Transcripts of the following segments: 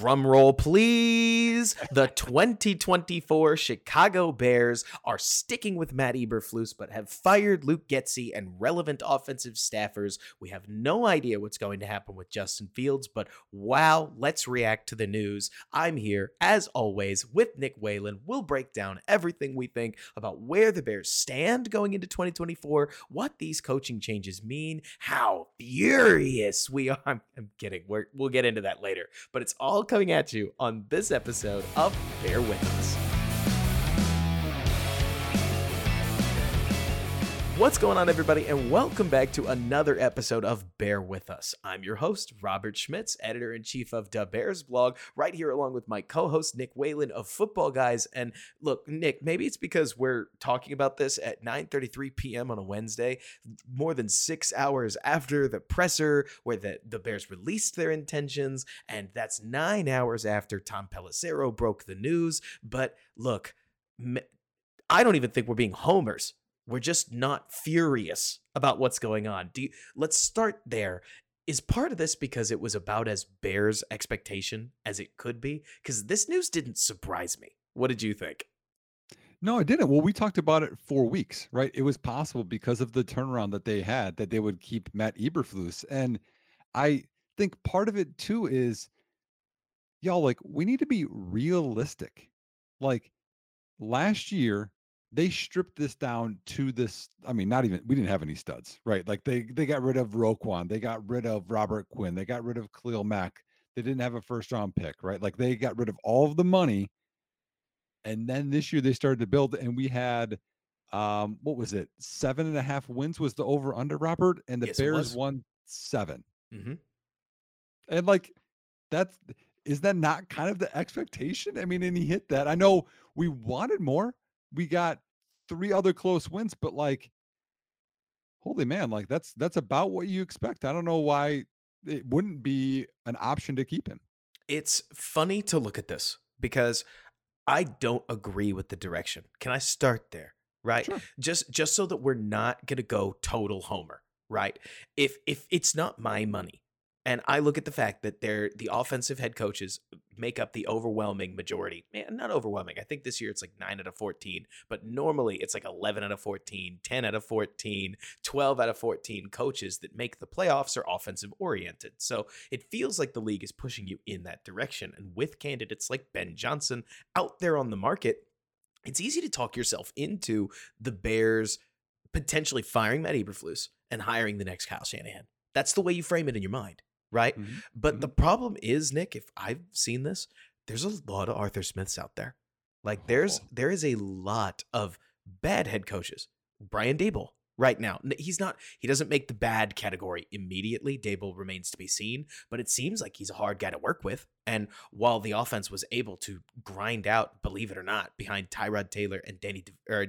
Drum roll, please. The 2024 Chicago Bears are sticking with Matt Eberflus, but have fired Luke Getsy and relevant offensive staffers. We have no idea what's going to happen with Justin Fields, but wow, let's react to the news. I'm here, as always, with Nick Whalen. We'll break down everything we think about where the Bears stand going into 2024, what these coaching changes mean, how furious we are. I'm, I'm kidding. We're, we'll get into that later, but it's all coming at you on this episode of Bear With Us. What's going on, everybody, and welcome back to another episode of Bear With Us. I'm your host, Robert Schmitz, editor in chief of Da Bears blog, right here along with my co host, Nick Whalen of Football Guys. And look, Nick, maybe it's because we're talking about this at 9.33 p.m. on a Wednesday, more than six hours after the presser where the, the Bears released their intentions, and that's nine hours after Tom Pelissero broke the news. But look, I don't even think we're being homers we're just not furious about what's going on. You, let's start there. Is part of this because it was about as Bears expectation as it could be? Because this news didn't surprise me. What did you think? No, it didn't. Well, we talked about it for weeks, right? It was possible because of the turnaround that they had that they would keep Matt Eberflus. And I think part of it too is y'all like we need to be realistic. Like last year, they stripped this down to this. I mean, not even we didn't have any studs, right? Like they they got rid of Roquan, they got rid of Robert Quinn, they got rid of Khalil Mack. They didn't have a first round pick, right? Like they got rid of all of the money. And then this year they started to build, and we had um, what was it? Seven and a half wins was the over under Robert, and the yes, Bears won 7 mm-hmm. And like that's is that not kind of the expectation? I mean, and he hit that. I know we wanted more. We got three other close wins, but like, holy man, like that's that's about what you expect. I don't know why it wouldn't be an option to keep him. It's funny to look at this because I don't agree with the direction. Can I start there? Right? Sure. Just just so that we're not going to go total homer, right? If if it's not my money, and I look at the fact that they're the offensive head coaches make up the overwhelming majority. Man, not overwhelming. I think this year it's like 9 out of 14, but normally it's like 11 out of 14, 10 out of 14, 12 out of 14 coaches that make the playoffs are offensive oriented. So it feels like the league is pushing you in that direction. And with candidates like Ben Johnson out there on the market, it's easy to talk yourself into the Bears potentially firing Matt Eberflus and hiring the next Kyle Shanahan. That's the way you frame it in your mind right? Mm-hmm. But mm-hmm. the problem is, Nick, if I've seen this, there's a lot of Arthur Smiths out there. Like there's oh. there is a lot of bad head coaches. Brian Daboll right now. He's not he doesn't make the bad category immediately. Daboll remains to be seen, but it seems like he's a hard guy to work with. And while the offense was able to grind out, believe it or not, behind Tyrod Taylor and Danny or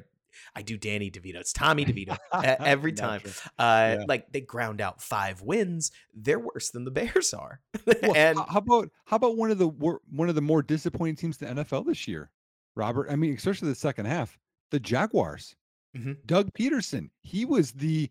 I do Danny DeVito. It's Tommy DeVito every time. Uh, yeah. Like they ground out five wins. They're worse than the Bears are. well, and how about how about one of the one of the more disappointing teams in the NFL this year, Robert? I mean, especially the second half, the Jaguars. Mm-hmm. Doug Pederson, He was the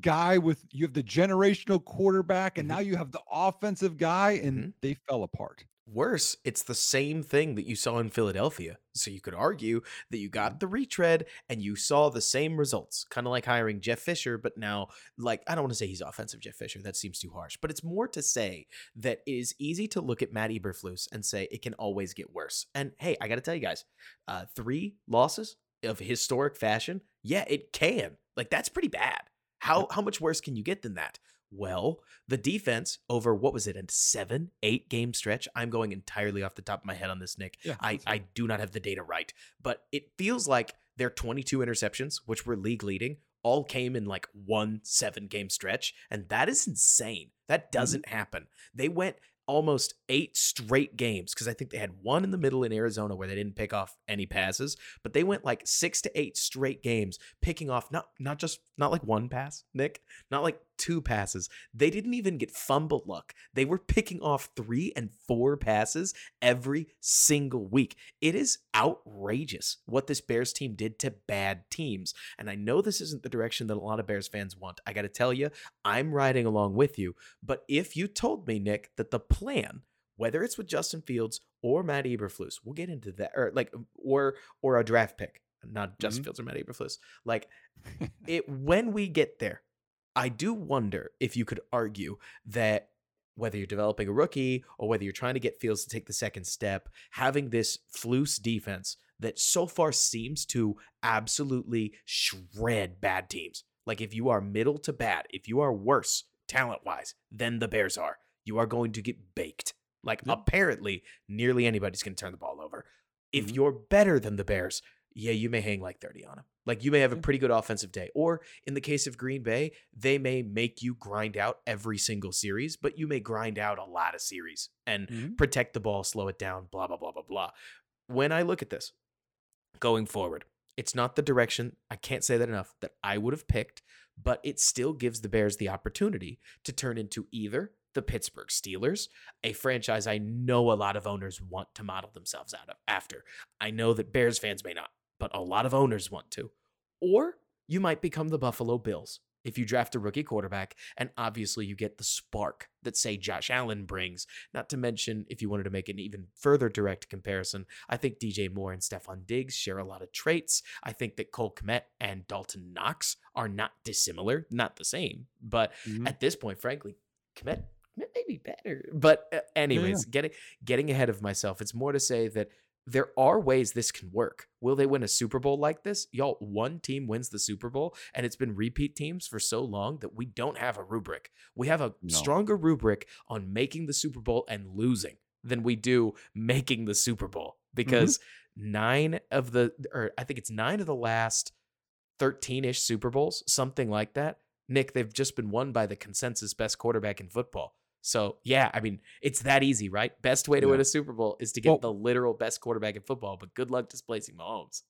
guy with you have the generational quarterback, and mm-hmm. now you have the offensive guy, and mm-hmm. they fell apart. Worse, it's the same thing that you saw in Philadelphia. So you could argue that you got the retread and you saw the same results, kind of like hiring Jeff Fisher, but now, like, I don't want to say he's offensive Jeff Fisher, that seems too harsh, but it's more to say that it is easy to look at Matt Eberflus and say it can always get worse. And hey, I got to tell you guys, uh, three losses of historic fashion, yeah, it can. Like, that's pretty bad. How, how much worse can you get than that? Well, the defense over what was it, a seven, eight game stretch? I'm going entirely off the top of my head on this, Nick. Yeah, I, I do not have the data right, but it feels like their 22 interceptions, which were league leading, all came in like one seven game stretch. And that is insane. That mm-hmm. doesn't mm-hmm. happen. They went almost eight straight games because I think they had one in the middle in Arizona where they didn't pick off any passes, but they went like six to eight straight games picking off not not just not like one pass, Nick, not like two passes. They didn't even get fumble luck. They were picking off three and four passes every single week. It is outrageous what this Bears team did to bad teams. And I know this isn't the direction that a lot of Bears fans want. I got to tell you, I'm riding along with you. But if you told me, Nick, that the plan whether it's with Justin Fields or Matt Eberflus. We'll get into that, or like, or or a draft pick, not Justin mm-hmm. Fields or Matt Eberflus. Like, it when we get there, I do wonder if you could argue that whether you're developing a rookie or whether you're trying to get Fields to take the second step, having this Flus defense that so far seems to absolutely shred bad teams. Like if you are middle to bad, if you are worse talent wise than the Bears are, you are going to get baked. Like apparently, nearly anybody's going to turn the ball over. If mm-hmm. you're better than the Bears, yeah, you may hang like 30 on them. Like you may have a pretty good offensive day. Or in the case of Green Bay, they may make you grind out every single series, but you may grind out a lot of series and mm-hmm. protect the ball, slow it down, blah, blah, blah, blah, blah. When I look at this going forward, it's not the direction, I can't say that enough, that I would have picked, but it still gives the Bears the opportunity to turn into either the Pittsburgh Steelers, a franchise I know a lot of owners want to model themselves out of after. I know that Bears fans may not, but a lot of owners want to. Or you might become the Buffalo Bills if you draft a rookie quarterback and obviously you get the spark that say Josh Allen brings. Not to mention if you wanted to make an even further direct comparison, I think DJ Moore and Stefon Diggs share a lot of traits. I think that Cole Kmet and Dawson Knox are not dissimilar, not the same, but mm-hmm. at this point frankly, Kmet maybe better. But uh, anyways, yeah. getting getting ahead of myself. It's more to say that there are ways this can work. Will they win a Super Bowl like this? Y'all, one team wins the Super Bowl, and it's been repeat teams for so long that we don't have a rubric. We have a no. stronger rubric on making the Super Bowl and losing than we do making the Super Bowl because mm-hmm. nine of the, or I think it's nine of the last 13 ish Super Bowls, something like that. Nick, they've just been won by the consensus best quarterback in football. So yeah, I mean, it's that easy, right? Best way to yeah. win a Super Bowl is to get well, the literal best quarterback in football, but good luck displacing Mahomes.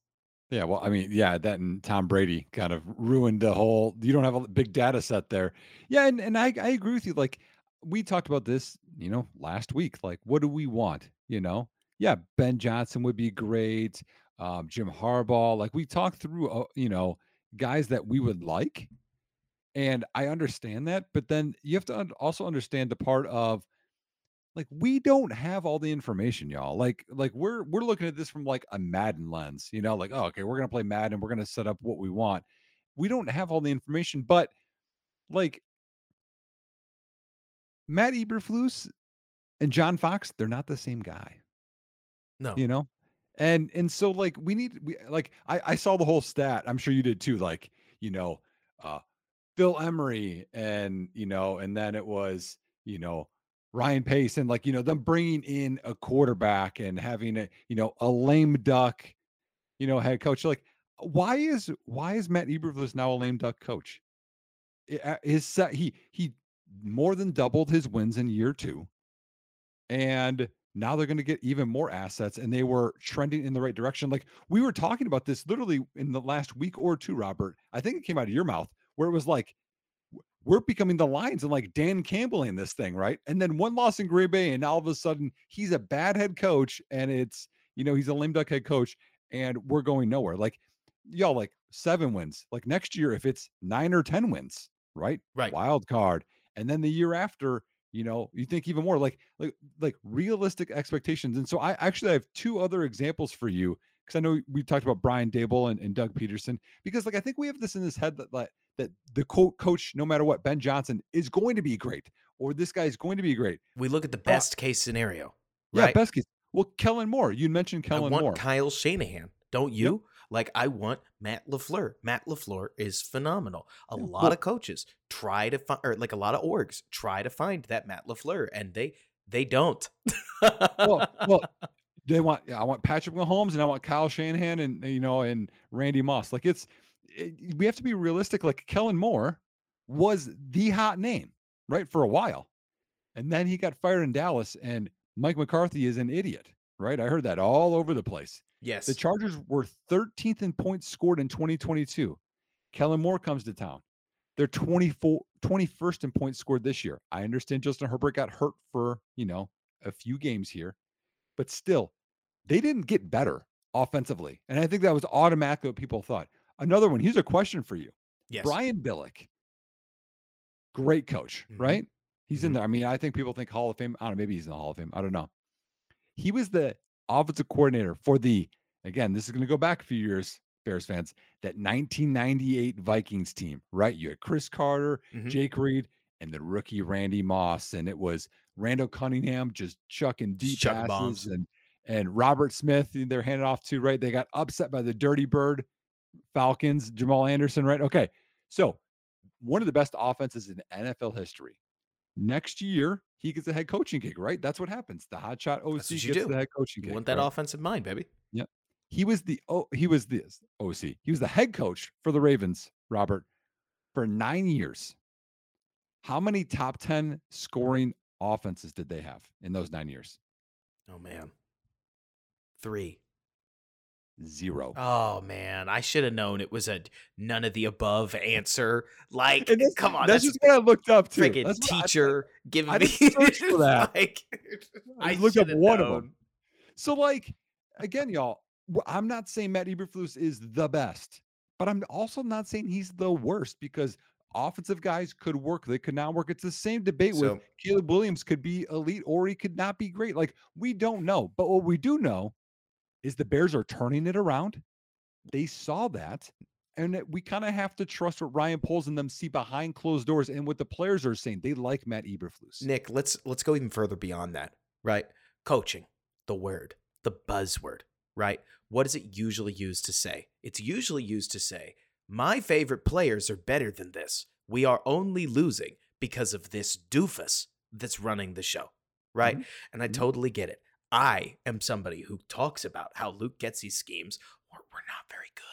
Yeah, well, I mean, yeah, that and Tom Brady kind of ruined the whole. You don't have a big data set there. Yeah, and, and I, I agree with you. Like we talked about this, you know, last week. Like, what do we want? You know, yeah, Ben Johnson would be great. Um, Jim Harbaugh. Like we talked through, uh, you know, guys that we would like and I understand that, but then you have to also understand the part of like we don't have all the information, y'all. Like like we're we're looking at this from like a Madden lens, you know, like oh, okay, we're gonna play Madden, we're gonna set up what we want. We don't have all the information, but like Matt Eberflus and John Fox, they're not the same guy. No, you know, and and so like we need we like I I saw the whole stat. I'm sure you did too. Like you know, uh, Phil Emery and you know, and then it was you know Ryan Pace and like you know them bringing in a quarterback and having a you know a lame duck, you know head coach. Like why is why is Matt Eberflus now a lame duck coach? His he he more than doubled his wins in year two, and now they're going to get even more assets and they were trending in the right direction like we were talking about this literally in the last week or two robert i think it came out of your mouth where it was like we're becoming the Lions and like Dan Campbell in this thing, right? And then one loss in Green Bay, and all of a sudden he's a bad head coach, and it's you know he's a lame duck head coach, and we're going nowhere. Like y'all, like seven wins. Like next year, if it's nine or ten wins, right? Right. Wild card, and then the year after, you know, you think even more like like like realistic expectations. And so I actually I have two other examples for you because I know we talked about Brian Daboll and, and Doug Pederson because like I think we have this in this head that like that the co- coach, no matter what, Ben Johnson is going to be great, or this guy is going to be great. We look at the uh, best uh, case scenario. Right? Yeah, best case. Well, Kellen Moore. You mentioned Kellen Moore. I want Moore. Kyle Shanahan. Don't you? Yep. Like I want Matt LaFleur. Matt LaFleur is phenomenal. A yeah. lot of coaches try to find, or like a lot of orgs try to find that Matt LaFleur, and they they don't. well, well, they want. I want Patrick Mahomes, and I want Kyle Shanahan, and you know, and Randy Moss. Like it's it, we have to be realistic. Like Kellen Moore was the hot name, right, for a while. And then he got fired in Dallas, and Mike McCarthy is an idiot, right? I heard that all over the place. Yes. The Chargers were 13th in points scored in 2022. Kellen Moore comes to town. They're 24, 21st in points scored this year. I understand Justin Herbert got hurt for, you know, a few games here, but still, they didn't get better offensively. And I think that was automatically what people thought. Another one. Here's a question for you. Yes. Brian Billick, great coach, mm-hmm. right? He's in Mhm. there. I mean, I think people think Hall of Fame. I don't know. Maybe he's in the Hall of Fame. I don't know. He was the offensive coordinator for the, again, this is going to go back a few years, Bears fans, that 1998 Vikings team, right? You had Cris Carter, Mhm. Jake Reed, and the rookie Randy Moss. And it was Randall Cunningham just chucking deep chucking passes bombs. and and Robert Smith, eh, they're handed off to, right? They got upset by the Dirty Bird Falcons, Jamal Anderson, right? Okay. So one of the best offenses in NFL history. Next year, he gets a head coaching gig, right? That's what happens. The hotshot OC gets you do. the head coaching You gig. want that right? offensive mind, baby. Yep. He was the oh, he was the OC. He was the head coach for the Ravens, Robert, for nine years. How many top 10 scoring offenses did they have in those nine years? Oh man. Three. Zero. Oh man, I should have known it was a none of the above answer. Like, come on, that's, that's, just what I looked up to. freaking what I- teacher giving I me for that. like, I looked up one of 'em. known. So, like, again, y'all, I'm not saying Matt Eberflus is the best, but I'm also not saying he's the worst because offensive guys could work. They could not work. It's the same debate with So- Caleb Williams could be elite or he could not be great. Like, we don't know. But what we do know is the Bears are turning it around. They saw that. And we kind of have to trust what Ryan Poles and them see behind closed doors and what the players are saying. They like Matt Eberflus. Nick, let's let's go even further beyond that, right? Coaching, the word, the buzzword, right? What is it usually used to say? It's usually used to say, "My favorite players are better than this. We are only losing because of this doofus that's running the show." Right? Mhm. And I Mhm. totally get it. I am somebody who talks about how Luke Getsy's schemes were, were not very good.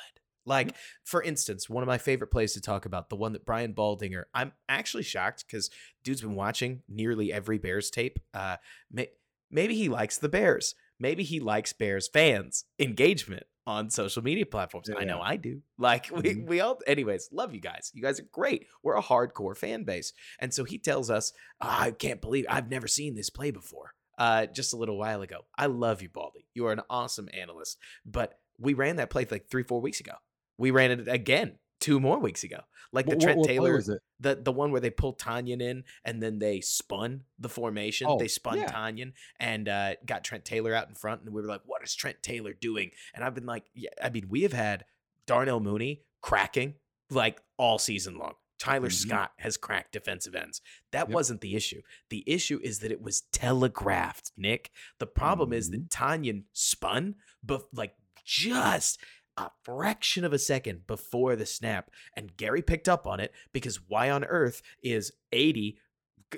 Like, for instance, one of my favorite plays to talk about, the one that Brian Baldinger, I'm actually shocked because dude's been watching nearly every Bears tape. Uh, may, maybe he likes the Bears. Maybe he likes Bears fans engagement on social media platforms. I know I do. Like we Mhm. we all anyways, love you guys. You guys are great. We're a hardcore fan base. And so he tells us, "Ah, I can't believe I've never seen this play before. Uh, just a little while ago. I love you, Baldy. You are an awesome analyst. But we ran that play like three, four weeks ago. We ran it again two more weeks ago. Like the What- what- Trent what play Taylor the the one where they pulled Tonyan in and then they spun the formation. Oh, they spun yeah. Tonyan and uh, got Trent Taylor out in front, and we were like, "What is Trent Taylor doing?" And I've been like, "Yeah, I mean, we have had Darnell Mooney cracking like all season long. Tyler Mhm. Scott has cracked defensive ends. That Yep. wasn't the issue. The issue is that it was telegraphed, Nick. The problem is that Tonyan spun, but like just a fraction of a second before the snap, and Gary picked up on it because why on earth is 80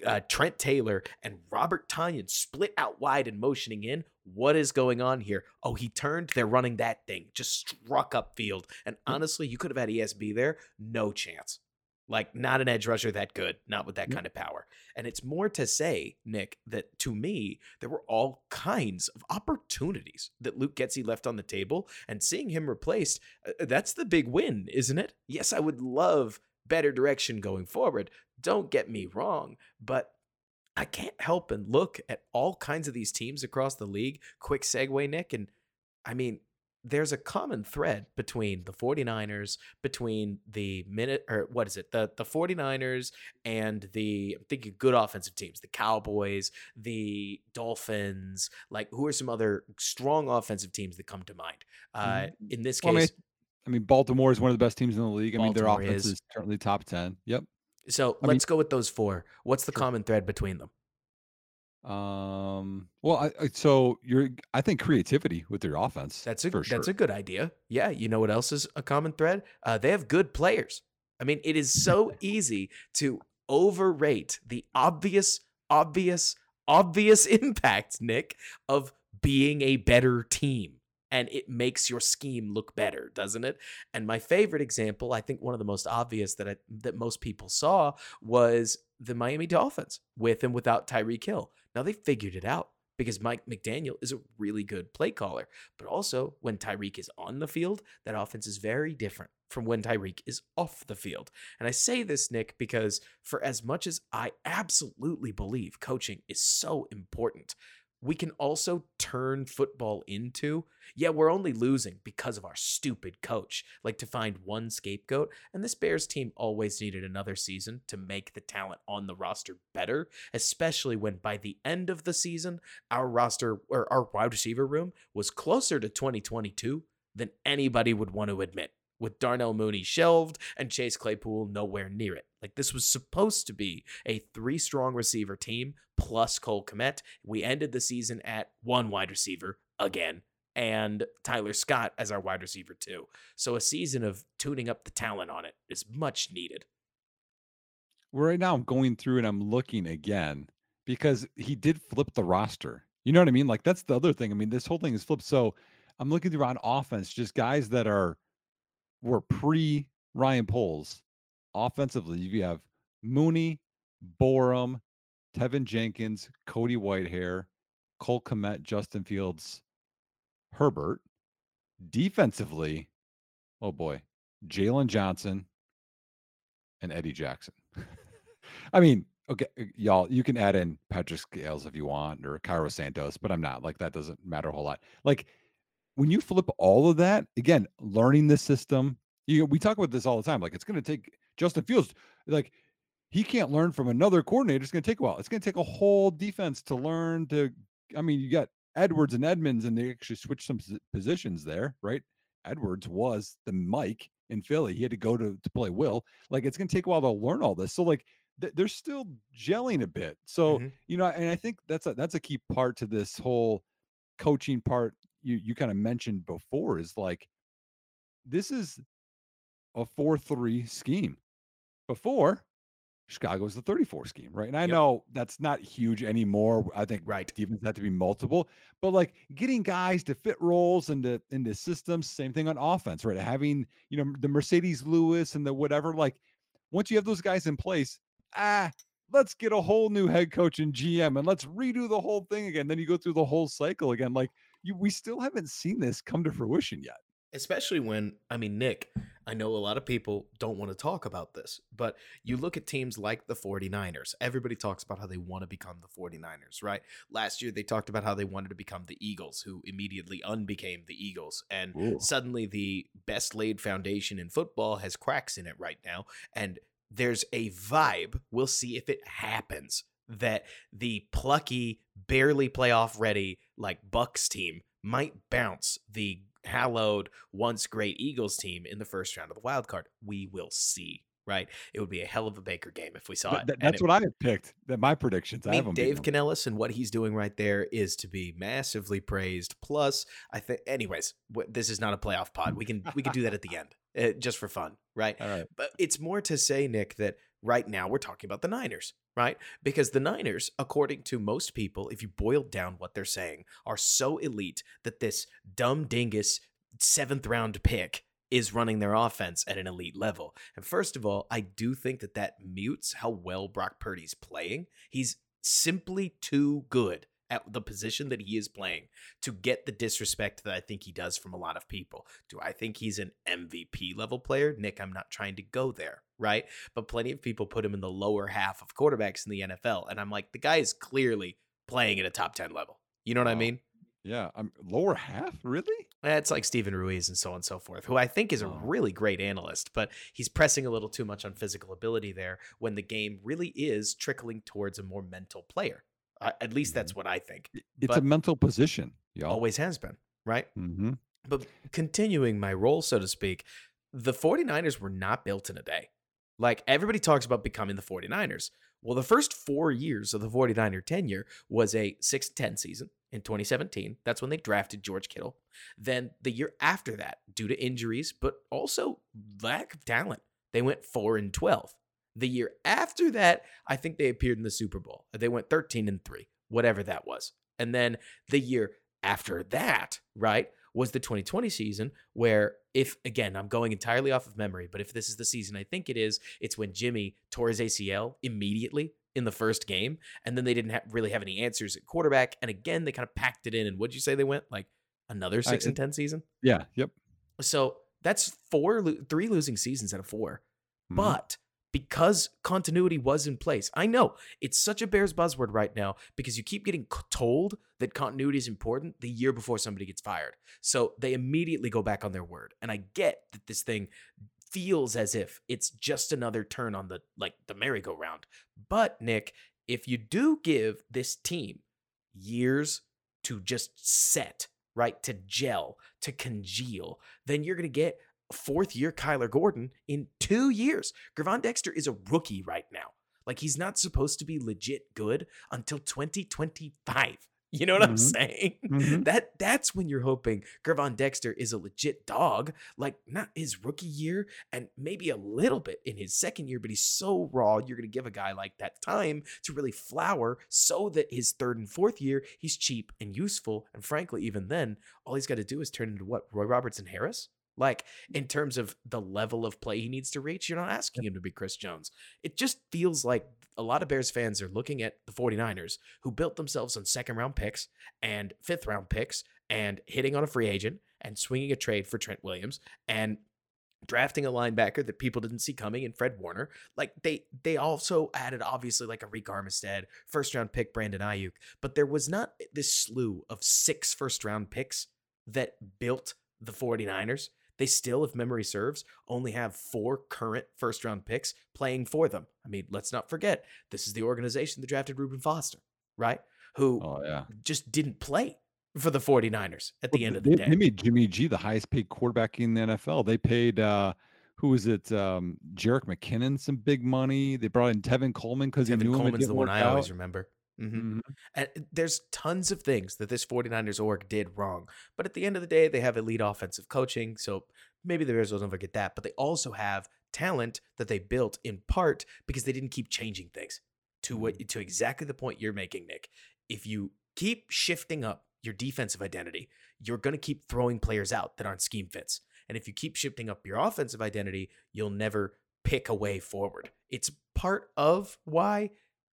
uh, Trent Taylor and Robert Tonyan split out wide and motioning in? What is going on here? Oh, he turned. They're running that thing. Just struck upfield. And honestly, you could have had ESB there. No chance. Like, not an edge rusher that good, not with that kind of power. And it's more to say, Nick, that to me, there were all kinds of opportunities that Luke Getsy left on the table. And seeing him replaced, uh, that's the big win, isn't it? Yes, I would love better direction going forward. Don't get me wrong, but I can't help and look at all kinds of these teams across the league. Quick segue, Nick. And I mean, there's a common thread between the 49ers, between the minute or what is it? The the 49ers and the I'm thinking good offensive teams, the Cowboys, the Dolphins, like who are some other strong offensive teams that come to mind? Uh Mhm. in this Well, I mean, case, I mean, Baltimore is one of the best teams in the league. I mean, their offense is. is currently top 10. Yep. so I let's go with those four. What's the Sure. common thread between them? Um, well, I, I so you're I think creativity with your offense. That's a that's sure. a good idea. Yeah, you know what else is a common thread? Uh, they have good players. I mean, it is so easy to overrate the obvious, obvious, obvious impact, Nick, of being a better team. And it makes your scheme look better, doesn't it? And my favorite example, I think one of the most obvious that I, that most people saw was the Miami Dolphins with and without Tyreek Hill. Now they figured it out because Mike McDaniel is a really good play caller. But also, when Tyreek is on the field, that offense is very different from when Tyreek is off the field. And I say this, Nick, because for as much as I absolutely believe coaching is so important, we can also turn football into yeah we're only losing because of our stupid coach like to find one scapegoat and this bears team always needed another season to make the talent on the roster better especially when by the end of the season our roster or our wide receiver room was closer to 2022 than anybody would want to admit with Darnell Mooney shelved and Chase Claypool nowhere near it. Like this was supposed to be a three strong receiver team plus Cole Kmet. We ended the season at one wide receiver again and Tyler Scott as our wide receiver too. So a season of tuning up the talent on it is much needed. Right now I'm going through and I'm looking again because he did flip the roster. You know what I mean? Like that's the other thing. I mean, this whole thing is flipped. So I'm looking through on offense, just guys that are were pre Ryan Poles. Offensively, you have Mooney, Borom, Teven Jenkins, Cody Whitehair, Cole Kmet, Justin Fields, Herbert. Defensively, oh boy, Jaylon Johnson and Eddie Jackson. I mean, okay, uh, y'all, you can add in Patrick Scales if you want or Cairo Santos, but I'm not. Like that doesn't matter a whole lot. Like when you flip all of that, again, learning the system, you we talk about this all the time. Like it's going to take Justin Fields, like he can't learn from another coordinator. It's going to take a while. It's going to take a whole defense to learn to. I mean, you got Edwards and Edmunds, and they actually switched some positions there, right? Edwards was the Mike in Philly. He had to go to, to play Will. Like it's going to take a while to learn all this. So like th- they're still gelling a bit. So mm-hmm. you know, and I think that's a that's a key part to this whole coaching part you you kind of mentioned before is like this is a 4-3 scheme. Before Chicago was the 34 scheme, right? And I yep. know that's not huge anymore. I think right defense had to be multiple, but like getting guys to fit roles into into systems, same thing on offense, right? Having you know the Marcedes Lewis and the whatever, like once you have those guys in place, ah, let's get a whole new head coach and GM and let's redo the whole thing again. Then you go through the whole cycle again. Like you, we still haven't seen this come to fruition yet. Especially when, I mean, Nick, I know a lot of people don't want to talk about this, but you look at teams like the 49ers. Everybody talks about how they want to become the 49ers, right? Last year, they talked about how they wanted to become the Eagles, who immediately unbecame the Eagles. And Ooh. suddenly, the best laid foundation in football has cracks in it right now. And there's a vibe. We'll see if it happens that the plucky, barely playoff ready, like Bucs team might bounce the hallowed, once great Eagles team in the first round of the wild card. We will see. Right, it would be a hell of a Baker game if we saw it. that's it, what I had picked. That my predictions. I, I have Dave Canales and what he's doing right there is to be massively praised. Plus, I think, anyways, this is not a playoff pod. We can we can do that at the end, uh, just for fun, right? All right. But it's more to say, Nick, that right now we're talking about the Niners, right? Because the Niners, according to most people, if you boil down what they're saying, are so elite that this dumb dingus seventh round pick is running their offense at an elite level. And first of all, I do think that that mutes how well Brock Purdy's playing. He's simply too good at the position that he is playing to get the disrespect that I think he does from a lot of people. Do I think he's an MVP level player? Nick, I'm not trying to go there, right? But plenty of people put him in the lower half of quarterbacks in the NFL. And I'm like, the guy is clearly playing at a top 10 level. You know what wow. I mean? Yeah, I'm lower half, really? It's like Steven Ruiz and so on and so forth, who I think is a really great analyst, but he's pressing a little too much on physical ability there when the game really is trickling towards a more mental player. Uh, at least that's mm-hmm. what I think. It's but a mental position. Y'all. Always has been, right? Mm-hmm. But continuing my role, so to speak, the 49ers were not built in a day. Like everybody talks about becoming the 49ers. Well, the first four years of the 49er tenure was a 6 10 season in 2017. That's when they drafted George Kittle. Then the year after that, due to injuries, but also lack of talent, they went 4 and 12. The year after that, I think they appeared in the Super Bowl. They went 13 and 3, whatever that was. And then the year after that, right, was the 2020 season where if again, I'm going entirely off of memory, but if this is the season I think it is, it's when Jimmy tore his ACL immediately in the first game and then they didn't have, really have any answers at quarterback and again they kind of packed it in and what'd you say they went like another 6 I, and 10 season? Yeah, yep. So that's four three losing seasons out of 4. Mm-hmm. But because continuity was in place. I know it's such a Bears buzzword right now because you keep getting told that continuity is important the year before somebody gets fired. So they immediately go back on their word. And I get that this thing feels as if it's just another turn on the like the merry-go-round. But Nick, if you do give this team years to just set, right, to gel, to congeal, then you're going to get fourth year Kyler Gordon in two years. Gervon Dexter is a rookie right now. Like he's not supposed to be legit good until 2025. You know what mm-hmm. I'm saying? Mm-hmm. That that's when you're hoping Gervon Dexter is a legit dog, like not his rookie year and maybe a little bit in his second year, but he's so raw. You're gonna give a guy like that time to really flower so that his third and fourth year he's cheap and useful. And frankly, even then, all he's got to do is turn into what Roy Robertson Harris. Like in terms of the level of play he needs to reach, you're not asking him to be Chris Jones. It just feels like a lot of Bears fans are looking at the 49ers who built themselves on second round picks and fifth round picks and hitting on a free agent and swinging a trade for Trent Williams and drafting a linebacker that people didn't see coming in Fred Warner. Like they they also added obviously like a Arik Armstead, first round pick Brandon Aiyuk, but there was not this slew of six first round picks that built the 49ers. They still, if memory serves, only have four current first round picks playing for them. I mean, let's not forget, this is the organization that drafted Reuben Foster, right? Who oh, yeah. just didn't play for the 49ers at the well, end of the they, day. They made Jimmy G the highest paid quarterback in the NFL. They paid uh who was it? Um Jerick McKinnon some big money. They brought in Tevin Coleman because he knew Coleman's him. the one I out. always remember. Mm-hmm. Mm-hmm. And there's tons of things that this 49ers org did wrong. But at the end of the day, they have elite offensive coaching. So maybe the Bears will never get that. But they also have talent that they built in part because they didn't keep changing things to what mm-hmm. to exactly the point you're making, Nick. If you keep shifting up your defensive identity, you're going to keep throwing players out that aren't scheme fits. And if you keep shifting up your offensive identity, you'll never pick a way forward. It's part of why,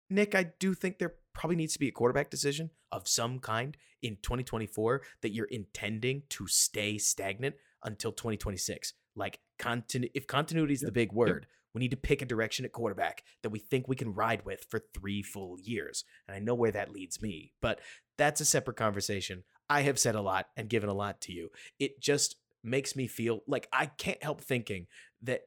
Nick, I do think there probably needs to be a quarterback decision of some kind in 2024 that you're intending to stay stagnant until 2026. Like continu- if continuity is yep. the big word, yep. we need to pick a direction at quarterback that we think we can ride with for 3 full years. And I know where that leads me, but that's a separate conversation. I have said a lot and given a lot to you. It just makes me feel like I can't help thinking that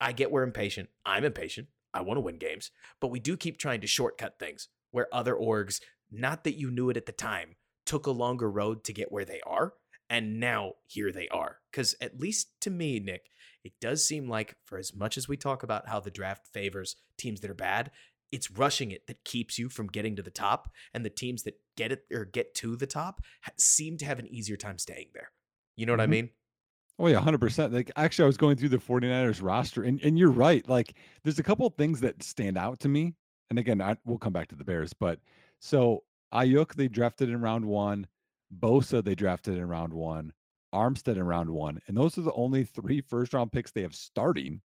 I get we're impatient. I'm impatient. I want to win games, but we do keep trying to shortcut things where other orgs, not that you knew it at the time, took a longer road to get where they are. And now here they are. Because at least to me, Nick, it does seem like for as much as we talk about how the draft favors teams that are bad, it's rushing it that keeps you from getting to the top. And the teams that get it or get to the top seem to have an easier time staying there. You know what mm-hmm. I mean? Oh yeah, 100%. Like actually I was going through the 49ers roster and and you're right. Like there's a couple of things that stand out to me and again, I, we'll come back to the Bears, but so Aiyuk they drafted in round one, Bosa they drafted in round one, Armstead in round one, and those are the only three first round picks they have starting.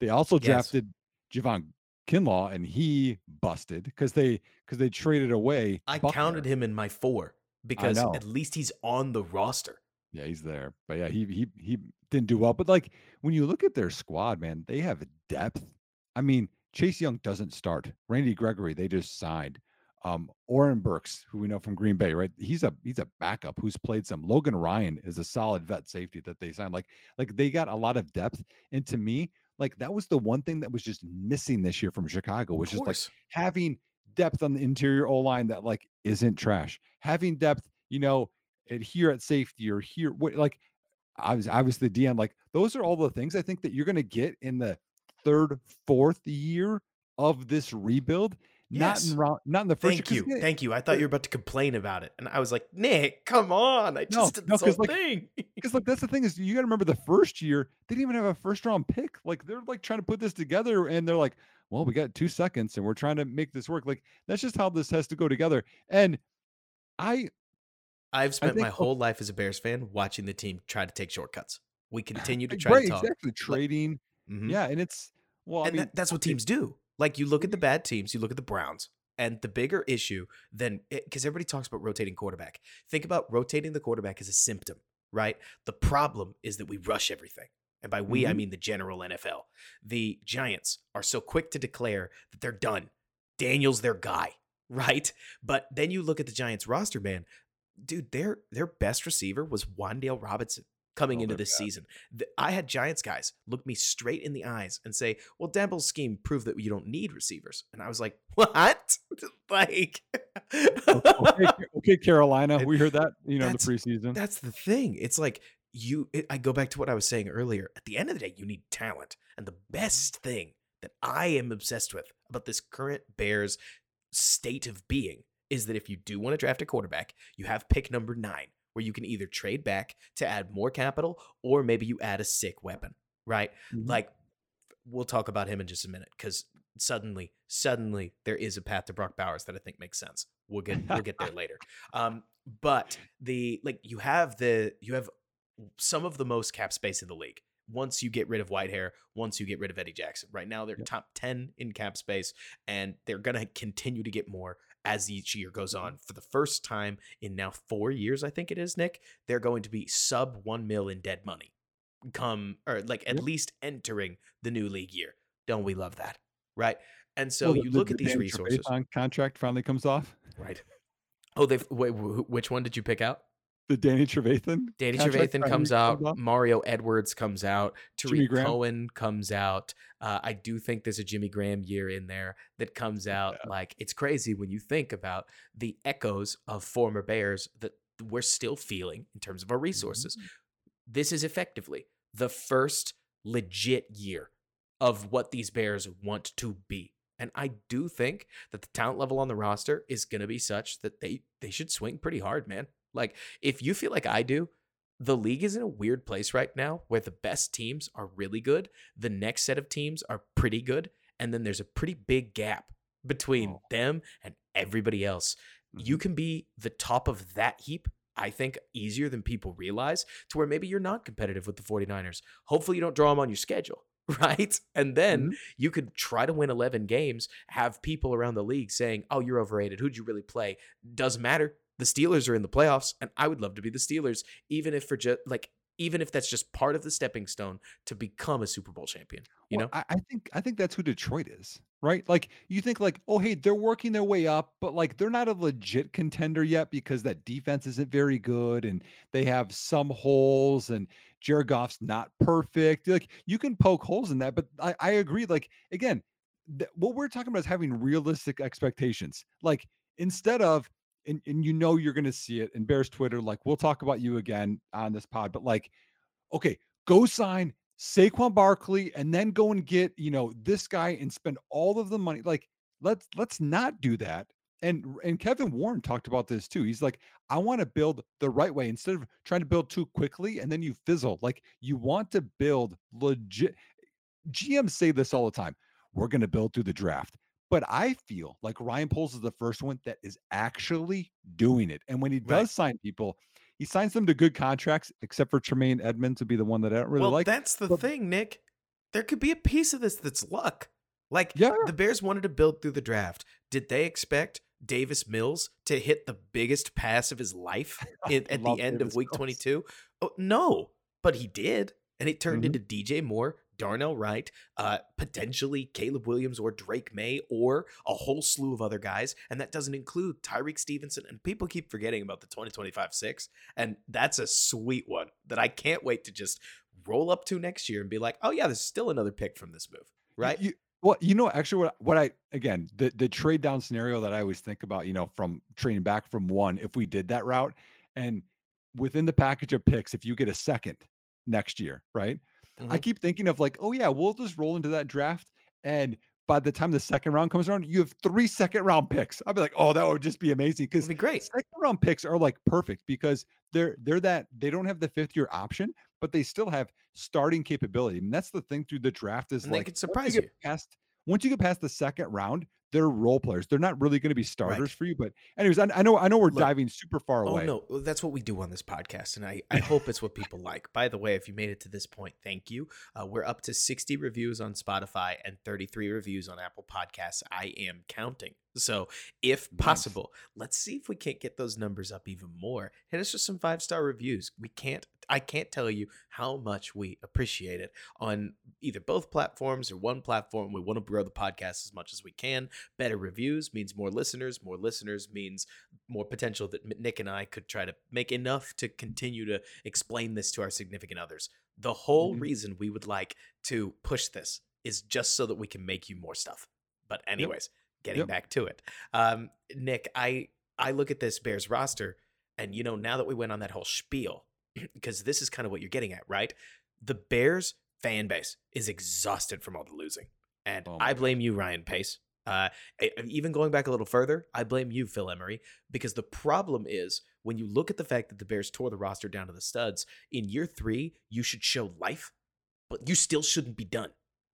They also yes. drafted Javon Kinlaw, and he busted because they because they traded away. I Buckner. counted him in my four because at least he's on the roster. Yeah, he's there. But yeah, he he he didn't do well. But like when you look at their squad, man, they have depth. I mean, Chase Young doesn't start. Randy Gregory, they just signed. Um, Oren Burks, who we know from Green Bay, right? He's a he's a backup who's played some. Logan Ryan is a solid vet safety that they signed. Like like they got a lot of depth. And to me, like that was the one thing that was just missing this year from Chicago, which is like having depth on the interior O line that like isn't trash. Having depth, you know, at here at safety or here, what like I was I was the DM. Like those are all the things I think that you're gonna get in the third, fourth year of this rebuild. Yes. Not in round, not in the first. Thank you, thank you. I thought you were about to complain about it, and I was like, Nick, come on! I just no, did this no, whole like, thing. Because like that's the thing is, you got to remember the first year they didn't even have a first round pick. Like they're like trying to put this together, and they're like, well, we got two seconds, and we're trying to make this work. Like that's just how this has to go together. And I, I've spent I my oh whole life as a Bears fan watching the team try to take shortcuts. We continue to try right, to talk. exactly trading. Mm-hmm. Yeah, and it's well, I and mean, that, that's what teams do. Like you look at the bad teams, you look at the Browns, and the bigger issue than because everybody talks about rotating quarterback. Think about rotating the quarterback as a symptom, right? The problem is that we rush everything. and by we, I Mhm. mean the general NFL. The Giants are so quick to declare that they're done. Daniel's their guy, right? But then you look at the Giants roster, man. Dude, their their best receiver was Wan'Dale Robinson coming Oh, into this bad. season. The- I had Giants guys look me straight in the eyes and say, "Well, Daboll's scheme proved that you don't need receivers." And I was like, "What?" like okay, okay, Carolina, we heard that you know in the preseason. That's the thing. It's like you. It, I go back to what I was saying earlier. At the end of the day, you need talent, and the mm-hmm. best thing that I am obsessed with about this current Bears state of being is that if you do want to draft a quarterback, you have pick number nine, where you can either trade back to add more capital, or maybe you add a sick weapon. Right? Mhm. Like we'll talk about him in just a minute because suddenly, suddenly there is a path to Brock Bowers that I think makes sense. We'll get we'll get there later. Um, but the like you have the you have some of the most cap space in the league. Once you get rid of Whitehair, once you get rid of Eddie Jackson, right now they're Yep. top ten in cap space, and they're gonna continue to get more as each year goes on. For the first time in now four years, I think it is, Nick, they're going to be sub one mil in dead money. Come or like at Yep. least entering the new league year. Don't we love that? Right. And so Well, the- you look the at these resources. Contract finally comes off. Right. Oh, they wait. Which one did you pick out? The Danny Trevathan. Danny Trevathan comes out. off. Mario Edwards comes out. Tarik. Cohen comes out. Uh, I do think there's a Jimmy Graham year in there that comes out. Yeah. Like it's crazy when you think about the echoes of former Bears that we're still feeling in terms of our resources. This is effectively the first legit year of what these Bears want to be. And I do think that the talent level on the roster is going to be such that they they should swing pretty hard, man. Like if you feel like I do, the league is in a weird place right now where the best teams are really good, the next set of teams are pretty good, and then there's a pretty big gap between Oh. them and everybody else. You Mhm. can be the top of that heap, I think, easier than people realize, to where maybe you're not competitive with the 49ers. Hopefully, you don't draw them on your schedule, right? And then Mhm. you could try to win 11 games, have people around the league saying, oh, you're overrated. Who'd you really play? Doesn't matter. The Steelers are in the playoffs, and I would love to be the Steelers, even if for just like, even if that's just part of the stepping stone to become a Super Bowl champion. You Well, know, I, I think I think that's who Detroit is, right? Like you think like, oh hey, they're working their way up, but like they're not a legit contender yet because that defense isn't very good and they have some holes and Jared Goff's not perfect. Like you can poke holes in that, but I, I agree. Like again, th- what we're talking about is having realistic expectations. Like instead of and, and you know you're gonna see it in Bears Twitter, like we'll talk about you again on this pod, but like, okay, go sign Saquon Barkley and then go and get, you know, this guy and spend all of the money. Like, let's let's not do that. And and Kevin Warren talked about this too. He's like, I want to build the right way instead of trying to build too quickly and then you fizzle. Like you want to build legit GMs say this all the time. We're going to build through the draft. But I feel like Ryan Poles is the first one that is actually doing it. And when he does Right. sign people, he signs them to good contracts, except for Tremaine Edmunds to be the one that I don't really well, like. that's the but- thing, Nick. There could be a piece of this that's luck. Like Yeah. the Bears wanted to build through the draft. Did they expect Davis Mills to hit the biggest pass of his life in, at the end Davis of week 22? Oh, no, but he did. And it turned Mhm. into DJ Moore, Darnell Wright, uh, potentially Caleb Williams or Drake Maye, or a whole slew of other guys. And that doesn't include Tyrique Stevenson. And people keep forgetting about the 2025 6. And that's a sweet one that I can't wait to just roll up to next year and be like, oh, yeah, there's still another pick from this move. Right? You, well, you know, actually, what what I again the the trade down scenario that I always think about, you know, from trading back from one, if we did that route, and within the package of picks, if you get a second next year, right? I Mhm. keep thinking of like, oh yeah, we'll just roll into that draft, and by the time the second round comes around, you have three second round picks. I'd be like, oh, that would just be amazing because be great. second round picks are like perfect because they're they're that they don't have the fifth year option, but they still have starting capability. And that's the thing through the draft is And they like could once surprise you. past once you get past the second round, they're role players. They're not really going to be starters for you. But anyways, I, I know I know we're Look, diving super far away. Oh no, that's what we do on this podcast, and I, I hope it's what people like. By the way, if you made it to this point, thank you. Uh, we're up to sixty reviews on Spotify and thirty three reviews on Apple Podcasts. I am counting. So, if possible, let's see if we can't get those numbers up even more. Hit us with some five star reviews. We can't, I can't tell you how much we appreciate it on either both platforms or one platform. We want to grow the podcast as much as we can. Better reviews means more listeners. More listeners means more potential that Nick and I could try to make enough to continue to explain this to our significant others. The whole mm-hmm. reason we would like to push this is just so that we can make you more stuff. But, anyways. Yep getting yep. back to it. Um, Nick, I I look at this Bears roster, and you know, now that we went on that whole spiel, because this is kind of what you're getting at, right? The Bears fan base is exhausted from all the losing, and oh I blame you, Ryan Pace. Uh, even going back a little further, I blame you, Phil Emery, because the problem is when you look at the fact that the Bears tore the roster down to the studs in year three, you should show life, but you still shouldn't be done.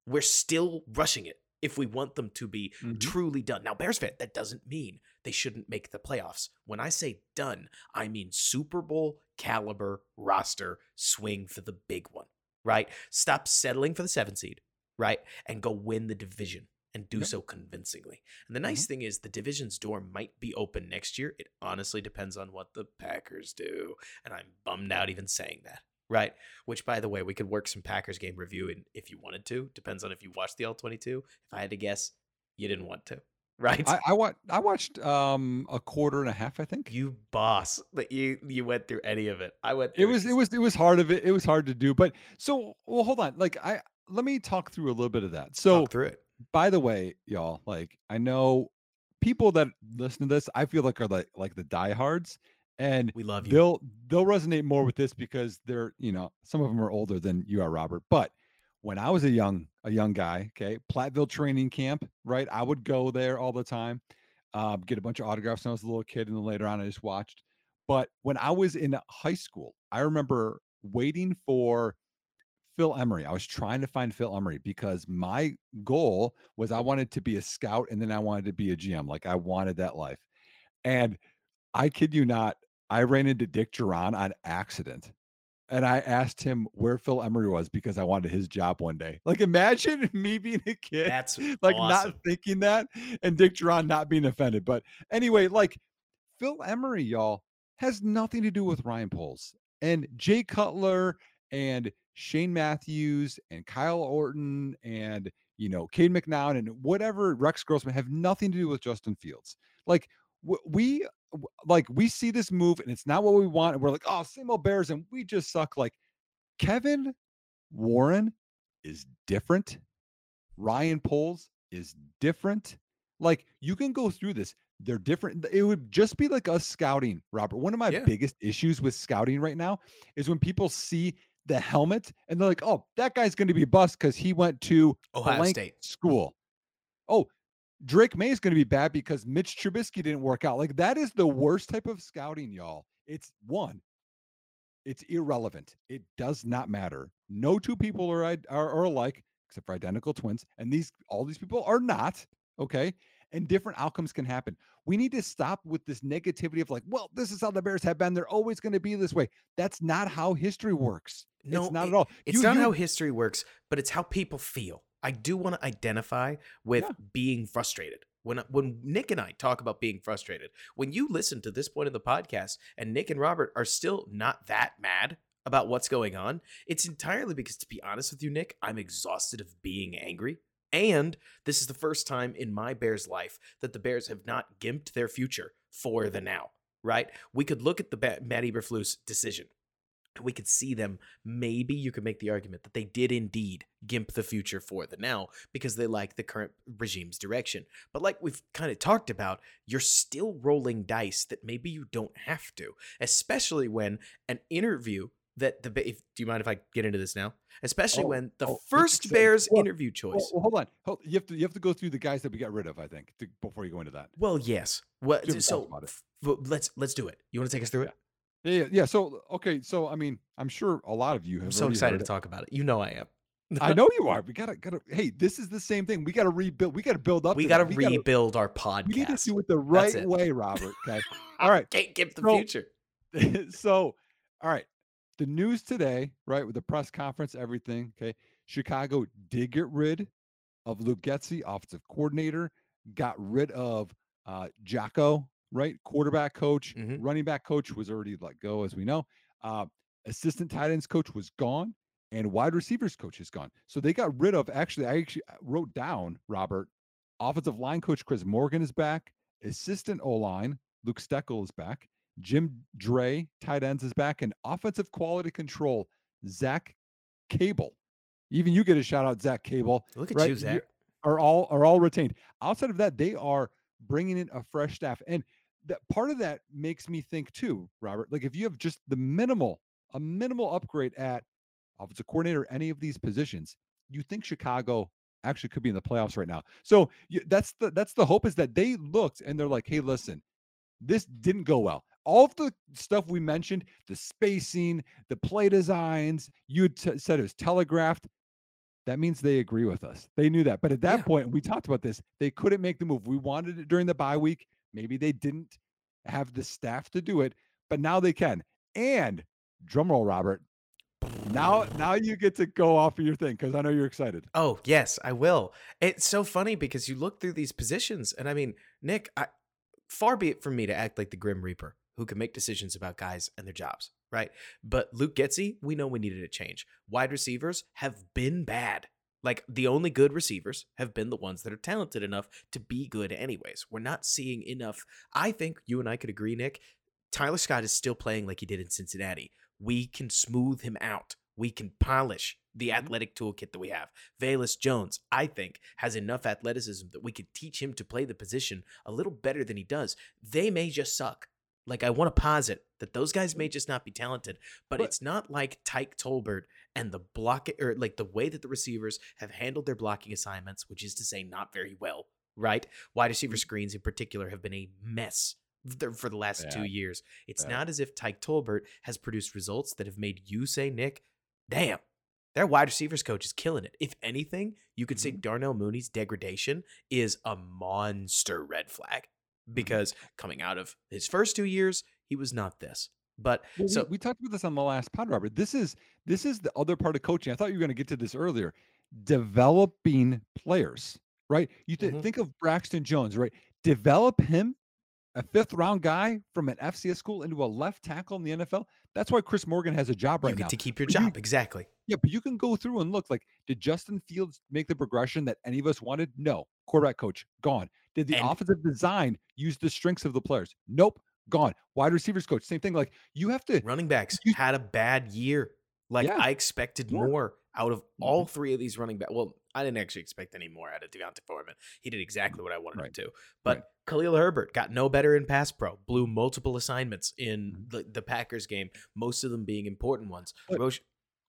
We're still rushing it if we want them to be mm-hmm. truly done. Now, Bears fan, that doesn't mean they shouldn't make the playoffs. When I say done, I mean Super Bowl caliber roster swing for the big one, right? Stop settling for the seven seed, right? And go win the division and do yep. so convincingly. And the nice mm-hmm. thing is the division's door might be open next year. It honestly depends on what the Packers do. And I'm bummed out even saying that right? Which, by the way, we could work some Packers game review in if you wanted to. Depends on if you watched the All twenty two. If I had to guess, you didn't want to, right? I, I watched. I watched um a quarter and a half. I think you boss that you you went through any of it. I went. it was it was it was hard of it. It was hard to do. But so well, hold on. Like I let me talk through a little bit of that. So talk through it. By the way, y'all, like I know people that listen to this, I feel like are like like the diehards and we love you. They'll they'll resonate more with this because they're you know some of them are older than you are, Robert. But when I was a young a young guy, okay, Platteville training camp, right? I would go there all the time, um, get a bunch of autographs when I was a little kid, and then later on I just watched. But when I was in high school, I remember waiting for Phil Emery. I was trying to find Phil Emery because my goal was I wanted to be a scout and then I wanted to be a GM. Like I wanted that life. And I kid you not, I ran into Dick Jauron on accident. And I asked him where Phil Emery was because I wanted his job one day. Like, imagine me being a kid, that's like awesome. not thinking that, and Dick Jauron not being offended. But anyway, like Phil Emery, y'all, has nothing to do with Ryan Poles and Jay Cutler and Shane Matthews and Kyle Orton and you know Cade McNown and whatever Rex Grossman have nothing to do with Justin Fields. Like we like we see this move and it's not what we want and we're like oh same old bears and we just suck like kevin warren is different. Ryan poles is different. Like you can go through this. They're different. It would just be like us scouting robert. One of my yeah. biggest issues with scouting right now is when people see the helmet and they're like oh that guy's going to be bust because he went to ohio state. school. Oh Drake Maye is going to be bad because Mitch Trubisky didn't work out. Like that is the worst type of scouting, y'all. It's one, it's irrelevant. It does not matter. No two people are, are, are alike except for identical twins, and these all these people are not. Okay, and different outcomes can happen. We need to stop with this negativity of like, well, this is how the Bears have been. They're always going to be this way. That's not how history works. No, it's not it, at all. It's you, not you, how history works, but it's how people feel. I do want to identify with yeah. being frustrated. When when Nick and I talk about being frustrated, when you listen to this point of the podcast and Nick and Robert are still not that mad about what's going on, it's entirely because to be honest with you, Nick, I'm exhausted of being angry. And this is the first time in my Bears life that the Bears have not gimped their future for the now, right? We could look at the Matt Eberflus decision we could see them. Maybe you could make the argument that they did indeed gimp the future for the now because they like the current regime's direction. But like we've kind of talked about, you're still rolling dice that maybe you don't have to, especially when an interview that the if, do you mind if I get into this now? Especially oh, when the oh, first Bears well, interview choice. Well, hold on, hold, you have to you have to go through the guys that we got rid of. I think to, before you go into that. Well, yes. Well, so let's let's do it. You want to take us through yeah. it? Yeah, yeah. So okay, so I mean, I'm sure a lot of you have. I'm so excited to talk about it. You know I am. I know you are. We gotta gotta. Hey, this is the same thing. We gotta rebuild. We gotta build up. We gotta we rebuild gotta, our podcast. We need to do it the right it. way, Robert. Okay. All right. Can't get the so, future. so, all right. The news today, right, with the press conference, everything. Okay. Chicago did get rid of Luke Getsy, offensive coordinator. Got rid of Uh, Jocko, right? Quarterback coach, Mhm. running back coach was already let go, as we know. Uh, assistant tight ends coach was gone, and wide receivers coach is gone. So they got rid of. Actually, I actually uh, wrote down Robert. Offensive line coach Chris Morgan is back. Assistant O line Luke Steckel is back. Jim Dray, tight ends, is back, and offensive quality control Zach Cable. Even you get a shout out, Zach Cable. Look at right? you, Zach. Are all are all retained. Outside of that, they are bringing in a fresh staff, and that part of that makes me think too, Robert. Like if you have just the minimal, a minimal upgrade at offensive coordinator, any of these positions, you think Chicago actually could be in the playoffs right now. So that's the that's the hope is that they looked and they're like, hey, listen, this didn't go well. All of the stuff we mentioned, the spacing, the play designs, you t- said it was telegraphed. That means they agree with us. They knew that. But at that Yeah. point, we talked about this. They couldn't make the move. We wanted it during the bye week. Maybe they didn't have the staff to do it, but now they can. And drumroll, Robert. Now, now you get to go off of your thing because I know you're excited. Oh, yes, I will. It's so funny because you look through these positions, and I mean, Nick, I, far be it from me to act like the Grim Reaper who can make decisions about guys and their jobs, right? But Luke Getsy, we know we needed a change. Wide receivers have been bad. Like the only good receivers have been the ones that are talented enough to be good, anyways. We're not seeing enough. I think you and I could agree, Nick. Tyler Scott is still playing like he did in Cincinnati. We can smooth him out. We can polish the mm-hmm. athletic toolkit that we have. Velus Jones, I think, has enough athleticism that we could teach him to play the position a little better than he does. They may just suck. Like I want to posit that those guys may just not be talented, but, But- it's not like Tyke Tolbert and the block or like the way that the receivers have handled their blocking assignments, which is to say, not very well. Right, wide receiver mm-hmm. screens in particular have been a mess for the last two years. It's Bad. not as if Tyke Tolbert has produced results that have made you say, Nick, damn, their wide receivers coach is killing it. If anything, you could say mm-hmm. Darnell Mooney's degradation is a monster red flag because coming out of his first two years, he was not this. But Well, so we, we talked about this on the last pod, Robert. This is this is the other part of coaching. I thought you were going to get to this earlier. Developing players, right? You th- Mhm. think of Braxton Jones, right? Develop him, a fifth round guy from an FCS school into a left tackle in the NFL. That's why Chris Morgan has a job you right get now. to keep your But you- job. exactly. Yeah, but you can go through and look like, did Justin Fields make the progression that any of us wanted? No. Quarterback coach, gone. Did the And- offensive design use the strengths of the players? Nope, gone. Wide receivers coach, same thing. Like you have to Running backs You- had a bad year. Like Yeah. I expected Sure. more out of all three of these running backs. Well, I didn't actually expect any more out of Devonta Foreman. He did exactly what I wanted Right. him to. But Right. Khalil Herbert got no better in pass pro. Blew multiple assignments in Mhm. the, the Packers game, most of them being important ones. But- Rosh-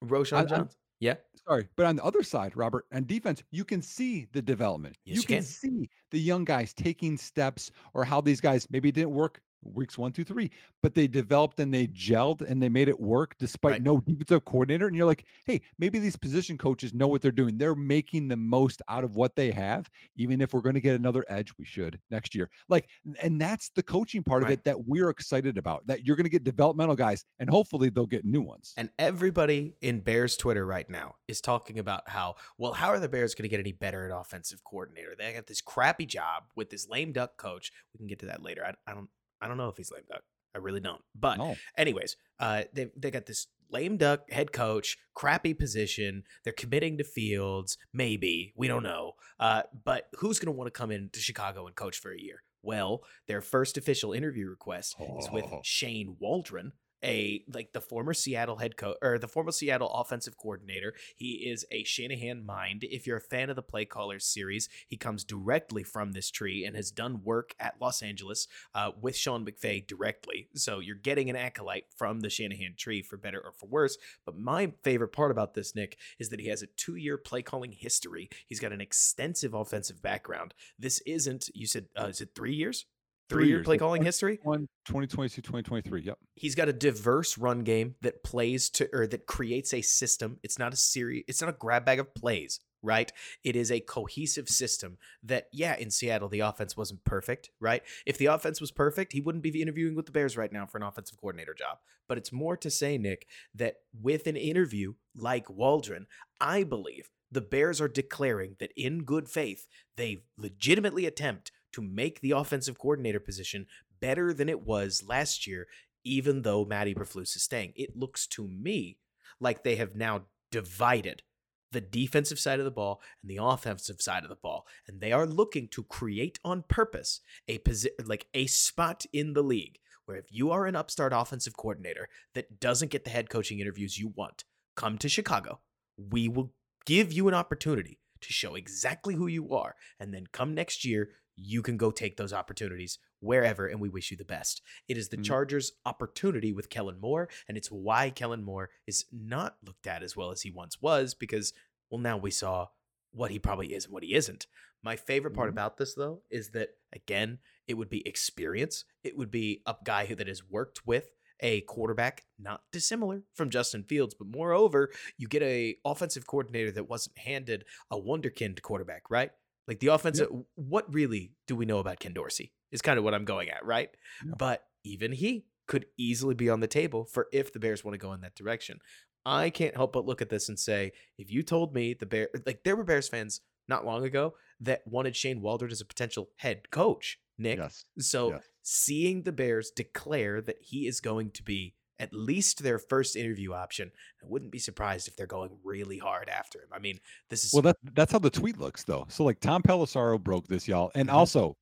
Roschon I- Johnson. Yeah. sorry, but on the other side, Robert, and defense, you can see the development. Yes, you you can can. see the young guys taking steps or how these guys maybe didn't work weeks one, two, three, but they developed and they gelled and they made it work despite Right. no defensive coordinator. And you're like, hey, maybe these position coaches know what they're doing. They're making the most out of what they have, even if we're going to get another edge, we should next year. Like, and that's the coaching part of it that we're excited about. That you're going to get developmental guys, and hopefully they'll get new ones. And everybody in Bears Twitter right now is talking about how, well, how are the Bears going to get any better at offensive coordinator? They got this crappy job with this lame duck coach. We can get to that later. I, I don't I don't know if he's lame duck. I really don't. But no. anyways, uh, they they got this lame duck head coach, crappy position. They're committing to Fields, maybe we don't know. Uh, but who's going to want to come into Chicago and coach for a year? Well, their first official interview request is with Oh. Shane Waldron, a like the former Seattle head coach or the former Seattle offensive coordinator. He is a Shanahan mind. If you're a fan of the Play Callers series, he comes directly from this tree and has done work at Los Angeles uh, with Sean McVay directly. So you're getting an acolyte from the Shanahan tree for better or for worse. But my favorite part about this, Nick, is that he has a two year play calling history. He's got an extensive offensive background. This isn't, you said, uh, is it three years? Three Three year play calling history? One 2022, 2023. Yep. he's got a diverse run game that plays to or that creates a system. It's not a series, it's not a grab bag of plays, right? It is a cohesive system that, yeah, in Seattle, the offense wasn't perfect, right? If the offense was perfect, he wouldn't be interviewing with the Bears right now for an offensive coordinator job. But it's more to say, Nick, that with an interview like Waldron, I believe the Bears are declaring that in good faith, they legitimately attempt to make the offensive coordinator position better than it was last year, even though Matt Eberflus is staying. It looks to me like they have now divided the defensive side of the ball and the offensive side of the ball and they are looking to create on purpose a posi- like a spot in the league where if you are an upstart offensive coordinator that doesn't get the head coaching interviews you want come to Chicago we will give you an opportunity to show exactly who you are and then come next year you can go take those opportunities wherever, and we wish you the best. It is the Mhm. Chargers' opportunity with Kellen Moore, and it's why Kellen Moore is not looked at as well as he once was because, well, now we saw what he probably is and what he isn't. My favorite part Mhm. about this, though, is that, again, it would be experience. It would be a guy who that has worked with a quarterback not dissimilar from Justin Fields, but moreover, you get a offensive coordinator that wasn't handed a wonderkind quarterback, right? Like the offensive, what really do we know about Ken Dorsey? Is kind of what I'm going at, right? Yeah. But even he could easily be on the table for if the Bears want to go in that direction. I can't help but look at this and say, if you told me the Bear, like there were Bears fans not long ago that wanted Shane Waldron as a potential head coach, Nick. Yes. So yes. seeing the Bears declare that he is going to be at least their first interview option, I wouldn't be surprised if they're going really hard after him. I mean, this is Well, that that's how the tweet looks, though. So, like Tom Pelissero broke this, y'all, and Mhm. also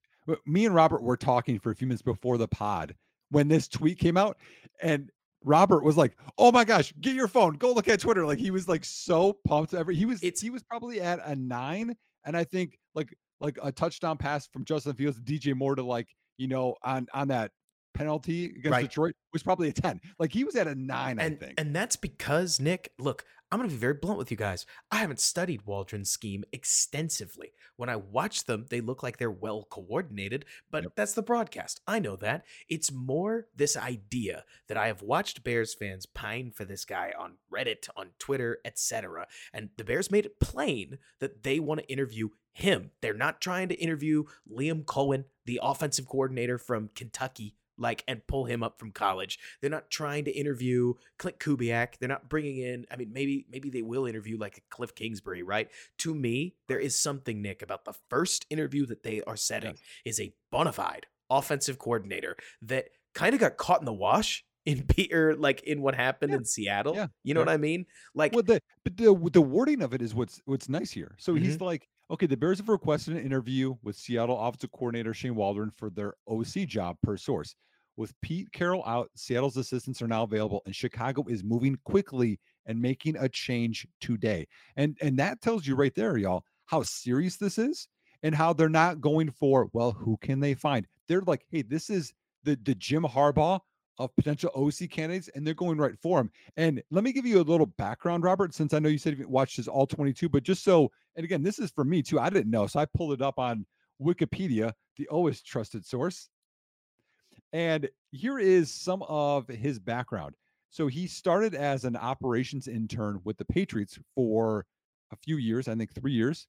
me and Robert were talking for a few minutes before the pod when this tweet came out, and Robert was like, "Oh my gosh, get your phone, go look at Twitter." Like he was like so pumped. Every he was It's- he was probably at a nine, and I think like like a touchdown pass from Justin Fields to DJ Moore to like you know on on that penalty against Right. Detroit was probably a ten. Like he was at a nine, I and think. and that's because Nick, look, I'm going to be very blunt with you guys. I haven't studied Waldron's scheme extensively. When I watch them, they look like they're well coordinated, but Yep. that's the broadcast. I know that. It's more this idea that I have watched Bears fans pine for this guy on Reddit, on Twitter, etc. And the Bears made it plain that they want to interview him. They're not trying to interview Liam Coen, the offensive coordinator from Kentucky, like and pull him up from college. They're not trying to interview Klint Kubiak. They're not bringing in. I mean, maybe maybe they will interview like Kliff Kingsbury, right? To me, there is something Nick about the first interview that they are setting Yes. is a bona fide offensive coordinator that kind of got caught in the wash in Peter, like in what happened Yeah. in Seattle. Yeah. You know Yeah. what I mean? Like, well, the but the the wording of it is what's what's nice here. So Mm-hmm. he's like, okay, the Bears have requested an interview with Seattle offensive coordinator Shane Waldron for their OC job per source. With Pete Carroll out, Seattle's assistants are now available, and Chicago is moving quickly and making a change today. And and that tells you right there, y'all, how serious this is and how they're not going for well, who can they find? They're like, hey, this is the the Jim Harbaugh of potential OC candidates, and they're going right for him. And let me give you a little background, Robert, since I know you said you watched his all 22, but just so, and again, this is for me too. I didn't know. So I pulled it up on Wikipedia, the always trusted source. And here is some of his background. So he started as an operations intern with the Patriots for a few years, I think three years.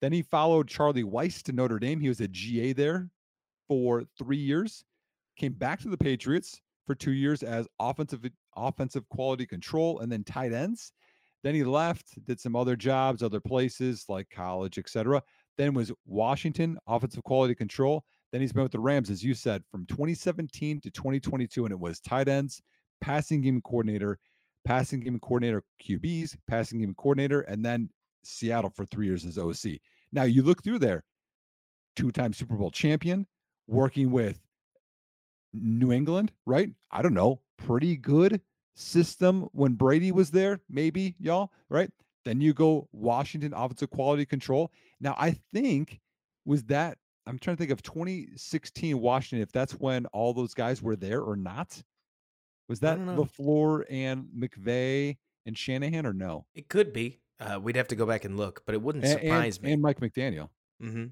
Then he followed Charlie Weis to Notre Dame. He was a GA there for three years. Came back to the Patriots for two years as offensive offensive quality control and then tight ends. Then he left, did some other jobs, other places like college, etc. Then was Washington offensive quality control. Then he's been with the Rams, as you said, from 2017 to 2022, and it was tight ends, passing game coordinator, passing game coordinator QBs, passing game coordinator, and then Seattle for three years as OC. Now you look through there, two-time Super Bowl champion, working with New England, right? I don't know, pretty good system when Brady was there, maybe y'all, right? Then you go Washington offensive quality control. Now I think was that I'm trying to think of 2016 Washington, if that's when all those guys were there or not. Was that. LaFleur and McVay and Shanahan or no? it could be. Uh, we'd have to go back and look, but it wouldn't and, surprise me. and Mike McDaniel. hmm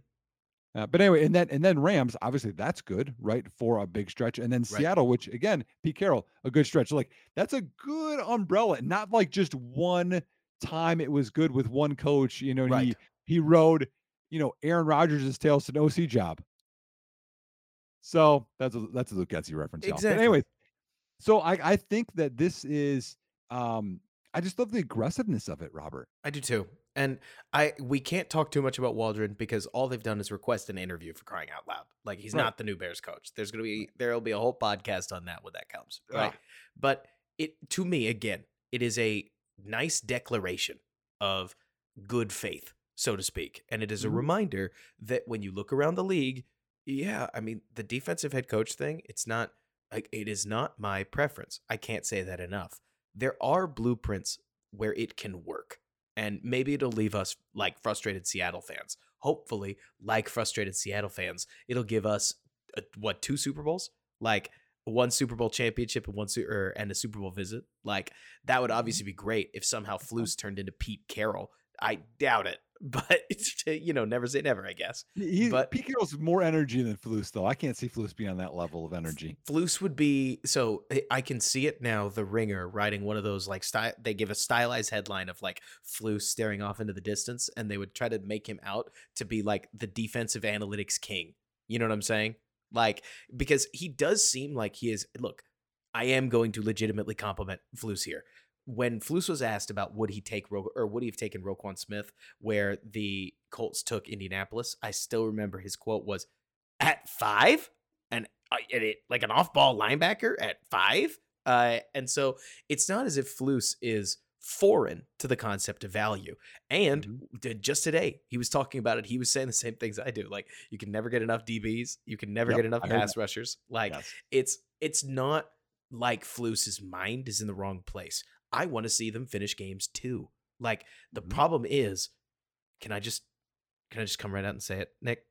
Uh, but anyway, and then and then Rams, obviously that's good, right? For a big stretch. And then Right. Seattle, which again, Pete Carroll, a good stretch. Like that's a good umbrella, not like just one time it was good with one coach, you know, and he Right. he rode, you know, Aaron Rodgers' tails to an OC job. So that's a that's a Luke Getsy reference. Exactly. But anyways, so I I think that this is um I just love the aggressiveness of it, Robert. I do too. And I we can't talk too much about Waldron because all they've done is request an interview for crying out loud. Like he's Right. not the new Bears coach. There's gonna be there'll be a whole podcast on that when that comes. Right. Ah. But it to me, again, it is a nice declaration of good faith, so to speak. And it is a Mhm. reminder that when you look around the league, yeah, I mean, the defensive head coach thing, it's not like it is not my preference. I can't say that enough. There are blueprints where it can work. And maybe it'll leave us like frustrated Seattle fans. Hopefully, like frustrated Seattle fans, it'll give us uh what two Super Bowls? Like one Super Bowl championship and one su- or, and a Super Bowl visit. Like that would obviously be great if somehow Flus turned into Pete Carroll. I doubt it, but it's you know never say never. I guess He, But- Pete Carroll's more energy than Flus, though. I can't see Flus being on that level of energy. Flus would be so I- I can see it now. The Ringer writing one of those like style. They give a stylized headline of like Flus staring off into the distance, and they would try to make him out to be like the defensive analytics king. You know what I'm saying? Like because he does seem like he is. Look, I am going to legitimately compliment Flus here. When Flus was asked about would he take Ro- or would he have taken Roquan Smith where the Colts took Indianapolis, I still remember his quote was at five and uh, and it like an off-ball linebacker at five. Uh, and so it's not as if Flus is foreign to the concept of value. And Mhm. just today, he was talking about it. He was saying the same things I do. Like you can never get enough DBs. You can never Yep, get enough pass rushers. Like Yes. it's it's not like Flus's mind is in the wrong place. I want to see them finish games too. Like the Mhm. problem is, can I just can I just come right out and say it, Nick?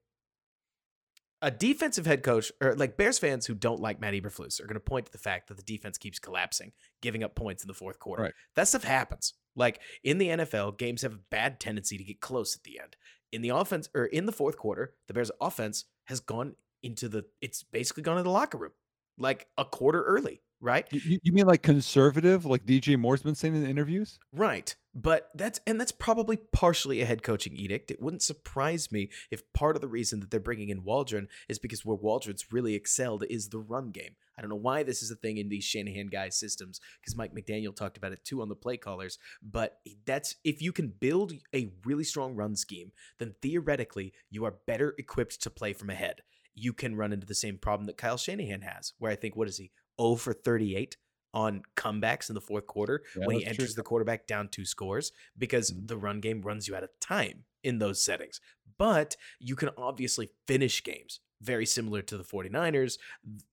A defensive head coach, or like Bears fans who don't like Matt Eberflus, are going to point to the fact that the defense keeps collapsing, giving up points in the fourth quarter. Right. That stuff happens. Like in the NFL, games have a bad tendency to get close at the end. In the offense, or in the fourth quarter, the Bears' offense has gone into the. It's basically gone to the locker room, like a quarter early, right? You- You, mean like conservative, like DJ Moore's been saying in the interviews? Right. But that's and that's probably partially a head coaching edict. It wouldn't surprise me if part of the reason that they're bringing in Waldron is because where Waldron's really excelled is the run game. I don't know why this is a thing in these Shanahan guys systems because Mike McDaniel talked about it too on the play callers, but that's if you can build a really strong run scheme, then theoretically you are better equipped to play from ahead. You can run into the same problem that Kyle Shanahan has, where I think what is he? 0 for 38 on comebacks in the fourth quarter Yeah, when he that's true. enters the quarterback down two scores because Mhm. the run game runs you out of time in those settings. But you can obviously finish games very similar to the 49ers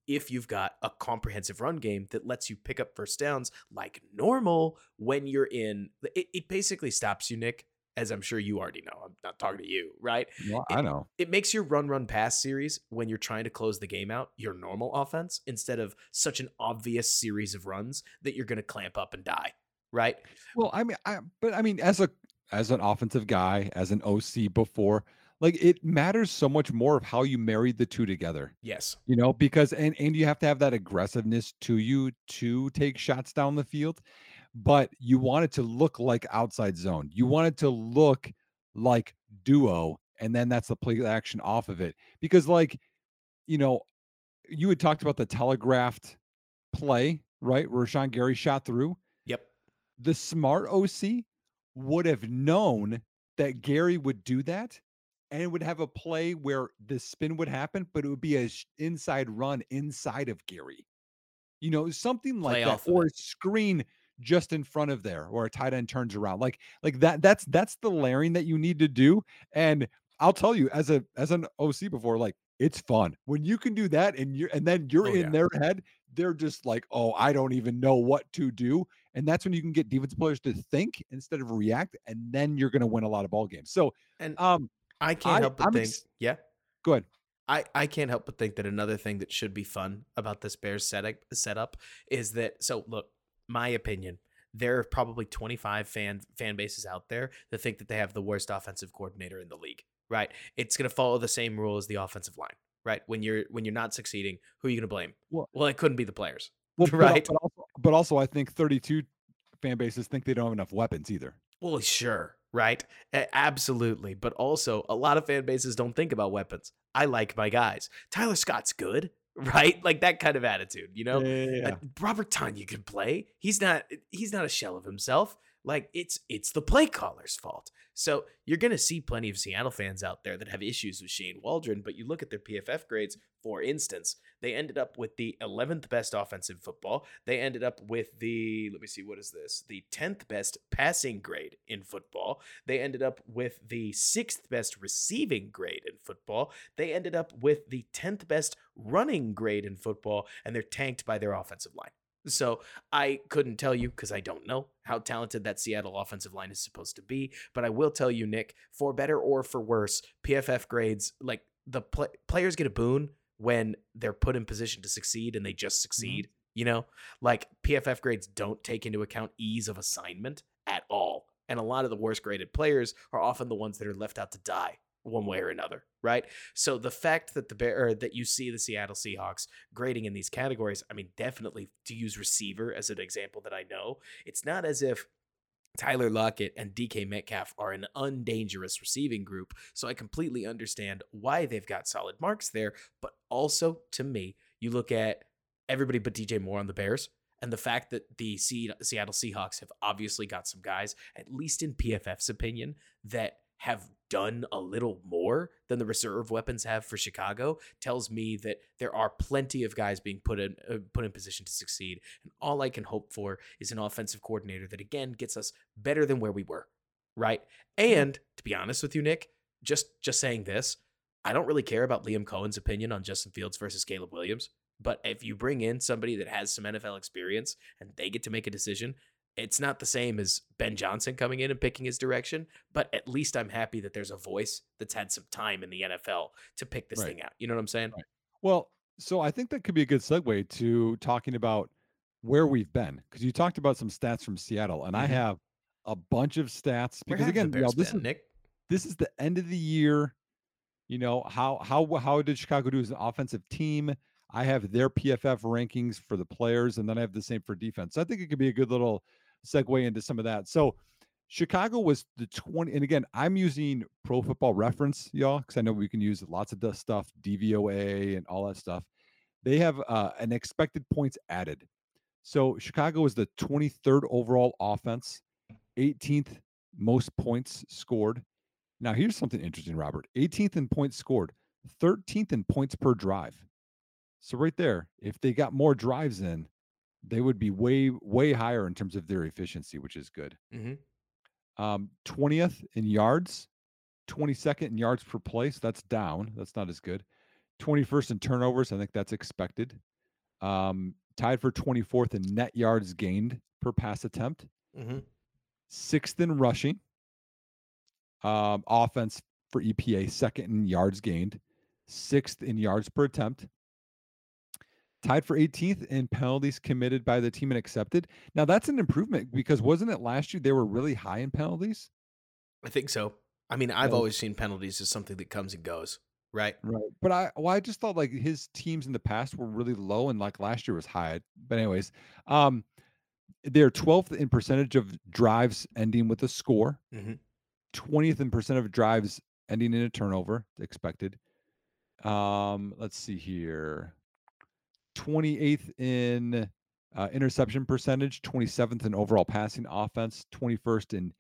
if you've got a comprehensive run game that lets you pick up first downs like normal when you're in it, it basically stops you nick as i'm sure you already know i'm not talking to you right Well, I know. it makes your run run pass series when you're trying to close the game out your normal offense instead of such an obvious series of runs that you're going to clamp up and die right Well, I mean, I, but I mean, as a as an offensive guy, as an OC before, like it matters so much more of how you married the two together. yes You know, because and and you have to have that aggressiveness to you to take shots down the field, but you want it to look like outside zone. You want it to look like duo, and then that's the play action off of it. Because, like, you know, you had talked about the telegraphed play, right? Where Rashan Gary shot through yep the smart OC would have known that Gary would do that and it would have a play where the spin would happen, but it would be a sh- inside run inside of Gary. You know, something like Play that, or a screen just in front of there, or a tight end turns around. Like, like that. That's that's the layering that you need to do. And I'll tell you, as a as an OC before, like it's fun when you can do that, and you're and then you're Oh, in yeah. their head. They're just like, oh, I don't even know what to do. And that's when you can get defensive players to think instead of react, and then you're going to win a lot of ball games. So, and um, i can't I- help but I'm think ex- yeah go ahead. I, I can't help but think that another thing that should be fun about this Bears setup setup is that so look, my opinion, there are probably 25 fan fan bases out there that think that they have the worst offensive coordinator in the league. Right? It's going to follow the same rule as the offensive line. Right? When you're when you're not succeeding, who are you going to blame? Well- well, it couldn't be the players. Well, Right. But also, but also, I think 32 fan bases think they don't have enough weapons either. Well, sure, right? Absolutely. But also, a lot of fan bases don't think about weapons. I like my guys. Tyler Scott's good, right? Like that kind of attitude, you know? yeah, yeah, Uh, Robert Tonyan can play. He's not he's not a shell of himself. Like it's it's the play caller's fault. So you're gonna see plenty of Seattle fans out there that have issues with Shane Waldron, but you look at their PFF grades, for instance, they ended up with the 11th best offensive football. They ended up with the let me see what is this? The 10th best passing grade in football. They ended up with the 6th best receiving grade in football. They ended up with the 10th best running grade in football and they're tanked by their offensive line. So I couldn't tell you because I don't know how talented that Seattle offensive line is supposed to be. But I will tell you, Nick, for better or for worse, PFF grades like the pl- players get a boon when they're put in position to succeed and they just succeed. Mm-hmm. You know, like PFF grades don't take into account ease of assignment at all. And a lot of the worst graded players are often the ones that are left out to die one way or another, right? So the fact that the bear that you see the Seattle Seahawks grading in these categories, I mean, definitely to use receiver as an example that I know, it's not as if Tyler Lockett and DK Metcalf are an undangerous receiving group. So I completely understand why they've got solid marks there. But also, to me, you look at everybody but DJ Moore on the Bears. And the fact that the Seattle Seahawks have obviously got some guys, at least in PFF's opinion, that have done a little more than the reserve weapons have for Chicago tells me that there are plenty of guys being put in uh, put in position to succeed. And all I can hope for is an offensive coordinator that again gets us better than where we were right? And to be honest with you Nick just just saying this I don't really care about Liam Coen's opinion on Justin Fields versus Caleb Williams. But if you bring in somebody that has some NFL experience and they get to make a decision it's not the same as Ben Johnson coming in and picking his direction, but at least I'm happy that there's a voice that's had some time in the NFL to pick this right. thing out. You know what I'm saying? Right. Well, so I think that could be a good segue to talking about where we've been because you talked about some stats from Seattle, and mm-hmm. I have a bunch of stats because again, know, this been, is Nick. This is the end of the year. You know how how how did Chicago do as an offensive team? I have their PFF rankings for the players, and then I have the same for defense. So I think it could be a good little segue into some of that. So Chicago was the 20, and again, I'm using pro football reference, y'all, because I know we can use lots of the stuff, DVOA and all that stuff. They have uh, an expected points added. So Chicago was the 23rd overall offense, 18th most points scored. Now, here's something interesting, Robert 18th in points scored, 13th in points per drive. So, right there, if they got more drives in, they would be way way higher in terms of their efficiency, which is good. Mm-hmm. Um, 20th in yards, 22nd in yards per place. That's down. That's not as good. 21st in turnovers. I think that's expected. Um, tied for 24th in net yards gained per pass attempt. Mm-hmm. Sixth in rushing. Um, offense for EPA, second in yards gained, sixth in yards per attempt, tied for 18th in penalties committed by the team and accepted. Now that's an improvement because wasn't it last year they were really high in penalties? I think so. I mean, I've yeah. always seen penalties as something that comes and goes, right? Right. But I well, I just thought like his teams in the past were really low and like last year was high. But anyways, um they're 12th in percentage of drives ending with a score. Mm-hmm. 20th in percent of drives ending in a turnover, expected. Um, let's see here. 28th in uh, interception percentage, 27th in overall passing offense, 21st in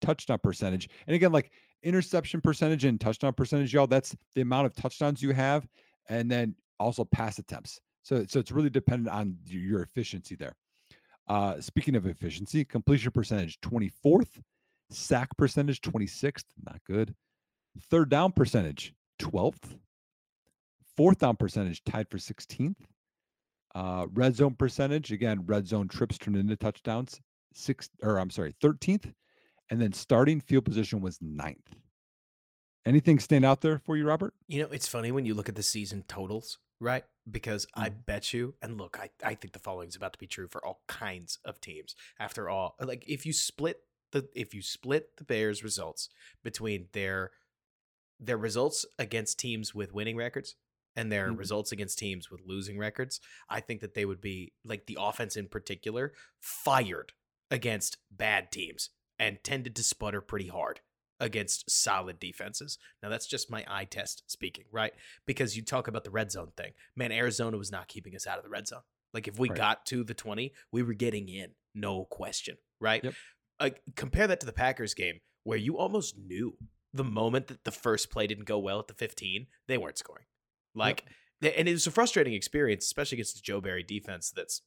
touchdown percentage. And again, like interception percentage and touchdown percentage, y'all, that's the amount of touchdowns you have, and then also pass attempts. So, so it's really dependent on your efficiency there. Uh, speaking of efficiency, completion percentage 24th, sack percentage 26th, not good. Third down percentage 12th, fourth down percentage tied for 16th, uh, red zone percentage, again, red zone trips turned into touchdowns, six or I'm sorry, 13th. And then starting field position was ninth. Anything stand out there for you, Robert? You know, it's funny when you look at the season totals, right? Because mm-hmm. I bet you, and look, I, I think the following is about to be true for all kinds of teams. After all, like if you split the if you split the Bears results between their their results against teams with winning records and their mm-hmm. results against teams with losing records, I think that they would be like the offense in particular fired against bad teams and tended to sputter pretty hard against solid defenses. Now that's just my eye test speaking, right? Because you talk about the red zone thing. Man, Arizona was not keeping us out of the red zone. Like if we right. got to the 20, we were getting in, no question, right? Yep. like compare that to the Packers game where you almost knew the moment that the first play didn't go well at the 15, they weren't scoring. Like, yep. and it's a frustrating experience, especially against the Joe Barry defense that's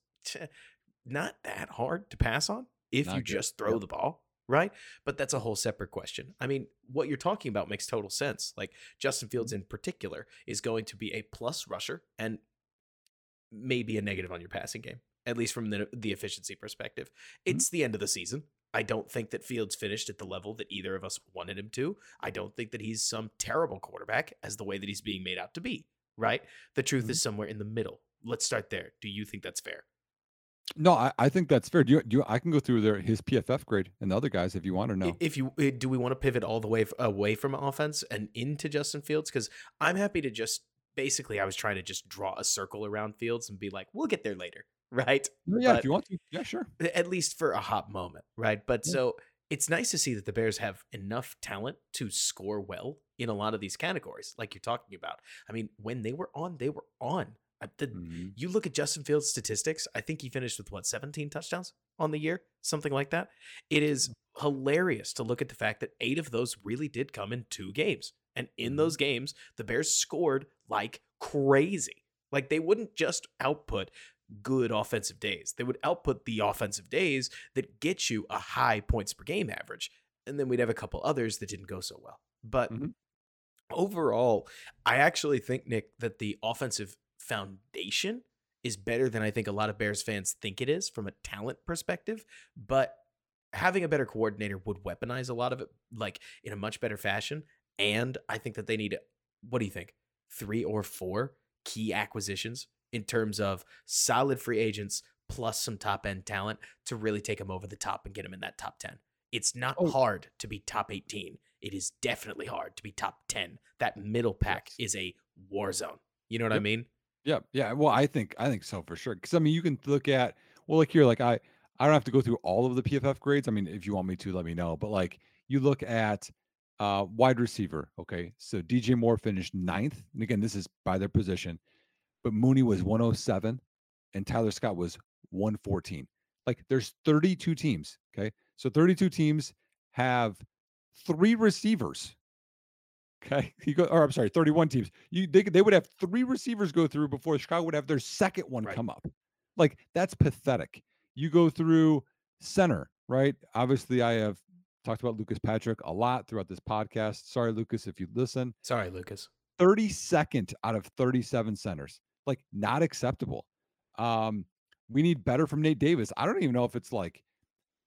not that hard to pass on if not you good. just throw yep. the ball, right? But that's a whole separate question. I mean, what you're talking about makes total sense. Like, Justin Fields mm-hmm. in particular is going to be a plus rusher and maybe a negative on your passing game, at least from the, the efficiency perspective. Mm-hmm. It's mm-hmm. the end of the season. I don't think that Fields finished at the level that either of us wanted him to. I don't think that he's some terrible quarterback as the way that he's being made out to be, right? The truth mm-hmm. is somewhere in the middle. Let's start there. Do you think that's fair? No, I, I think that's fair. Do you, do you, I can go through their his PFF grade and the other guys if you want to know. If you eh, do, we want to pivot all the way away from offense and into Justin Fields because I'm happy to just basically I was trying to just draw a circle around Fields and be like, we'll get there later right? Yeah, but if you want to. Yeah, sure. At least for a hot moment, right? But yeah. so it's nice to see that the Bears have enough talent to score well in a lot of these categories, like you're talking about. I mean, when they were on, they were on. The, mm-hmm. You look at Justin Fields' statistics. I think he finished with what 17 touchdowns on the year, something like that. It is hilarious to look at the fact that eight of those really did come in two games, and in mm-hmm. those games, the Bears scored like crazy. Like they wouldn't just output good offensive days. They would output the offensive days that get you a high points per game average. And then we'd have a couple others that didn't go so well. But mm-hmm. Overall, I actually think, Nick, that the offensive foundation is better than I think a lot of Bears fans think it is from a talent perspective. But having a better coordinator would weaponize a lot of it, like in a much better fashion. And I think that they need, what do you think? Three or four key acquisitions in terms of solid free agents plus some top end talent to really take them over the top and get them in that top 10. It's not oh. hard to be top 18. It is definitely hard to be top 10. That middle pack yes. is a war zone. You know what yep. I mean? Yeah. Yeah. Well, I think I think so for sure. Cause I mean you can look at well, like here, like I I don't have to go through all of the PFF grades. I mean, if you want me to, let me know. But like you look at uh wide receiver, okay. So DJ Moore finished ninth. And again, this is by their position but Mooney was 107 and Tyler Scott was 114. Like there's 32 teams. Okay. So 32 teams have three receivers. Okay. You go, or I'm sorry, 31 teams. You they, they would have three receivers go through before Chicago would have their second one right. come up. Like that's pathetic. You go through center, right? Obviously, I have talked about Lucas Patrick a lot throughout this podcast. Sorry, Lucas, if you listen. Sorry, Lucas. 32nd out of 37 centers like not acceptable. Um, we need better from Nate Davis. I don't even know if it's like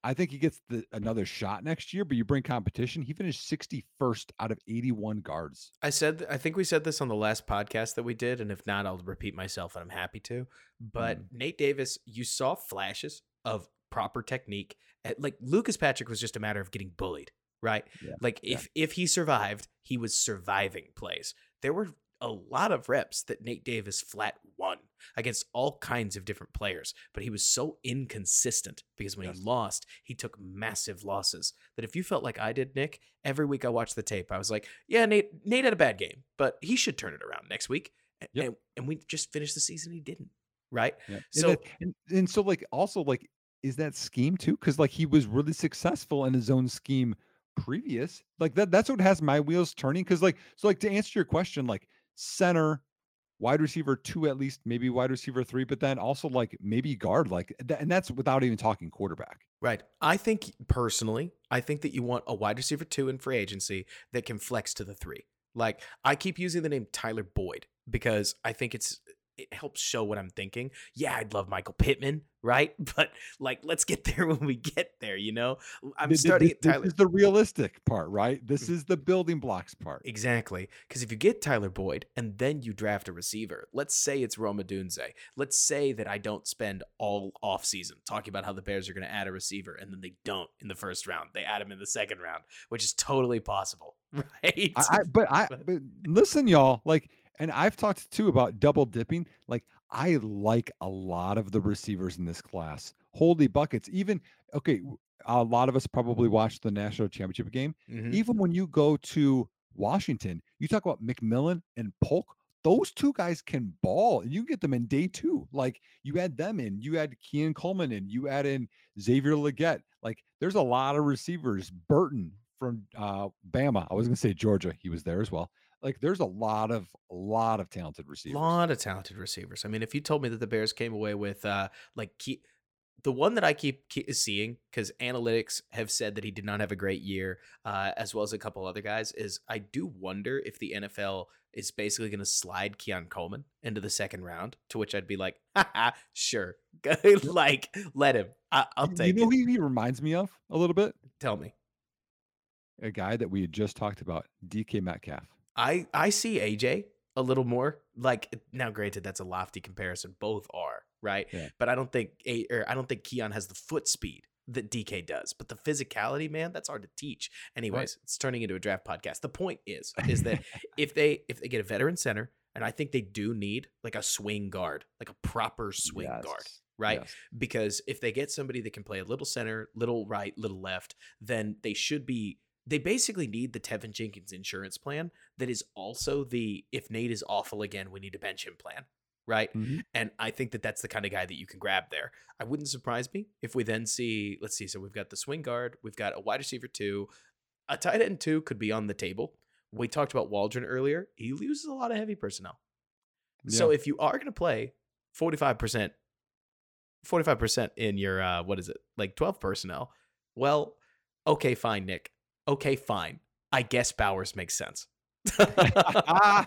I think he gets the, another shot next year, but you bring competition. He finished 61st out of 81 guards. I said, I think we said this on the last podcast that we did. And if not, I'll repeat myself and I'm happy to. But mm. Nate Davis, you saw flashes of proper technique. Like Lucas Patrick was just a matter of getting bullied, right? Yeah. Like if, yeah. if he survived, he was surviving plays. There were a lot of reps that Nate Davis flat won against all kinds of different players, but he was so inconsistent because when yes. he lost, he took massive losses. That if you felt like I did, Nick, every week I watched the tape, I was like, yeah, Nate, Nate had a bad game, but he should turn it around next week. Yep. And, and we just finished the season, he didn't. Right. Yep. So, and, and, and so, like, also, like, is that scheme too? Because, like, he was really successful in his own scheme previous. Like, that, that's what has my wheels turning. Because, like, so, like, to answer your question, like, center, wide receiver two at least, maybe wide receiver three, but then also like maybe guard, like, and that's without even talking quarterback. Right. I think personally, I think that you want a wide receiver two in free agency that can flex to the three. Like I keep using the name Tyler Boyd because I think it's it helps show what I'm thinking. Yeah, I'd love Michael Pittman, right? But like, let's get there when we get there. You know, I'm this, starting. This, Tyler. this is the realistic part, right? This mm. is the building blocks part. Exactly, because if you get Tyler Boyd and then you draft a receiver, let's say it's Rome Odunze. Let's say that I don't spend all off season talking about how the Bears are going to add a receiver, and then they don't in the first round. They add him in the second round, which is totally possible, right? I, I, but I but listen, y'all, like and I've talked too about double dipping. Like I like a lot of the receivers in this class. Holy buckets. Even okay, a lot of us probably watched the national championship game. Mm-hmm. Even when you go to Washington, you talk about McMillan and Polk. those two guys can ball and you get them in day two. Like you add them in, you add Keon Coleman in, you add in Xavier Legette. Like there's a lot of receivers. Burton from uh Bama. I was gonna say Georgia, he was there as well. Like there's a lot of a lot of talented receivers. A lot of talented receivers. I mean, if you told me that the Bears came away with uh like key the one that I keep, keep seeing because analytics have said that he did not have a great year, uh, as well as a couple other guys, is I do wonder if the NFL is basically going to slide Keon Coleman into the second round. To which I'd be like, sure, like let him. I, will take. You know it. who he reminds me of a little bit? Tell me. A guy that we had just talked about, DK Metcalf. I I see AJ a little more. Like now, granted, that's a lofty comparison. Both are right, yeah. but I don't think a or I don't think Keon has the foot speed that DK does. But the physicality, man, that's hard to teach. Anyways, right. it's turning into a draft podcast. The point is, is that if they if they get a veteran center, and I think they do need like a swing guard, like a proper swing yes. guard, right? Yes. Because if they get somebody that can play a little center, little right, little left, then they should be they basically need the Teven Jenkins insurance plan that is also the if Nate is awful again, we need to bench him plan. Right. Mm-hmm. And I think that that's the kind of guy that you can grab there. I wouldn't surprise me if we then see, let's see, so we've got the swing guard, we've got a wide receiver two, a tight end two could be on the table. We talked about Waldron earlier. He loses a lot of heavy personnel. Yeah. So if you are going to play 45%, 45% in your, uh, what is it, like 12 personnel, well, okay, fine, Nick okay, fine. I guess Bowers makes sense. I,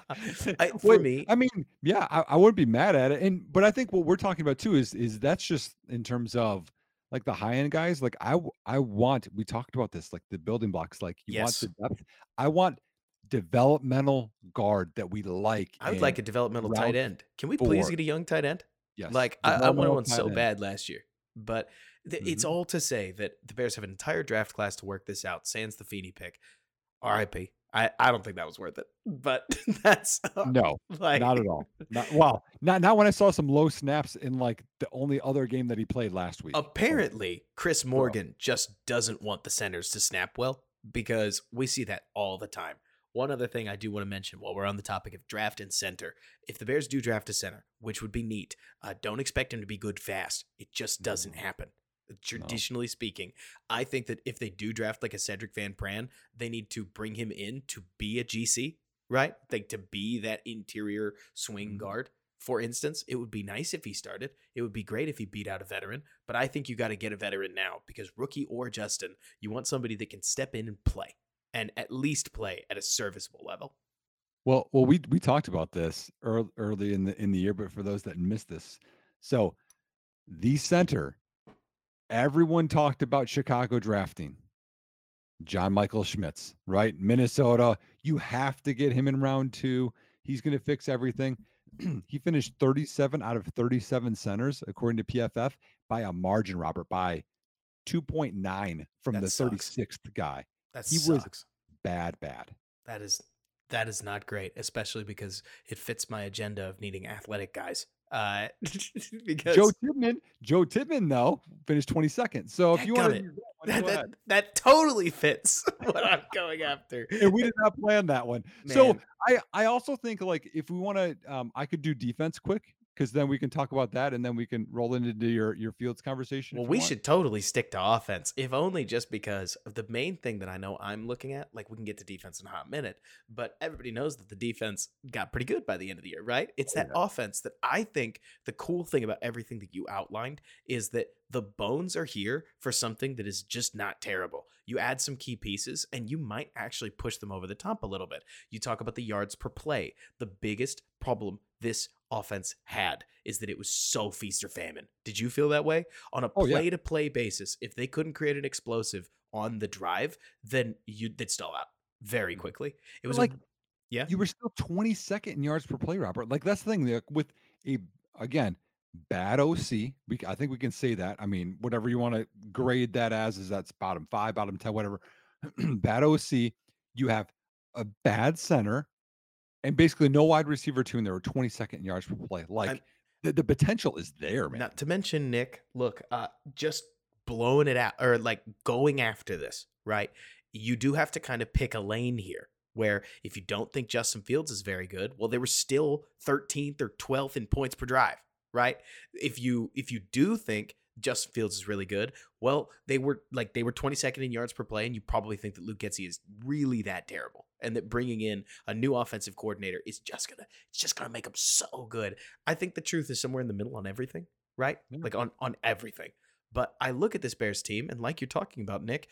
for me, I mean, yeah, I, I, wouldn't be mad at it. And but I think what we're talking about too is is that's just in terms of like the high end guys. Like I I want we talked about this like the building blocks. Like you yes. want the depth. I want developmental guard that we like. I would like a developmental tight end. Can we please get a young tight end? Yes. Like I, I wanted one so end. bad last year, but Mm-hmm. It's all to say that the Bears have an entire draft class to work this out. Sans the Feeney pick. RIP. I, I don't think that was worth it, but that's uh, no, like, not at all. Not, well, not not when I saw some low snaps in like the only other game that he played last week. Apparently, Chris Morgan just doesn't want the centers to snap well because we see that all the time. One other thing I do want to mention while we're on the topic of draft and center. If the Bears do draft a center, which would be neat, uh, don't expect him to be good fast. It just doesn't happen traditionally no. speaking. I think that if they do draft like a Sedrick Van Pran, they need to bring him in to be a GC, right? Like to be that interior swing mm-hmm. guard. For instance, it would be nice if he started. It would be great if he beat out a veteran, but I think you got to get a veteran now because rookie or Justin, you want somebody that can step in and play and at least play at a serviceable level. Well, well, we we talked about this early, early in the in the year, but for those that missed this, so the center everyone talked about Chicago drafting John Michael Schmitz, right? Minnesota, you have to get him in round two. He's going to fix everything. he finished 37 out of 37 centers, according to PFF, by a margin, Robert, by 2.9 from that the sucks. 36th guy. That he sucks. was bad, bad. That is that is not great, especially because it fits my agenda of needing athletic guys. Uh, because Joe Tippmann, Joe Tippmann, though finished 22nd. So if you want to, that, that, that, totally fits what I'm going after. and we did not plan that one. Man. So I I also think like if we want to, um, I could do defense quick because then we can talk about that and then we can roll into your your fields conversation. Well, we want. should totally stick to offense, if only just because of the main thing that I know I'm looking at. Like we can get to defense in a hot minute, but everybody knows that the defense got pretty good by the end of the year, right? It's that yeah. offense that I think the cool thing about everything that you outlined is that the bones are here for something that is just not terrible. You add some key pieces and you might actually push them over the top a little bit. You talk about the yards per play. The biggest problem this offense had is that it was so feast or famine. Did you feel that way? On a play to play basis, if they couldn't create an explosive on the drive, then you they'd stall out very mm. quickly. It was like, a, yeah, you were still 22nd in yards per play, Robert. Like that's the thing like, with a again bad OC. We I think we can say that. I mean, whatever you want to grade that as is that's bottom five, bottom ten, whatever. bad OC. You have a bad center and basically no wide receiver two, and there were 22nd yards per play. Like the, the potential is there, man. Not to mention, Nick, look, uh, just blowing it out or like going after this, right? You do have to kind of pick a lane here where if you don't think Justin Fields is very good, well, they were still 13th or 12th in points per drive, right? If you if you do think Justin Fields is really good, well, they were like they were 22nd in yards per play, and you probably think that Luke Getsy is really that terrible, and that bringing in a new offensive coordinator is just gonna it's just gonna make them so good. I think the truth is somewhere in the middle on everything, right? Yeah. Like on on everything. But I look at this Bears team, and like you're talking about, Nick,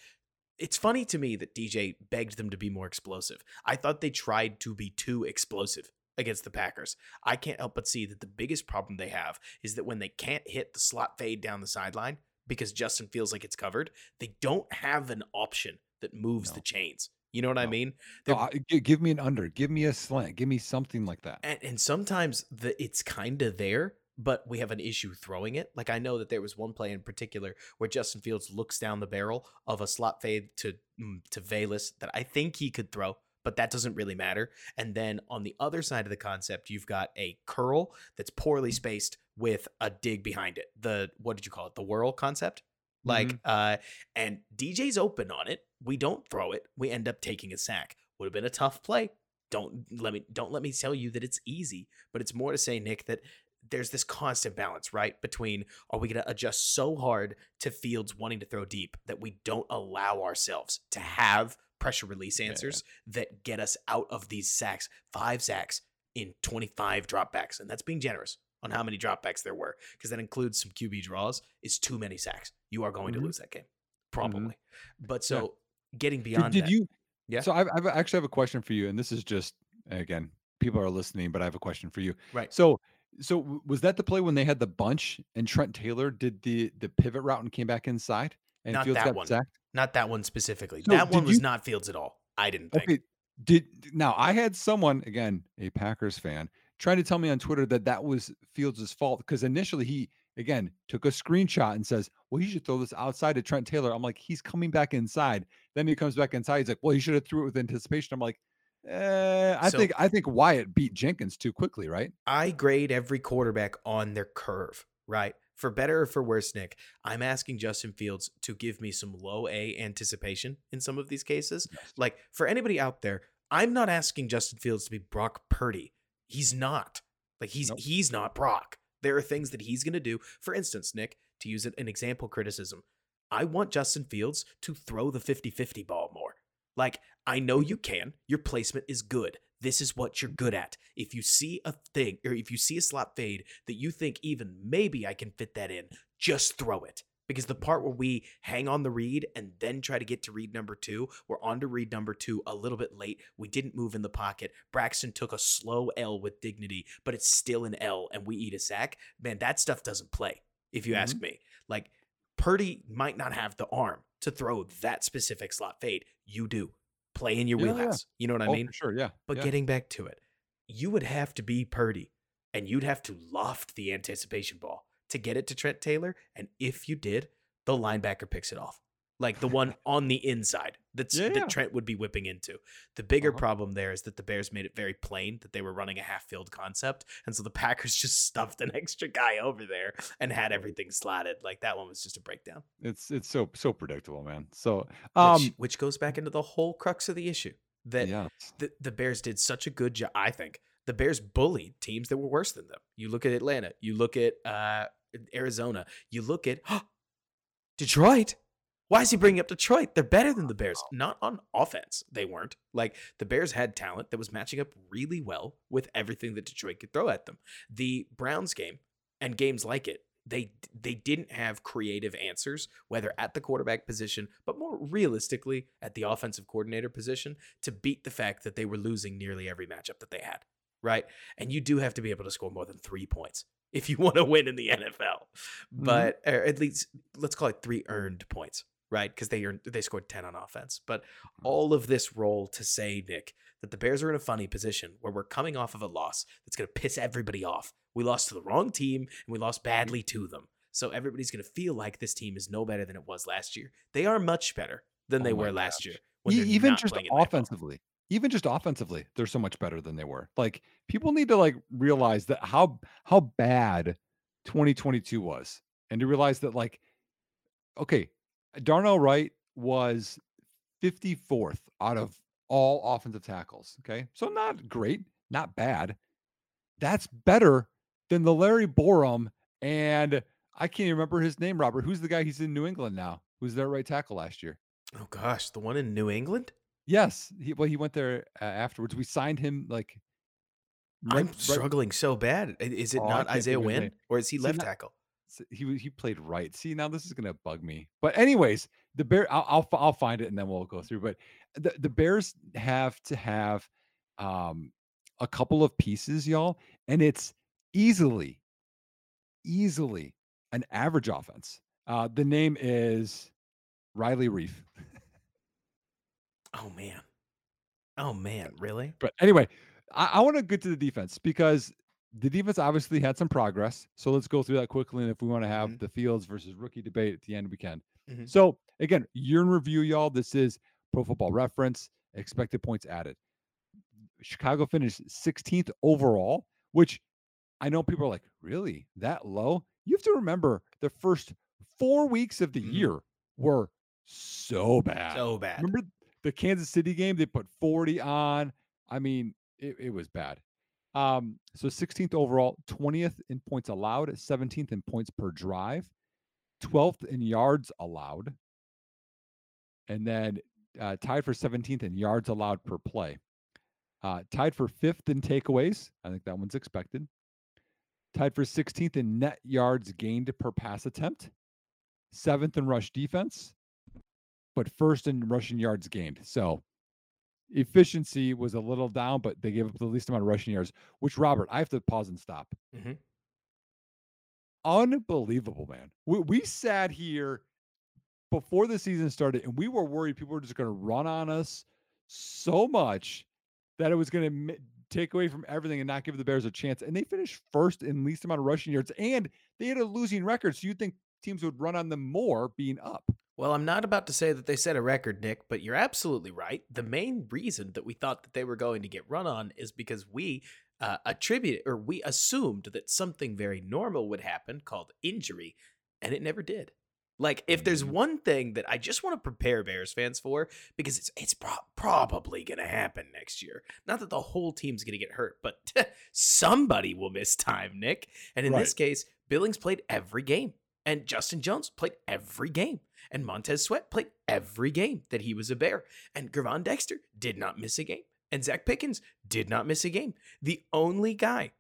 it's funny to me that DJ begged them to be more explosive. I thought they tried to be too explosive against the Packers. I can't help but see that the biggest problem they have is that when they can't hit the slot fade down the sideline because Justin feels like it's covered, they don't have an option that moves No. the chains. You know what I mean? No, I- gi- give me an under. Give me a slant. Give me something like that. and, and sometimes the it's kind of there but we have an issue throwing it like i know that there was one play in particular where justin fields looks down the barrel of a slot fade to mm, to Velus that i think he could throw but that doesn't really matter and then on the other side of the concept you've got a curl that's poorly spaced with a dig behind it the what did you call it the whirl concept like uh and dj's open on it. We don't throw it. We end up taking a sack. Would have been a tough play. Don't let me don't let me tell you that it's easy but it's more to say nick that there's this constant balance right between are we going to adjust so hard to fields wanting to throw deep that we don't allow ourselves to have pressure release answers that get us out of these sacks five sacks in 25 dropbacks. And that's being generous on how many dropbacks there were because that includes some qb draws. It's too many sacks you are going Mhm. to lose that game probably but Yeah. so getting beyond did that you? Yeah. So I've, I actually have a question for you, and this is just again, people are listening, but I have a question for you. right So, so was that the play when they had the bunch and Trent Taylor did the the pivot route and came back inside and Not Fields that got one. sacked? not that one specifically So that one was you- not fields at all i didn't think Okay. Did now I had someone again, a Packers fan, trying to tell me on Twitter that that was Fields' fault because initially he again took a screenshot and says, "Well, you should throw this outside to Trent Taylor." I'm like, he's coming back inside. Then he comes back inside. He's like, "Well, you should have threw it with anticipation." I'm like, eh, I So- think I think Wyatt beat Jenkins too quickly, right? I grade every quarterback on their curve, right? For better or for worse, Nick, I'm asking Justin Fields to give me some low A anticipation in some of these cases. Like, for anybody out there, I'm not asking Justin Fields to be Brock Purdy. He's not. Like, he's Nope. he's not Brock. There are things that he's going to do. For instance, Nick, to use an example criticism, I want Justin Fields to throw the 50 50 ball more. Like, I know you can. Your placement is good. This is what you're good at. If you see a thing, or if you see a slot fade that you think even maybe I can fit that in, just throw it. Because the part where we hang on the read and then try to get to read number two, we're on to read number two a little bit late. We didn't move in the pocket. Braxton took a slow L with dignity, but it's still an L and we eat a sack. Man, that stuff doesn't play, if you ask mm-hmm. me. Like, Purdy might not have the arm to throw that specific slot fade. You do. Play in your Yeah, yeah. wheelhouse. You know what I oh, mean? for sure, yeah. But yeah. getting back to it, you would have to be Purdy and you'd have to loft the anticipation ball to get it to Trent Taylor. And if you did, the linebacker picks it off. Like the one on the inside that's Yeah, yeah. that Trent would be whipping into. The bigger Uh-huh. problem there is that the Bears made it very plain that they were running a half field concept. And so the Packers just stuffed an extra guy over there and had everything slotted. Like that one was just a breakdown. it's it's so so predictable, man. So um which, which goes back into the whole crux of the issue that yeah. the, the Bears did such a good job. I think the Bears bullied teams that were worse than them. You look at Atlanta, you look at uh, Arizona, you look at Detroit. Why is he bringing up Detroit? They're better than the Bears. Not on offense, they weren't. Like the Bears had talent that was matching up really well with everything that Detroit could throw at them. The Browns game and games like it, they they didn't have creative answers, whether at the quarterback position, but more realistically at the offensive coordinator position, to beat the fact that they were losing nearly every matchup that they had. Right, and you do have to be able to score more than three points if you want to win in the NFL. Mm-hmm. But or at least let's call it three earned points, right? Because they earned they scored ten on offense. But mm-hmm. all of this role to say, Nick, that the Bears are in a funny position where we're coming off of a loss that's going to piss everybody off. We lost to the wrong team and we lost badly to them. So everybody's going to feel like this team is no better than it was last year. They are much better than Oh they were last year. even just playing in Lambeau. offensively even just offensively they're so much better than they were like people need to like realize that how how bad 2022 was and to realize that like okay darnell wright was 54th out of all offensive tackles. Okay. So not great, not bad. That's better than the Larry Borom and I can't remember his name, Robert. Who's the guy? He's in New England now. Who's their right tackle last year? Oh gosh, the one in New England. Yes, he, well, he went there uh, afterwards. We signed him like. Right, I'm right, struggling so bad. Is it oh, not Isaiah Wynn, or is he left not, tackle? He he played right. See, now this is gonna bug me. But anyways, the bear. I'll, I'll I'll find it and then we'll go through. But the the Bears have to have um a couple of pieces, y'all, and it's easily, easily an average offense. Uh, the name is Riley Reiff. oh man. Oh man, really? But anyway, I, I want to get to the defense because the defense obviously had some progress. So let's go through that quickly. And if we want to have mm-hmm. the fields versus rookie debate at the end, we can. Mm-hmm. So again, year in review, y'all. This is Pro Football Reference. Expected points added. Chicago finished 16th overall, which I know people are like, really that low? You have to remember the first four weeks of the mm-hmm. year were so bad. So bad. Remember the Kansas City game? They put 40 on. I mean, it, it was bad. Um, so 16th overall, 20th in points allowed, 17th in points per drive, 12th in yards allowed, and then uh, tied for 17th in yards allowed per play. Uh, tied for fifth in takeaways. I think that one's expected. Tied for 16th in net yards gained per pass attempt. Seventh in rush defense, but first in rushing yards gained. So efficiency was a little down, but they gave up the least amount of rushing yards, which, Robert, I have to pause and stop. Mm-hmm. Unbelievable, man. We, we sat here before the season started and we were worried people were just going to run on us so much that it was going to take away from everything and not give the Bears a chance. And they finished first in least amount of rushing yards, and they had a losing record. So you'd think teams would run on them more being up. Well, I'm not about to say that they set a record, Nick, but you're absolutely right. The main reason that we thought that they were going to get run on is because we uh, attributed or we assumed that something very normal would happen called injury, and it never did. Like, if there's mm-hmm. one thing that I just want to prepare Bears fans for, because it's it's pro- probably gonna happen next year. Not that the whole team's gonna get hurt, but somebody will miss time, Nick. And in right. this case, Billings played every game, and Justin Jones played every game, and Montez Sweat played every game that he was a Bear, and Gervon Dexter did not miss a game, and Zach Pickens did not miss a game. The only guy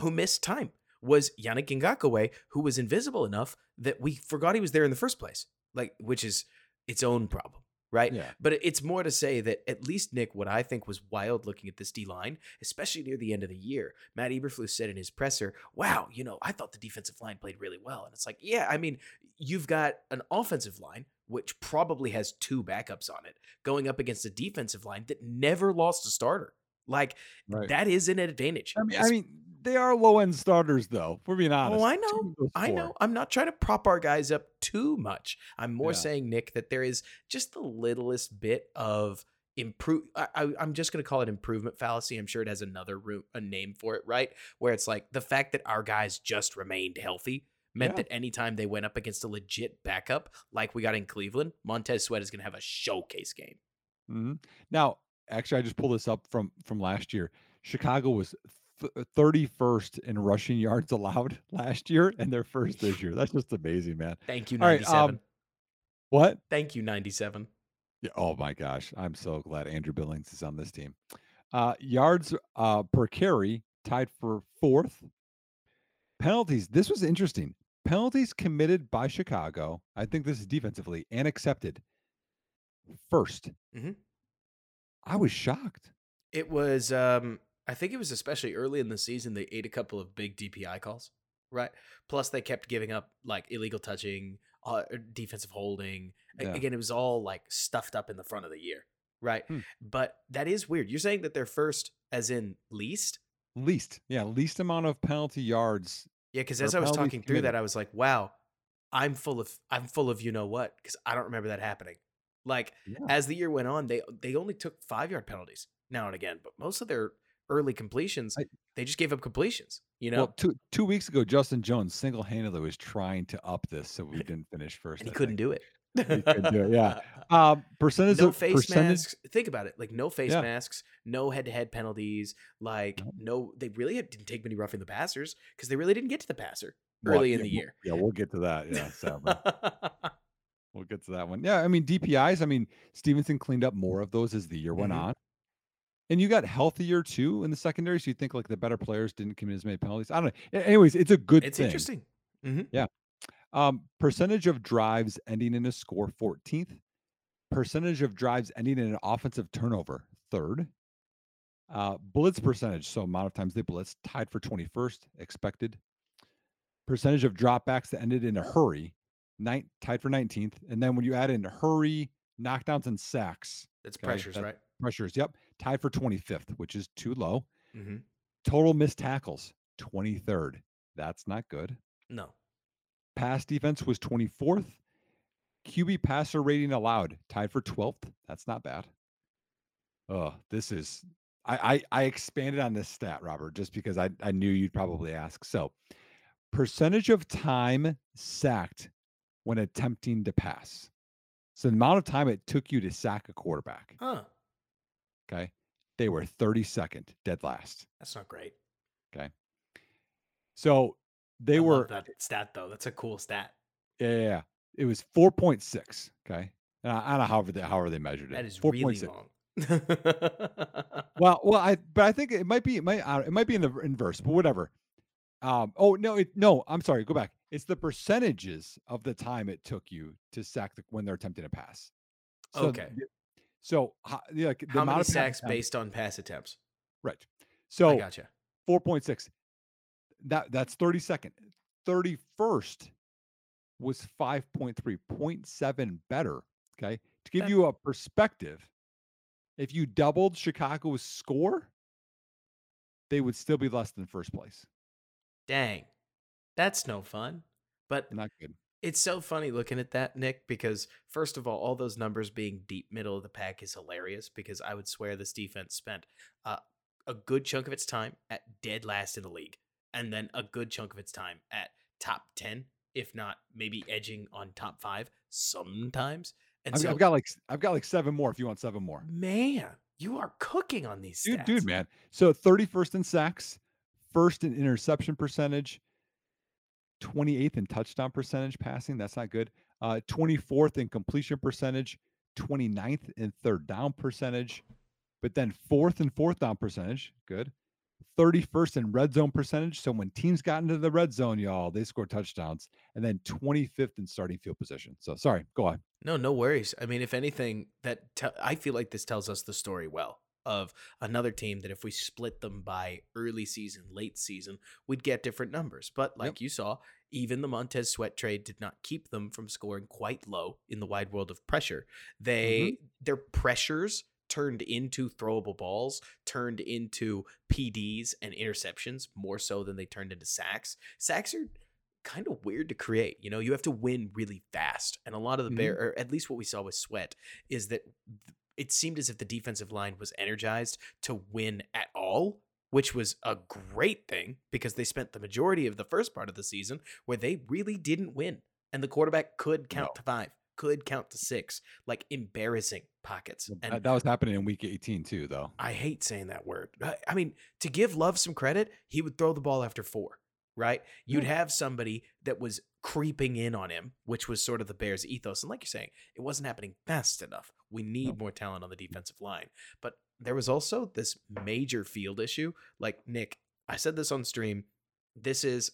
who missed time was Yannick Ngakoue, who was invisible enough that we forgot he was there in the first place. Like, which is its own problem, right? Yeah. But it's more to say that at least Nick, what I think was wild looking at this D line, especially near the end of the year, Matt Eberflus said in his presser, "Wow, you know, I thought the defensive line played really well." And it's like, yeah, I mean, you've got an offensive line which probably has two backups on it going up against a defensive line that never lost a starter. Like right. that is an advantage. I mean, I mean, they are low end starters, though. We're being oh, honest. Oh, I know. I know. I'm not trying to prop our guys up too much. I'm more yeah. saying, Nick, that there is just the littlest bit of improve. I, am just going to call it improvement fallacy. I'm sure it has another room, a name for it, right? Where it's like the fact that our guys just remained healthy meant yeah. that anytime they went up against a legit backup, like we got in Cleveland, Montez Sweat is going to have a showcase game. Mm-hmm. Now, actually, I just pulled this up from from last year. Chicago was 31st in rushing yards allowed last year, and they're first this year. That's just amazing, man. Thank you, 97. Right, um, what? Thank you, 97. Yeah, oh my gosh. I'm so glad Andrew Billings is on this team. Uh, yards uh, per carry tied for fourth. Penalties. This was interesting. Penalties committed by Chicago. I think this is defensively and accepted 1st mm-hmm. I was shocked. It was um I think it was especially early in the season they ate a couple of big DPI calls, right? Plus they kept giving up like illegal touching, uh, er, defensive holding. Yeah. Again, it was all like stuffed up in the front of the year, right? Hmm. But that is weird. You're saying that they're first as in least? Least. Yeah, least amount of penalty yards. Yeah, cuz as I was talking through that I was like, "Wow, I'm full of I'm full of you know what?" cuz I don't remember that happening. Like yeah. as the year went on, they they only took 5-yard penalties now and again, but most of their early completions. I, they just gave up completions. You know, well, two two weeks ago, Justin Jones single handedly was trying to up this, so we didn't finish first. and he couldn't do it. he couldn't do it. Yeah. Um, percentage no of face percentage. masks. Think about it. Like no face Yeah. masks, no head-to-head penalties. Like no, they really didn't take many roughing the passers because they really didn't get to the passer Well, early in yeah, the we'll- year. Yeah, we'll get to that. Yeah, sadly. we'll get to that one. Yeah, I mean DPIs. I mean Stevenson cleaned up more of those as the year went Mhm. on, and you got healthier too in the secondary. So you think like the better players didn't commit as many penalties. I don't know. Anyways, it's a good it's thing. interesting. hmm Um, percentage of drives ending in a score 14th. Percentage of drives ending in an offensive turnover third. Uh, blitz percentage, so amount of times they blitz, tied for 21st, expected. Percentage of dropbacks that ended in a hurry, nine, tied for 19th. And then when you add in hurry, knockdowns, and sacks, It's Okay, pressures, that- right? pressures, yep, tied for 25th, which is too low. hmm Total missed tackles, 23rd. That's not good. No. Pass defense was 24th. QB passer rating allowed, tied for 12th. That's not bad. Oh, this is I, I I expanded on this stat, Robert, just because I, I knew you'd probably ask. So percentage of time sacked when attempting to pass. So the amount of time it took you to sack a quarterback. Huh. Okay. They were 32nd, dead last. That's not great. Okay. So they I were that stat though. That's a cool stat. Yeah, yeah. It was 4.6. Okay. And I, I don't know however they however they measured it. That is 4.6. really long. Well, well, I but I think it might be it might uh, it might be in the inverse, but whatever. Um. Oh no, it, no. I'm sorry. Go back. It's the percentages of the time it took you to sack the, when they're attempting a pass. So Okay. So ho- yeah, like, the How amount many of sacks based on pass attempts? Right. So I gotcha. 4.6. That that's 32nd. 31st was 5.3, 0.7 better. Okay. To give That- you a perspective, if you doubled Chicago's score, they would still be less than first place. Dang. That's no fun. But Not good. it's so funny looking at that, Nick, because first of all, all those numbers being deep middle of the pack is hilarious because I would swear this defense spent uh, a good chunk of its time at dead last in the league and then a good chunk of its time at top 10, if not maybe edging on top five sometimes. And I've, so, I've got like I've got like seven more if you want seven more. man, you are cooking on these Dude, stats. dude, man. So 31st in sacks, first in interception percentage, 28th in touchdown percentage passing. That's not good. Uh, 24th in completion percentage, 29th in third down percentage, but then fourth in fourth down percentage. Good. 31st in red zone percentage. So when teams got into the red zone, y'all, they scored touchdowns. And then 25th in starting field position. So sorry, go on. No, no worries. I mean, if anything, that te- I feel like this tells us the story well of another team that if we split them by early season, late season, we'd get different numbers. But like you saw, even the Montez Sweat trade did not keep them from scoring quite low in the wide world of pressure. Mm-hmm. They their pressures turned into throwable balls, turned into PDs and interceptions more so than they turned into sacks. Sacks are kind of weird to create. You know, you have to win really fast. And a lot of the Mhm. bear, or at least what we saw with Sweat, is that it seemed as if the defensive line was energized to win at all, which was a great thing because they spent the majority of the first part of the season where they really didn't win. And the quarterback could count No. to five, could count to six, like embarrassing pockets. And that, that was happening in week 18 too, though. I hate saying that word. I I mean, to give Love some credit, he would throw the ball after four, right? You'd have somebody that was creeping in on him, which was sort of the Bears' ethos. And like you're saying, it wasn't happening fast enough. We need more talent on the defensive line. But there was also this major field issue. Like, Nick, I said this on stream. This is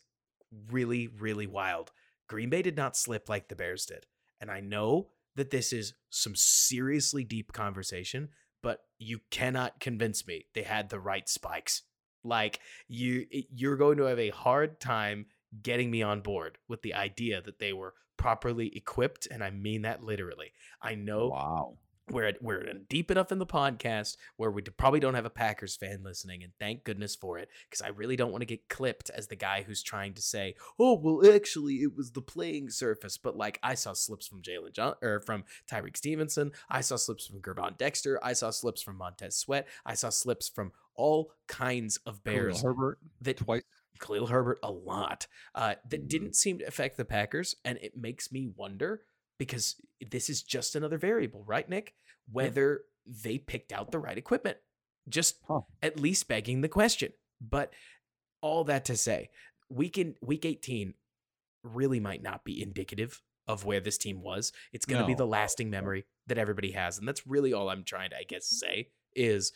really, really wild. Green Bay did not slip like the Bears did. And I know that this is some seriously deep conversation, but you cannot convince me they had the right spikes. Like you you're going to have a hard time getting me on board with the idea that they were properly equipped and I mean that literally. I know Wow. We're at, we're deep enough in the podcast where we probably don't have a Packers fan listening, and thank goodness for it, because I really don't want to get clipped as the guy who's trying to say, "Oh, well, actually, it was the playing surface." But like, I saw slips from Jaylon John or from Tyrique Stevenson, I saw slips from Gervon Dexter, I saw slips from Montez Sweat, I saw slips from all kinds of Bears. Khalil Herbert that twice. Khalil Herbert a lot uh, that Mhm. didn't seem to affect the Packers, and it makes me wonder because this is just another variable, right, Nick? Whether they picked out the right equipment. Just Huh. at least begging the question. But all that to say, week in week 18 really might not be indicative of where this team was. It's going to be the lasting memory that everybody has, and that's really all I'm trying to, I guess, say is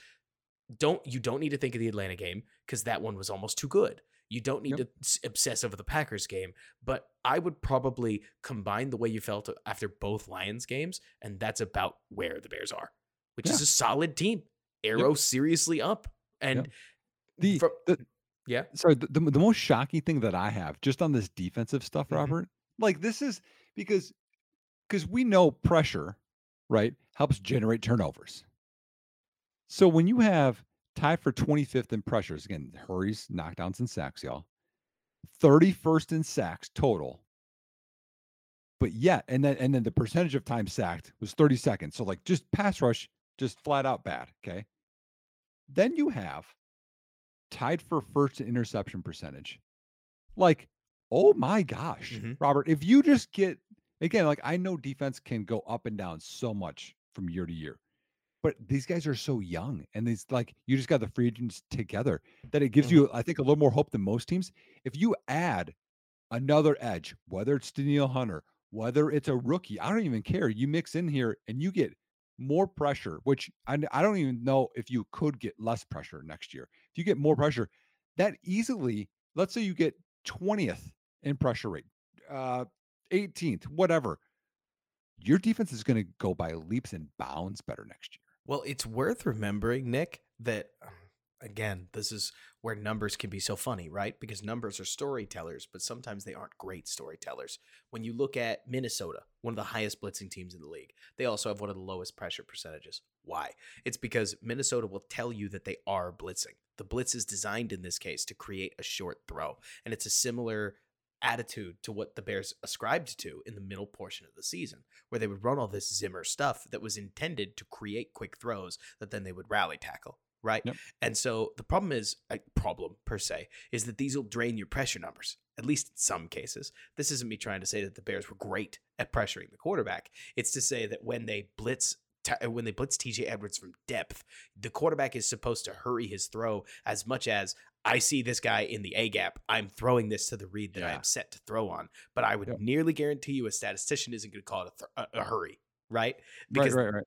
don't you don't need to think of the Atlanta game because that one was almost too good. You don't need Yep. to obsess over the Packers game, but I would probably combine the way you felt after both Lions games, and that's about where the Bears are, which is a solid team. Arrow seriously up, and The, Fro- the yeah, sorry, the, the, the most shocking thing that I have just on this defensive stuff, Mhm. Robert, like this is because because we know pressure, right, helps generate turnovers. So when you have tied for 25th in pressures, again, hurries, knockdowns, and sacks, y'all, 31st in sacks total. But yet, and then and then the percentage of time sacked was 30 seconds. So like just pass rush, just flat out bad. Okay. Then you have tied for first in interception percentage. Like, oh my gosh, Mhm. Robert, if you just get again, like I know defense can go up and down so much from year to year, but these guys are so young and these like you just got the free agents together that it gives Mhm. you, I think, a little more hope than most teams. If you add another edge, whether it's Danielle Hunter, whether it's a rookie, I don't even care. You mix in here and you get more pressure, which I, I don't even know if you could get less pressure next year. If you get more pressure, that easily, let's say you get 20th in pressure rate, uh, 18th, whatever. Your defense is going to go by leaps and bounds better next year. Well, it's worth remembering, Nick, that um, again, this is where numbers can be so funny, right? Because numbers are storytellers, but sometimes they aren't great storytellers. When you look at Minnesota, one of the highest blitzing teams in the league, they also have one of the lowest pressure percentages. Why? It's because Minnesota will tell you that they are blitzing. The blitz is designed in this case to create a short throw, and it's a similar attitude to what the Bears ascribed to in the middle portion of the season, where they would run all this Zimmer stuff that was intended to create quick throws that then they would rally tackle, right? Yep. And so the problem is a problem per se is that these will drain your pressure numbers, at least in some cases. This isn't me trying to say that the Bears were great at pressuring the quarterback. It's to say that when they blitz uh, when they blitz TJ Edwards from depth, the quarterback is supposed to hurry his throw as much as I see this guy in the A gap. I'm throwing this to the read that I am set to throw on. But I would Yep. nearly guarantee you a statistician isn't going to call it a, th- a, hurry, right? Because right, right, right.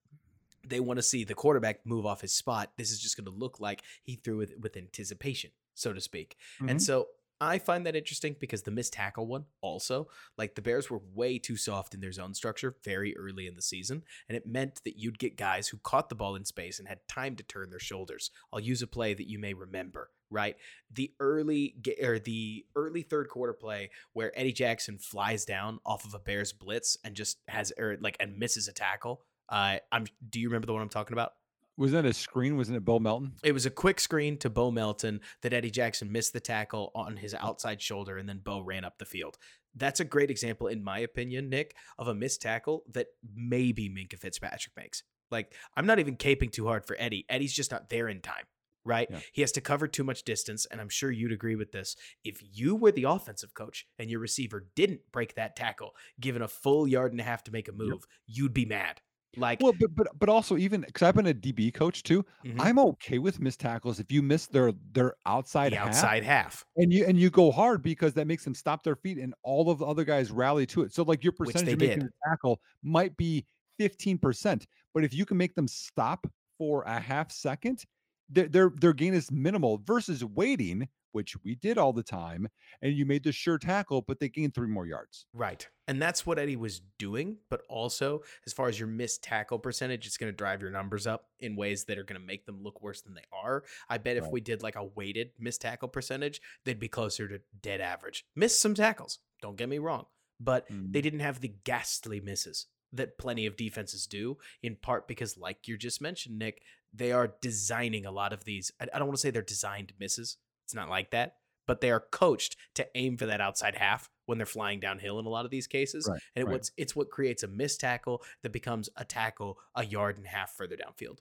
they want to see the quarterback move off his spot. This is just going to look like he threw it with anticipation, so to speak. Mhm. And so I find that interesting because the missed tackle one also, like the Bears were way too soft in their zone structure very early in the season. And it meant that you'd get guys who caught the ball in space and had time to turn their shoulders. I'll use a play that you may remember, right? The early or the early third quarter play where Eddie Jackson flies down off of a Bears blitz and just has or like and misses a tackle. Uh, I'm. Do you remember the one I'm talking about? Was that a screen? Wasn't it Bo Melton? It was a quick screen to Bo Melton that Eddie Jackson missed the tackle on his outside shoulder, and then Bo ran up the field. That's a great example, in my opinion, Nick, of a missed tackle that maybe Minkah Fitzpatrick makes. Like, I'm not even caping too hard for Eddie. Eddie's just not there in time, right? Yeah. He has to cover too much distance, and I'm sure you'd agree with this. If you were the offensive coach and your receiver didn't break that tackle, given a full yard and a half to make a move, you'd be mad. Like, Well, but but but also even because I've been a DB coach too, mhm, I'm okay with missed tackles if you miss their their outside the half outside half, and you and you go hard because that makes them stop their feet and all of the other guys rally to it. So like your percentage of making did. a tackle might be 15%, but if you can make them stop for a half second, their their, their gain is minimal versus waiting, which we did all the time, and you made the sure tackle, but they gained three more yards. Right. And that's what Eddie was doing. But also, as far as your missed tackle percentage, it's going to drive your numbers up in ways that are going to make them look worse than they are. I bet if we did like a weighted missed tackle percentage, they'd be closer to dead average. Missed some tackles. Don't get me wrong. But Mm. they didn't have the ghastly misses that plenty of defenses do, in part because, like you just mentioned, Nick, they are designing a lot of these. I I don't want to say they're designed misses. It's not like that. But they are coached to aim for that outside half when they're flying downhill in a lot of these cases. Right, And it right. what's it's what creates a missed tackle that becomes a tackle a yard and a half further downfield.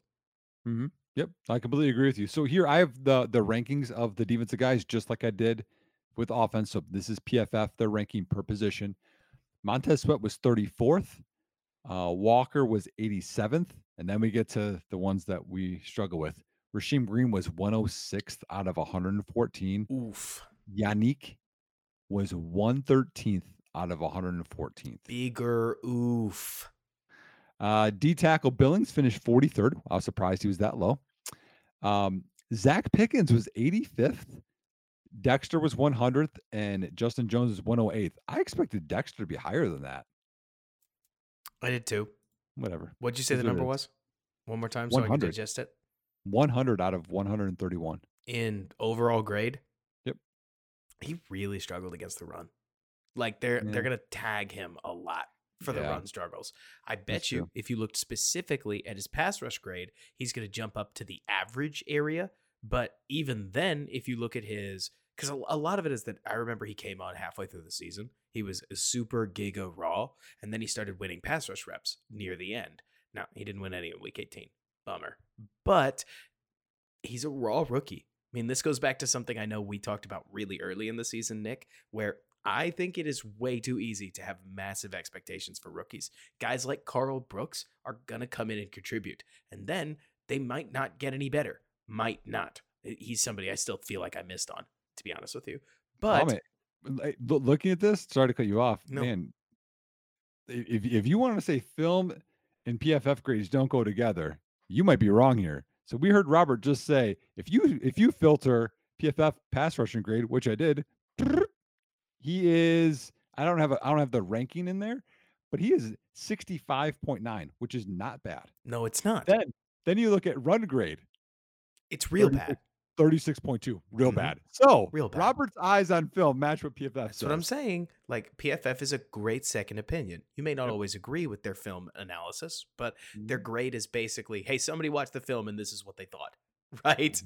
Yep, I completely agree with you. So here I have the the rankings of the defensive guys, just like I did with offense. So this is PFF, their ranking per position. Montez Sweat was 34th. Uh, Walker was 87th, and then we get to the ones that we struggle with. Rasheem Green was 106th out of 114. Oof. Yannick was 113th out of 114th. Bigger oof. Uh, D tackle Billings finished 43rd. I was surprised he was that low. Um, Zach Pickens was 85th. Dexter was 100th, and Justin Jones was 108th. I expected Dexter to be higher than that. I did too. Whatever. What'd you say the number was? One more time so I can 100. digest it. 100 out of 131. In overall grade. Yep. He really struggled against the run. Like they're Yeah. they're gonna tag him a lot for the Yeah. run struggles. I bet That's you true. if you looked specifically at his pass rush grade, he's gonna jump up to the average area. But even then, if you look at his because a, a lot of it is that I remember he came on halfway through the season. He was a super giga raw, and then he started winning pass rush reps near the end. Now he didn't win any in week 18. Bummer. But he's a raw rookie. I mean, this goes back to something I know we talked about really early in the season, Nick, where I think it is way too easy to have massive expectations for rookies. Guys like Karl Brooks are going to come in and contribute, and then they might not get any better. Might not. He's somebody I still feel like I missed on, to be honest with you. But like, looking at this, sorry to cut you off, No. man. If if you want to say film and PFF grades don't go together, you might be wrong here. So we heard Robert just say if you if you filter PFF pass rushing grade, which I did, he is I don't have a I don't have the ranking in there, but he is 65.9, which is not bad. no, it's not. Then then you look at run grade, it's real 36 bad. 36.2, real Mhm. bad. So Real bad. Robert's eyes on film match what PFF That's what I'm saying. Like PFF is a great second opinion. You may not Yep. always agree with their film analysis, but their Mhm. grade is basically, hey, somebody watched the film and this is what they thought. Right?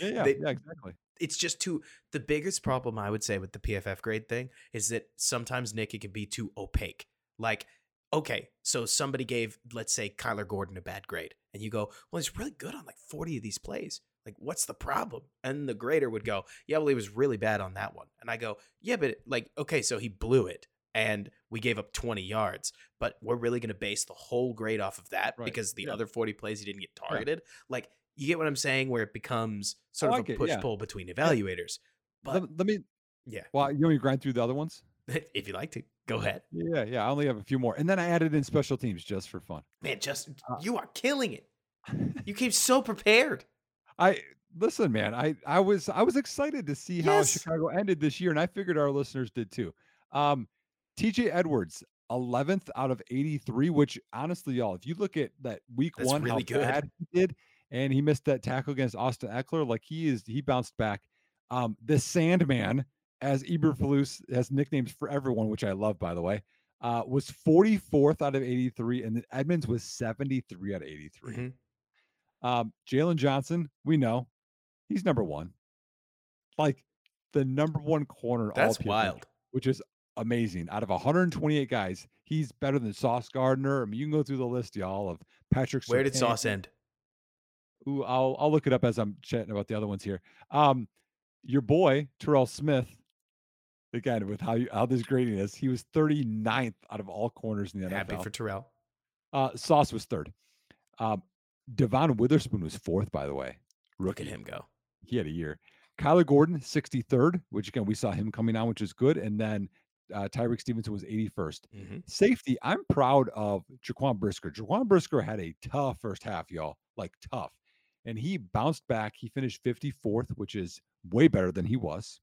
Yeah, yeah, They- yeah, exactly. it's just too the biggest problem I would say with the PFF grade thing is that sometimes Nick it can be too opaque. Like, okay, so somebody gave, let's say, Kyler Gordon a bad grade, and you go, Well, he's really good on like 40 of these plays. Like, what's the problem? And the grader would go, Yeah, well, he was really bad on that one. And I go, Yeah, but like, okay, so he blew it. And we gave up 20 yards, but we're really going to base the whole grade off of that Right, because the yeah. other 40 plays he didn't get targeted. Like, you get what I'm saying? Where it becomes sort Oh, I of a push yeah. pull between evaluators. But let, let me. yeah, Well, you want me to grind through the other ones? if you like to, go ahead. Yeah, yeah. I only have a few more, and then I added in special teams just for fun. Man, just Uh, you are killing it. You came so prepared. I listen, man. I I was I was excited to see how Yes. Chicago ended this year, and I figured our listeners did too. Um, T.J. Edwards, eleventh out of eighty-three. Which honestly, y'all, if you look at that week That's one, really how good. bad he did, and he missed that tackle against Austin Ekeler, like he is he bounced back. Um, the Sandman, as Eberflus has nicknames for everyone, which I love, by the way. Uh, was 44th out of 83, and then Edmunds was 73 out of 83. Mhm. Um, Jaylon Johnson, we know he's number one, like the number one corner. all That's wild. which is amazing. Out of 128 guys, he's better than Sauce Gardner. I mean, you can go through the list, y'all, of Patrick. Where did Sauce end? Ooh, I'll I'll look it up as I'm chatting about the other ones here. Um, your boy Terrell Smith, again with how you, how this grading is, he was 39th out of all corners in the NFL. Happy for Terrell. uh, Sauce was third. Um, Devon Witherspoon was fourth, by the way. Look at him go. He had a year. Kyler Gordon, 63rd, which again we saw him coming on, which is good. And then uh, Tyrique Stevenson was 81st. hmm Safety, I'm proud of Jaquan Brisker. Jaquan Brisker had a tough first half, y'all, like tough. And he bounced back. He finished 54th, which is way better than he was.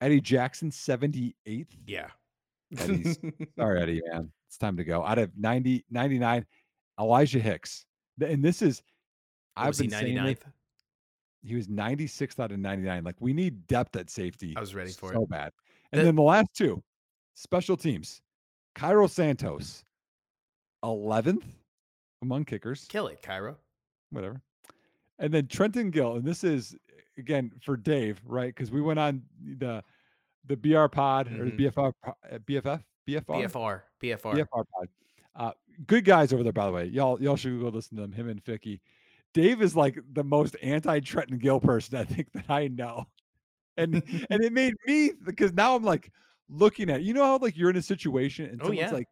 Eddie Jackson, 78th. Yeah. Eddie's- Sorry, Eddie, man. It's time to go. Out of 90, 99, Elijah Hicks. And this is, What I've he been saying 99th? he was 96th out of 99. Like we need depth at safety. I was ready for it. so it. bad. And The- then the last two, special teams. Cairo Santos, 11th among kickers, Kill it, Cairo. whatever. And then Trenton Gill, and this is again for Dave, right? Because we went on the the BR pod or the Mhm. BFR, uh, BFF, BFR, BFR. BFR. BFR pod. Uh, good guys over there, by the way. Y'all, y'all should go listen to them. Him and Ficky. Dave is like the most anti Trenton Gill person I think that I know, and and it made me because now I'm like looking at you know how like you're in a situation and Oh, someone's yeah. like,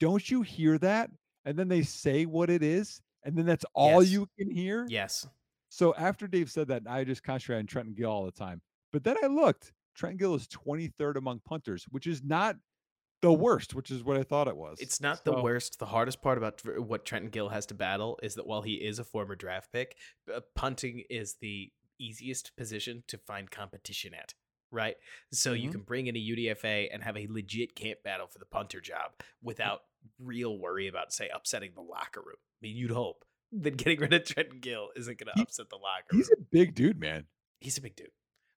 "Don't you hear that?" and then they say what it is, and then that's all Yes. you can hear. Yes. So after Dave said that, I just concentrated on Trenton Gill all the time. But then I looked. Trenton Gill is 23rd among punters, which is not the worst, which is what I thought it was. It's not the worst. The hardest part about what Trenton Gill has to battle is that while he is a former draft pick, uh, punting is the easiest position to find competition at. Right, so you Mhm. can bring in a UDFA and have a legit camp battle for the punter job without real worry about, say, upsetting the locker room. I mean, you'd hope that getting rid of Trenton Gill isn't going to upset the locker room. He's a big dude, man. He's a big dude,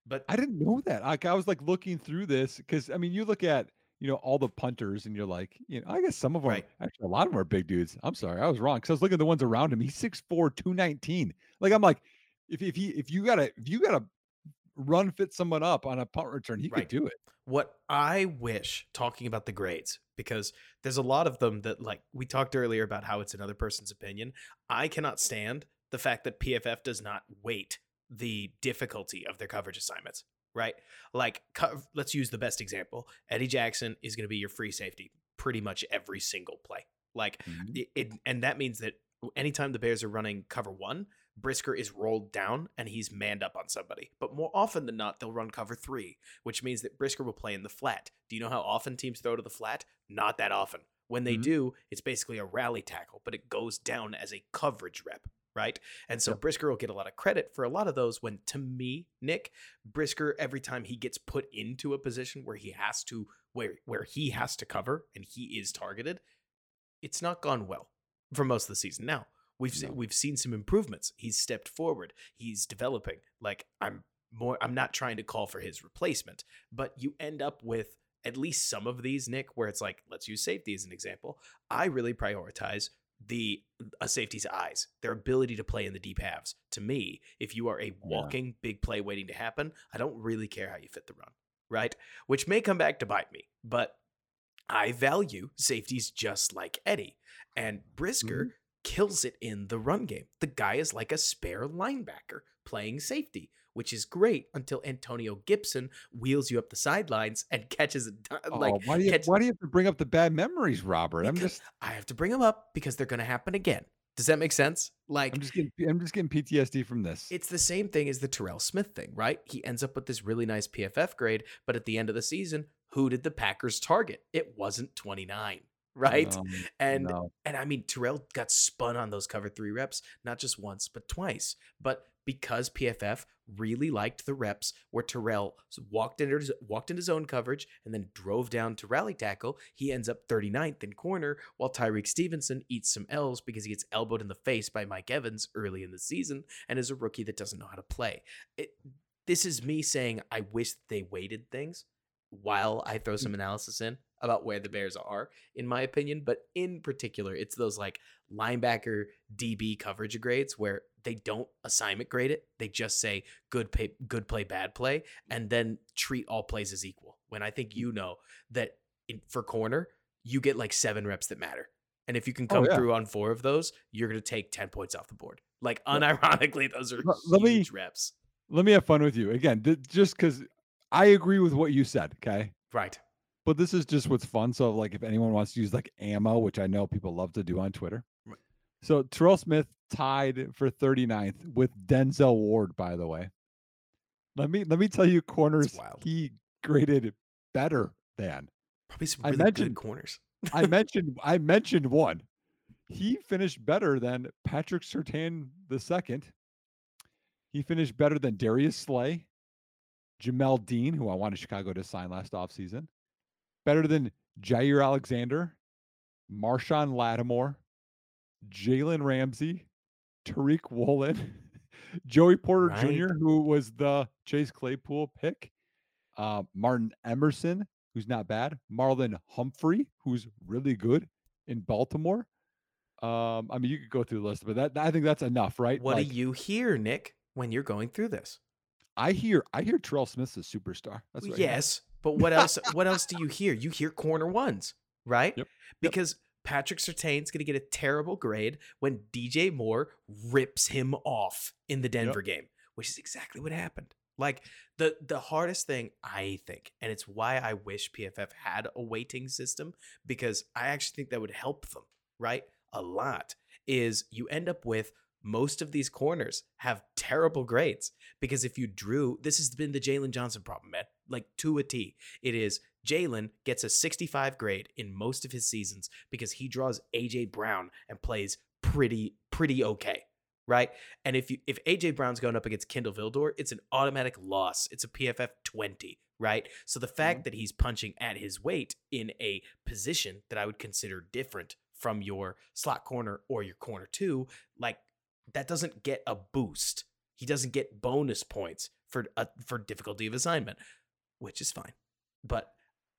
but I didn't know that. Like I was like looking through this because I mean, you look at you know all the punters and you're like, you know, I guess some of them, Right. actually, a lot of them are big dudes. I'm sorry, I was wrong because I was looking at the ones around him. He's 6'4", 219. Like I'm like, if if he if you gotta if you gotta run fit someone up on a punt return, he Right. could do it. What I wish, talking about the grades, because there's a lot of them that, like, we talked earlier about how it's another person's opinion. I cannot stand the fact that PFF does not weight the difficulty of their coverage assignments, right? Like, let's use the best example Eddie Jackson is going to be your free safety pretty much every single play. Like, it, it, and that means that anytime the Bears are running cover one, Brisker is rolled down and he's manned up on somebody. But more often than not, they'll run cover three, which means that Brisker will play in the flat. Do you know how often teams throw to the flat? Not that often. When they Mhm. do, it's basically a rally tackle, but it goes down as a coverage rep, right? And so Yep. Brisker will get a lot of credit for a lot of those when, to me, Nick, Brisker, every time he gets put into a position where he has to, where, where he has to cover and he is targeted, it's not gone well for most of the season. Now, we've seen, No. we've seen some improvements. He's stepped forward. He's developing. Like I'm more I'm not trying to call for his replacement, but you end up with at least some of these Nick where it's like let's use safety as an example. I really prioritize the a safety's eyes, their ability to play in the deep halves. To me, if you are a walking big play waiting to happen, I don't really care how you fit the run, right? Which may come back to bite me, but I value safeties just like Eddie. And Brisker mm-hmm. kills it in the run game. The guy is like a spare linebacker playing safety, which is great until Antonio Gibson wheels you up the sidelines and catches it. do- Oh, Like, why do you catch- why do you have to bring up the bad memories, Robert? I'm just I have to bring them up because they're going to happen again. Does that make sense? Like, I'm just getting I'm just getting PTSD from this. It's the same thing as the Terell Smith thing, right? He ends up with this really nice PFF grade, but at the end of the season, who did the Packers target? It wasn't 29, right? No, and no. and I mean Terell got spun on those cover 3 reps not just once, but twice. But because PFF really liked the reps where Terell walked into his, walked into zone coverage and then drove down to rally tackle, he ends up 39th in corner while Tyrique Stevenson eats some L's because he gets elbowed in the face by Mike Evans early in the season and is a rookie that doesn't know how to play. It, this is me saying I wish they weighted things while I throw some analysis in about where the Bears are, in my opinion. But in particular, it's those like linebacker DB coverage grades where they don't assignment grade it. They just say good pay, good play, bad play, mm. and then treat all plays as equal. When I think mm. you know that in, for corner, you get like seven reps that matter. And if you can Oh, come yeah. through on four of those, you're going to take 10 points off the board. Like, unironically, those are Let- let me- huge reps. Let me have fun with you again, th- just because I agree with what you said. Okay, Right. but this is just what's fun. So, like, if anyone wants to use like ammo, which I know people love to do on Twitter. Right. So Terell Smith tied for 39th with Denzel Ward, by the way. Let me let me tell you, corners he graded better than. Probably some I mentioned- good corners. I mentioned I mentioned one. He finished better than Patrick Surtain the second. He finished better than Darius Slay, Jamel Dean, who I wanted Chicago to sign last offseason. Better than Jaire Alexander, Marshon Lattimore, Jalen Ramsey, Tariq Woolen, Joey Porter Right. Jr., who was the Chase Claypool pick, uh, Martin Emerson, who's not bad, Marlon Humphrey, who's really good in Baltimore. Um, I mean, you could go through the list, but that I think that's enough, right? What Like, do you hear, Nick, when you're going through this? I hear I hear Terell Smith's a superstar. That's hear. yes, but what else? what else do you hear? You hear corner ones, right? Yep, yep. Patrick Surtain's going to get a terrible grade when DJ Moore rips him off in the Denver game, which is exactly what happened. Like the the hardest thing I think, and it's why I wish PFF had a weighting system because I actually think that would help them. Right? a lot is you end up with most of these corners have terrible grades because if you drew, this has been the Jaylon Johnson problem, man. Like to a T. It is Jaylon gets a 65 grade in most of his seasons because he draws AJ Brown and plays pretty pretty okay, right? And if you if AJ Brown's going up against Kindle Vildor, it's an automatic loss. It's a PFF 20, right? So the fact mm-hmm. that he's punching at his weight in a position that I would consider different from your slot corner or your corner two, like that doesn't get a boost. He doesn't get bonus points for uh, for difficulty of assignment, which is fine. But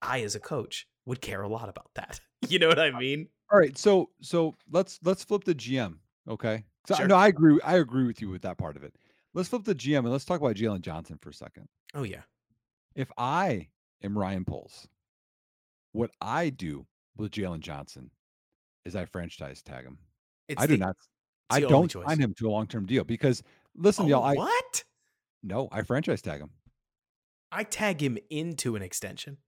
I, as a coach, would care a lot about that. You know what I uh, mean? All right. So so let's let's flip the GM. Okay. So sure. no, I agree. I agree with you with that part of it. Let's flip the GM and let's talk about Jaylon Johnson for a second. Oh yeah. If I am Ryan Poles, what I do with Jaylon Johnson is I franchise tag him. It's I do not. I don't sign him to a long term deal because listen, oh, y'all. I, what? No, I franchise tag him. I tag him into an extension.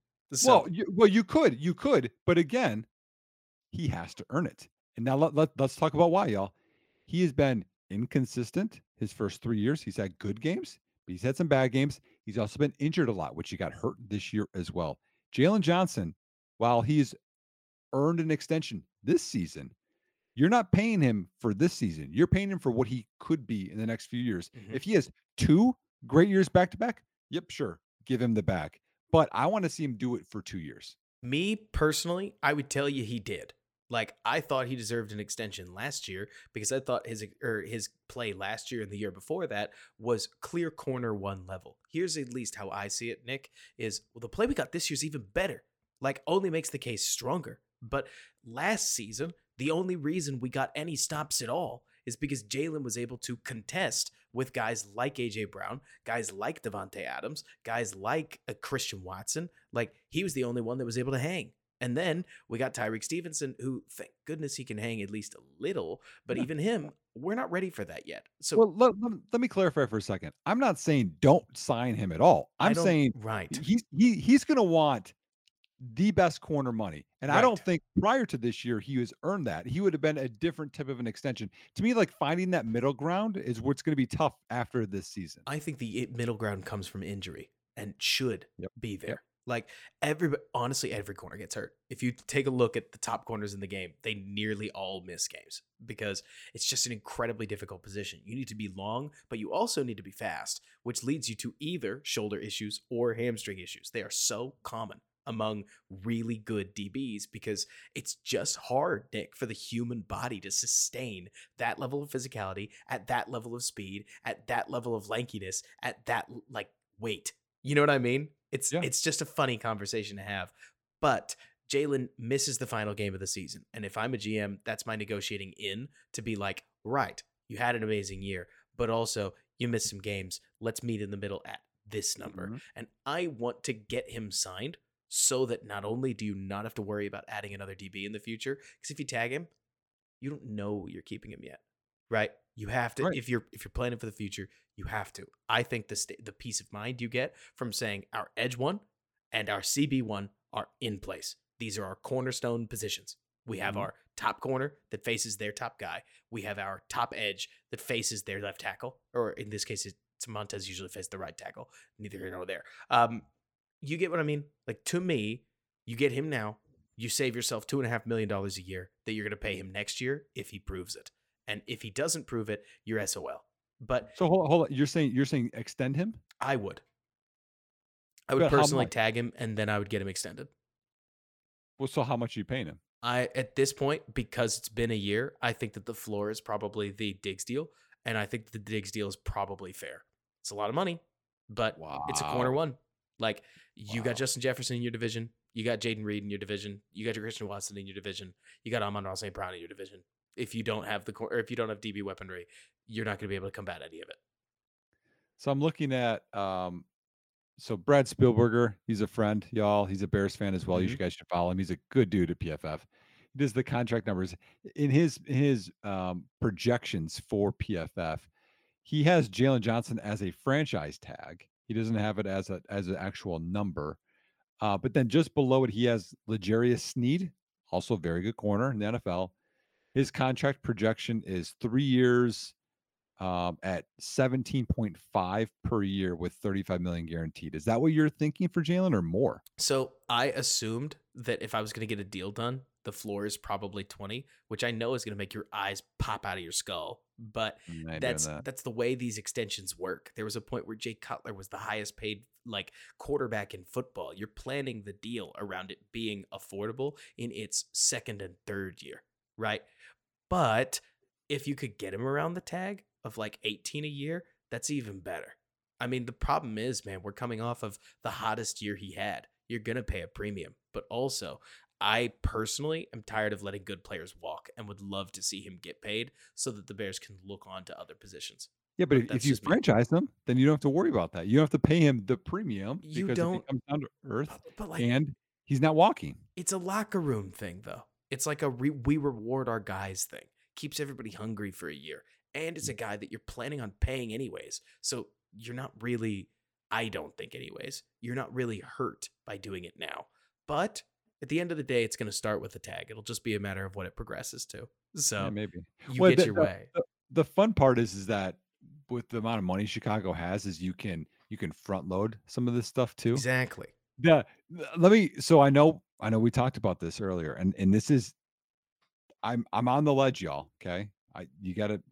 Well, you, well, you could, you could, but again, he has to earn it. And now let, let, let's talk about why, y'all. He has been inconsistent his first three years. He's had good games, but he's had some bad games. He's also been injured a lot, which he got hurt this year as well. Jaylon Johnson, while he's earned an extension this season, you're not paying him for this season. You're paying him for what he could be in the next few years. Mm-hmm. If he has two great years back to back, yep, sure, give him the back. But I want to see him do it for two years. Me personally, I would tell you he did. Like I thought he deserved an extension last year because I thought his or er, his play last year and the year before that was clear corner one level. Here's at least how I see it, Nick, is well the play we got this year's even better. Like only makes the case stronger. But last season, the only reason we got any stops at all is because Jaylon was able to contest with guys like AJ Brown, guys like Davante Adams, guys like a uh, Christian Watson. Like he was the only one that was able to hang. And then we got Tyrique Stevenson, who thank goodness he can hang at least a little, but yeah. even him, we're not ready for that yet. So well, let, let, me clarify for a second. I'm not saying don't sign him at all. I'm saying right. He's he, he's going to want the best corner money. And right. I don't think prior to this year he has earned that. He would have been a different type of an extension. To me, like finding that middle ground is what's going to be tough after this season. I think the middle ground comes from injury and should yep. be there. Yep. Like every honestly, every corner gets hurt. If you take a look at the top corners in the game, they nearly all miss games because it's just an incredibly difficult position. You need to be long, but you also need to be fast, which leads you to either shoulder issues or hamstring issues. They are so common among really good DBs because it's just hard, Nick, for the human body to sustain that level of physicality at that level of speed, at that level of lankiness, at that like weight. You know what I mean? It's yeah. it's just a funny conversation to have. But Jaylon misses the final game of the season. And if I'm a GM, that's my negotiating in to be like, right, you had an amazing year, but also you missed some games. Let's meet in the middle at this number. Mm-hmm. And I want to get him signed so that not only do you not have to worry about adding another DB in the future, because if you tag him, you don't know you're keeping him yet, right? You have to right. if you're if you're planning for the future, you have to. I think the st- the peace of mind you get from saying our edge one and our CB one are in place. These are our cornerstone positions. We have mm-hmm. our top corner that faces their top guy. We have our top edge that faces their left tackle, or in this case, it's Montez usually faces the right tackle. Neither here nor there. Um, you get what I mean? Like to me, you get him now, you save yourself two and a half million dollars a year that you're going to pay him next year if he proves it, and if he doesn't prove it, you're SOL. But so hold, hold on, you're saying you're saying extend him? I would. I would but personally tag him, and then I would get him extended. Well, so how much are you paying him? I at this point because it's been a year, I think that the floor is probably the Diggs deal, and I think the Diggs deal is probably fair. It's a lot of money, but wow. it's a corner one. Like you wow. got Justin Jefferson in your division. You got Jayden Reed in your division. You got your Christian Watson in your division. You got Amon-Ra St. Brown in your division. If you don't have the or if you don't have DB weaponry, you're not going to be able to combat any of it. So I'm looking at um so Brad Spielberger, he's a friend, y'all. He's a Bears fan as well. Mm-hmm. You guys should follow him. He's a good dude at PFF. He does the contract numbers in his his um, projections for PFF. He has Jaylon Johnson as a franchise tag, he doesn't have it as a as an actual number. Uh, but then just below it, he has L'Jarius Sneed, also very good corner in the NFL. His contract projection is three years um, at 17.5 per year with 35 million guaranteed. Is that what you're thinking for Jaylon or more? So I assumed that if I was going to get a deal done, the floor is probably 20, which I know is going to make your eyes pop out of your skull. But that's that's the way these extensions work. There was a point where Jay Cutler was the highest paid like quarterback in football. You're planning the deal around it being affordable in its second and third year, right? But if you could get him around the tag of like 18 a year, that's even better. I mean, the problem is, man, we're coming off of the hottest year he had. You're going to pay a premium. But also, I personally am tired of letting good players walk and would love to see him get paid so that the Bears can look on to other positions. Yeah, but But if, if you just me. franchise them, then you don't have to worry about that. You don't have to pay him the premium You because don't- he comes down to earth But like, and he's not walking. it's a locker room thing, though. It's like a re- we reward our guys thing. Keeps everybody hungry for a year, and it's a mm. guy that you're planning on paying anyways. So you're not really, I don't think, anyways, you're not really hurt by doing it now. But at the end of the day, it's going to start with a tag. It'll just be a matter of what it progresses to. So yeah, maybe. you Well, get the- your the- way. The fun part is is that with the amount of money Chicago has, is you can you can front load some of this stuff too. Exactly. The, the- let me so I know I know we talked about this earlier and and this is I'm I'm on the ledge y'all, okay? I you got to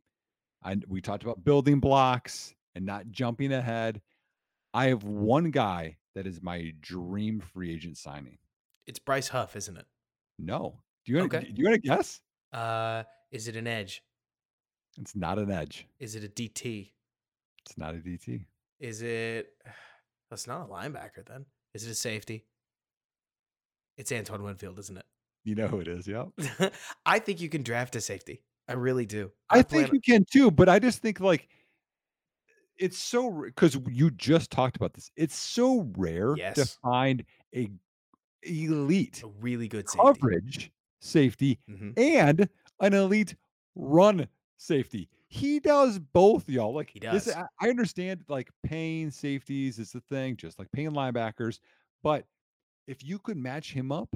I we talked about building blocks and not jumping ahead. I have one guy that is my dream free agent signing. It's Bryce Huff, isn't it? No. Do you want Okay. do you want to guess? Uh, is it an edge? It's not an edge. Is it a DT? It's not a DT. Is it? That's not a linebacker then. Is it a safety? It's Antoine Winfield, isn't it? You know who it is, yeah. I think you can draft a safety. I really do. I plan- think you can too, but I just think like it's so because you just talked about this. It's so rare to find a elite a really good safety. coverage safety Mhm. and an elite run safety. He does both, y'all. Like He does. I, I understand like paying safeties is the thing, just like paying linebackers. But if you could match him up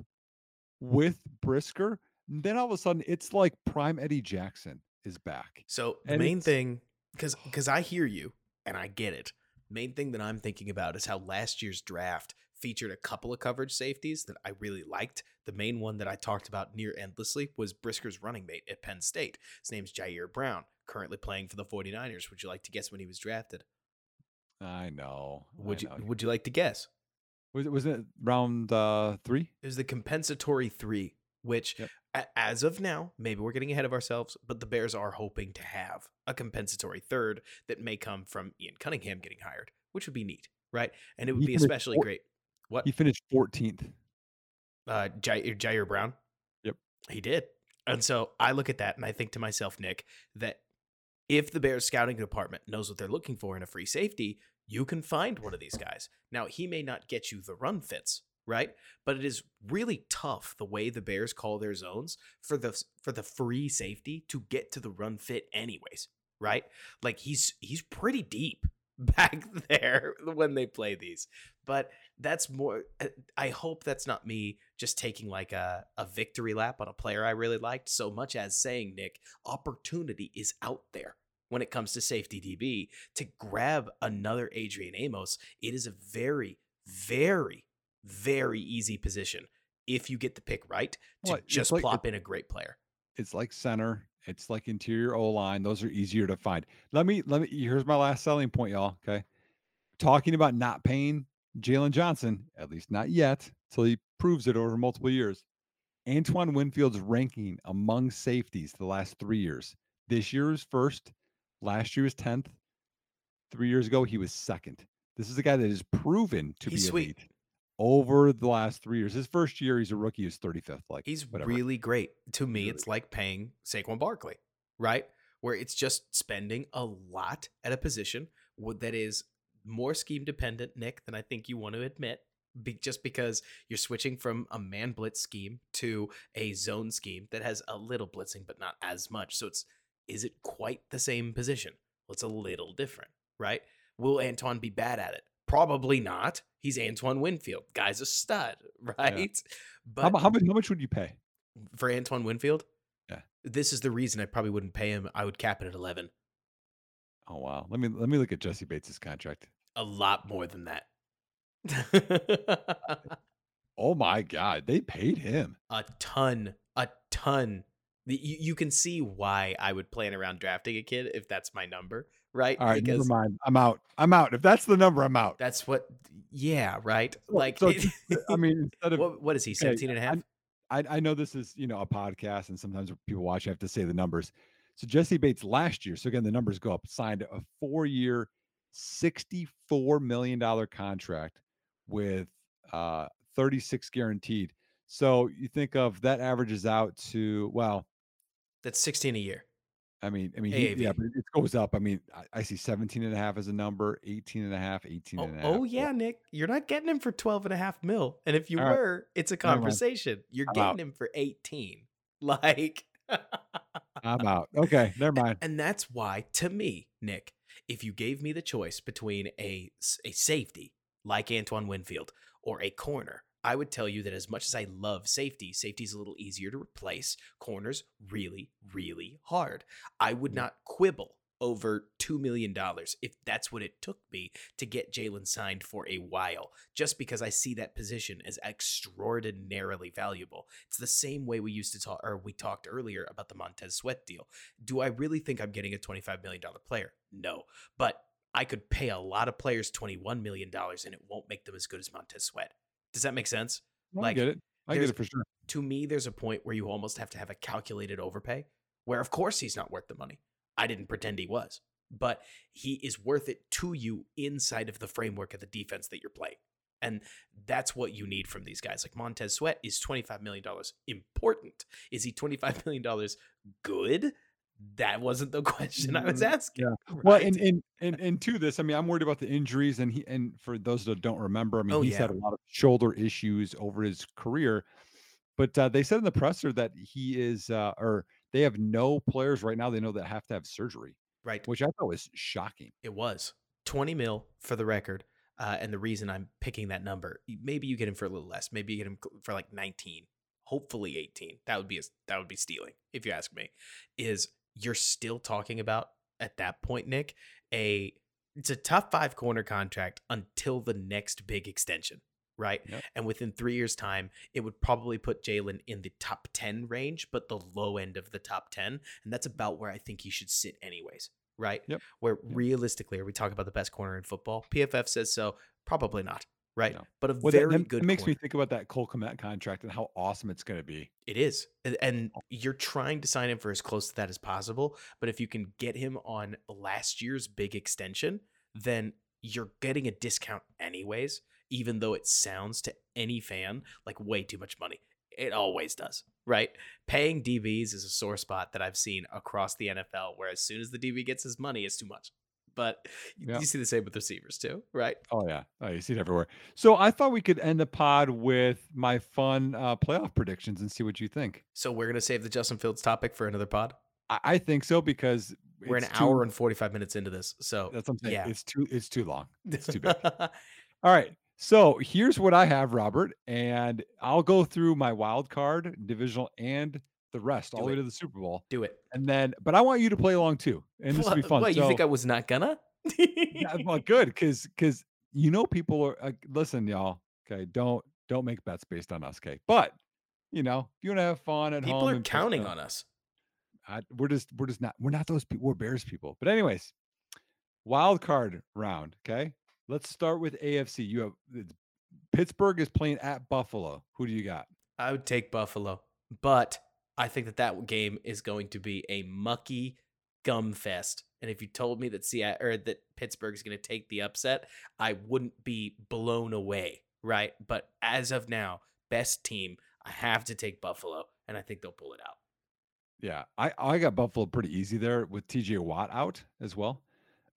with Brisker, then all of a sudden it's like prime Eddie Jackson is back. So the And main thing, because because I hear you and I get it. Main thing that I'm thinking about is how last year's draft featured a couple of coverage safeties that I really liked. The main one that I talked about near endlessly was Brisker's running mate at Penn State. His name's Ji'Ayir Brown, currently playing for the 49ers. Would you like to guess when he was drafted? I know. I Would you. Would you like to guess? Was it was it round uh three? It was the compensatory three, which Yep. a- as of now, maybe we're getting ahead of ourselves, but the Bears are hoping to have a compensatory third that may come from Ian Cunningham getting hired, which would be neat, right? And it would be especially great. What? He finished 14th. uh, Ji'Ayir, Ji'Ayir Brown? Yep. He did. And so I look at that and I think to myself, Nick, that if the Bears scouting department knows what they're looking for in a free safety, you can find one of these guys. Now, he may not get you the run fits, right? But it is really tough the way the Bears call their zones for the for the free safety to get to the run fit anyways, right? Like he's he's pretty deep back there when they play these. But that's more uh, I hope that's not me just taking like a, a victory lap on a player I really liked so much as saying, Nick, opportunity is out there when it comes to safety DB to grab another Adrian Amos. It is a very, very, very easy position if you get the pick right to Well, just like- plop in a great player. It's like center. It's like interior O line. Those are easier to find. Let me let me. Here's my last selling point, y'all. Okay, talking about not paying Jaylon Johnson, at least not yet, till he proves it over multiple years. Antoine Winfield's ranking among safeties the last three years. This year is first. Last year was tenth. Three years ago, he was second. This is a guy that is proven to He's be sweet. Over the last three years. His first year, he's a rookie. He's 35th. Like He's whatever. really great. To me, it's like paying Saquon Barkley, right? Where it's just spending a lot at a position that is more scheme dependent, Nick, than I think you want to admit. Be- just because you're switching from a man blitz scheme to a zone scheme that has a little blitzing, but not as much. So it's is it quite the same position? Well, it's a little different, right? Will Anton be bad at it? Probably not. He's Antoine Winfield. Guy's a stud, right? how, But mu- how much? How much would you pay? for Antoine Winfield, Yeah. This is the reason I probably wouldn't pay him. I would cap it at 11. Oh wow. Let me let me look at Jessie Bates' contract. A lot more than that. Oh my god, they paid him. a ton, a ton. You, you can see why I would plan around drafting a kid if that's my number, right? All right, never mind. I'm out. I'm out. If that's the number, I'm out. that's what, yeah, right? So- Like, so it- I mean, instead of what, what is he, 17 and a half? I, I know this is you know a podcast, and sometimes people watch, I have to say the numbers. So Jessie Bates last year, so again the numbers go up, signed a four-year, sixty-four million dollar contract with uh 36 guaranteed. So you think of that averages out to well, That's 16 a year. I mean, I mean, he, yeah, but it goes up. I mean, I, I see 17 and a half as a number, 18 and a half, 18 Oh, and a half. oh, yeah, Nick, you're not getting him for 12 and a half mil. And if you All right. were, it's a conversation. You're I'm getting out. him for 18. Like, I'm out. Okay, never mind. And that's why, to me, Nick, if you gave me the choice between a, a safety like Antoine Winfield or a corner, I would tell you that as much as I love safety, safety's a little easier to replace. Corners, really, really hard. I would not quibble over $2 million if that's what it took me to get Jaylon signed for a while, just because I see that position as extraordinarily valuable. It's the same way we used to talk, or we talked earlier about the Montez Sweat deal. Do I really think I'm getting a $25 million player? No. But I could pay a lot of players $21 million and it won't make them as good as Montez Sweat. Does that make sense? I like, get it. I get it for sure. To me, there's a point where you almost have to have a calculated overpay, where of course he's not worth the money. I didn't pretend he was, but he is worth it to you inside of the framework of the defense that you're playing. And that's what you need from these guys. Like Montez Sweat is $25 million important. Is he $25 million good? That wasn't the question I was Mm, asking. yeah. Well, and, and and and to this, I mean, I'm worried about the injuries, and he and for those that don't remember, I mean, Oh, he's had a lot of shoulder issues over his career. But uh, they said in the presser that he is, uh, or they have no players right now. They know that have to have surgery, right. which I thought was shocking. It was 20 mil for the record. Uh, and the reason I'm picking that number, maybe you get him for a little less. Maybe you get him for like 19, hopefully 18. That would be a, that would be stealing, if you ask me. Is you're still talking about at that point, Nick, a it's a top five corner contract until the next big extension, right? Yep. And within three years' time, it would probably put Jaylon in the top 10 range, but the low end of the top 10. And that's about where I think he should sit, anyways, right? Yep. Where realistically, are we talking about the best corner in football? PFF says so. Probably not, right? No. But a Well, very that good makes corner. me think about that Cole Kmet contract and how awesome it's going to be. It is. And, and Oh. you're trying to sign him for as close to that as possible. But if you can get him on last year's big extension, then you're getting a discount anyways, even though it sounds to any fan like way too much money. It always does, right? Paying DBs is a sore spot that I've seen across the NFL, where as soon as the DB gets his money, it's too much. But Yeah. you see the same with receivers too, right? Oh yeah, oh, you see it everywhere. So I thought we could end the pod with my fun uh, playoff predictions and see what you think. So we're gonna save the Justin Fields topic for another pod. I, I think so because We're an too- hour and forty five minutes into this, so That's what I'm saying. yeah. It's too it's too long. It's too big. All right. So here's what I have, Robert, and I'll go through my wild card, divisional, and the rest, all Do the way to the Super Bowl. Do it. And then, but I want you to play along too, and this will be fun. What, you So- think I was not gonna? Yeah, well, good, because because you know people are uh, listen, y'all. Okay, don't don't make bets based on us. Okay, but you know if you want to have fun at People home, people are counting on us. I, we're just we're just not we're not those people. We're Bears people. But anyways, wild card round. Okay, let's start with AFC. You have it's- Pittsburgh is playing at Buffalo. Who do you got? I would take Buffalo, but I think that that game is going to be a mucky gum fest. And if you told me that Seattle or that Pittsburgh is going to take the upset, I wouldn't be blown away, right? But as of now, best team, I have to take Buffalo, and I think they'll pull it out. Yeah, I I got Buffalo pretty easy there with TJ Watt out as well.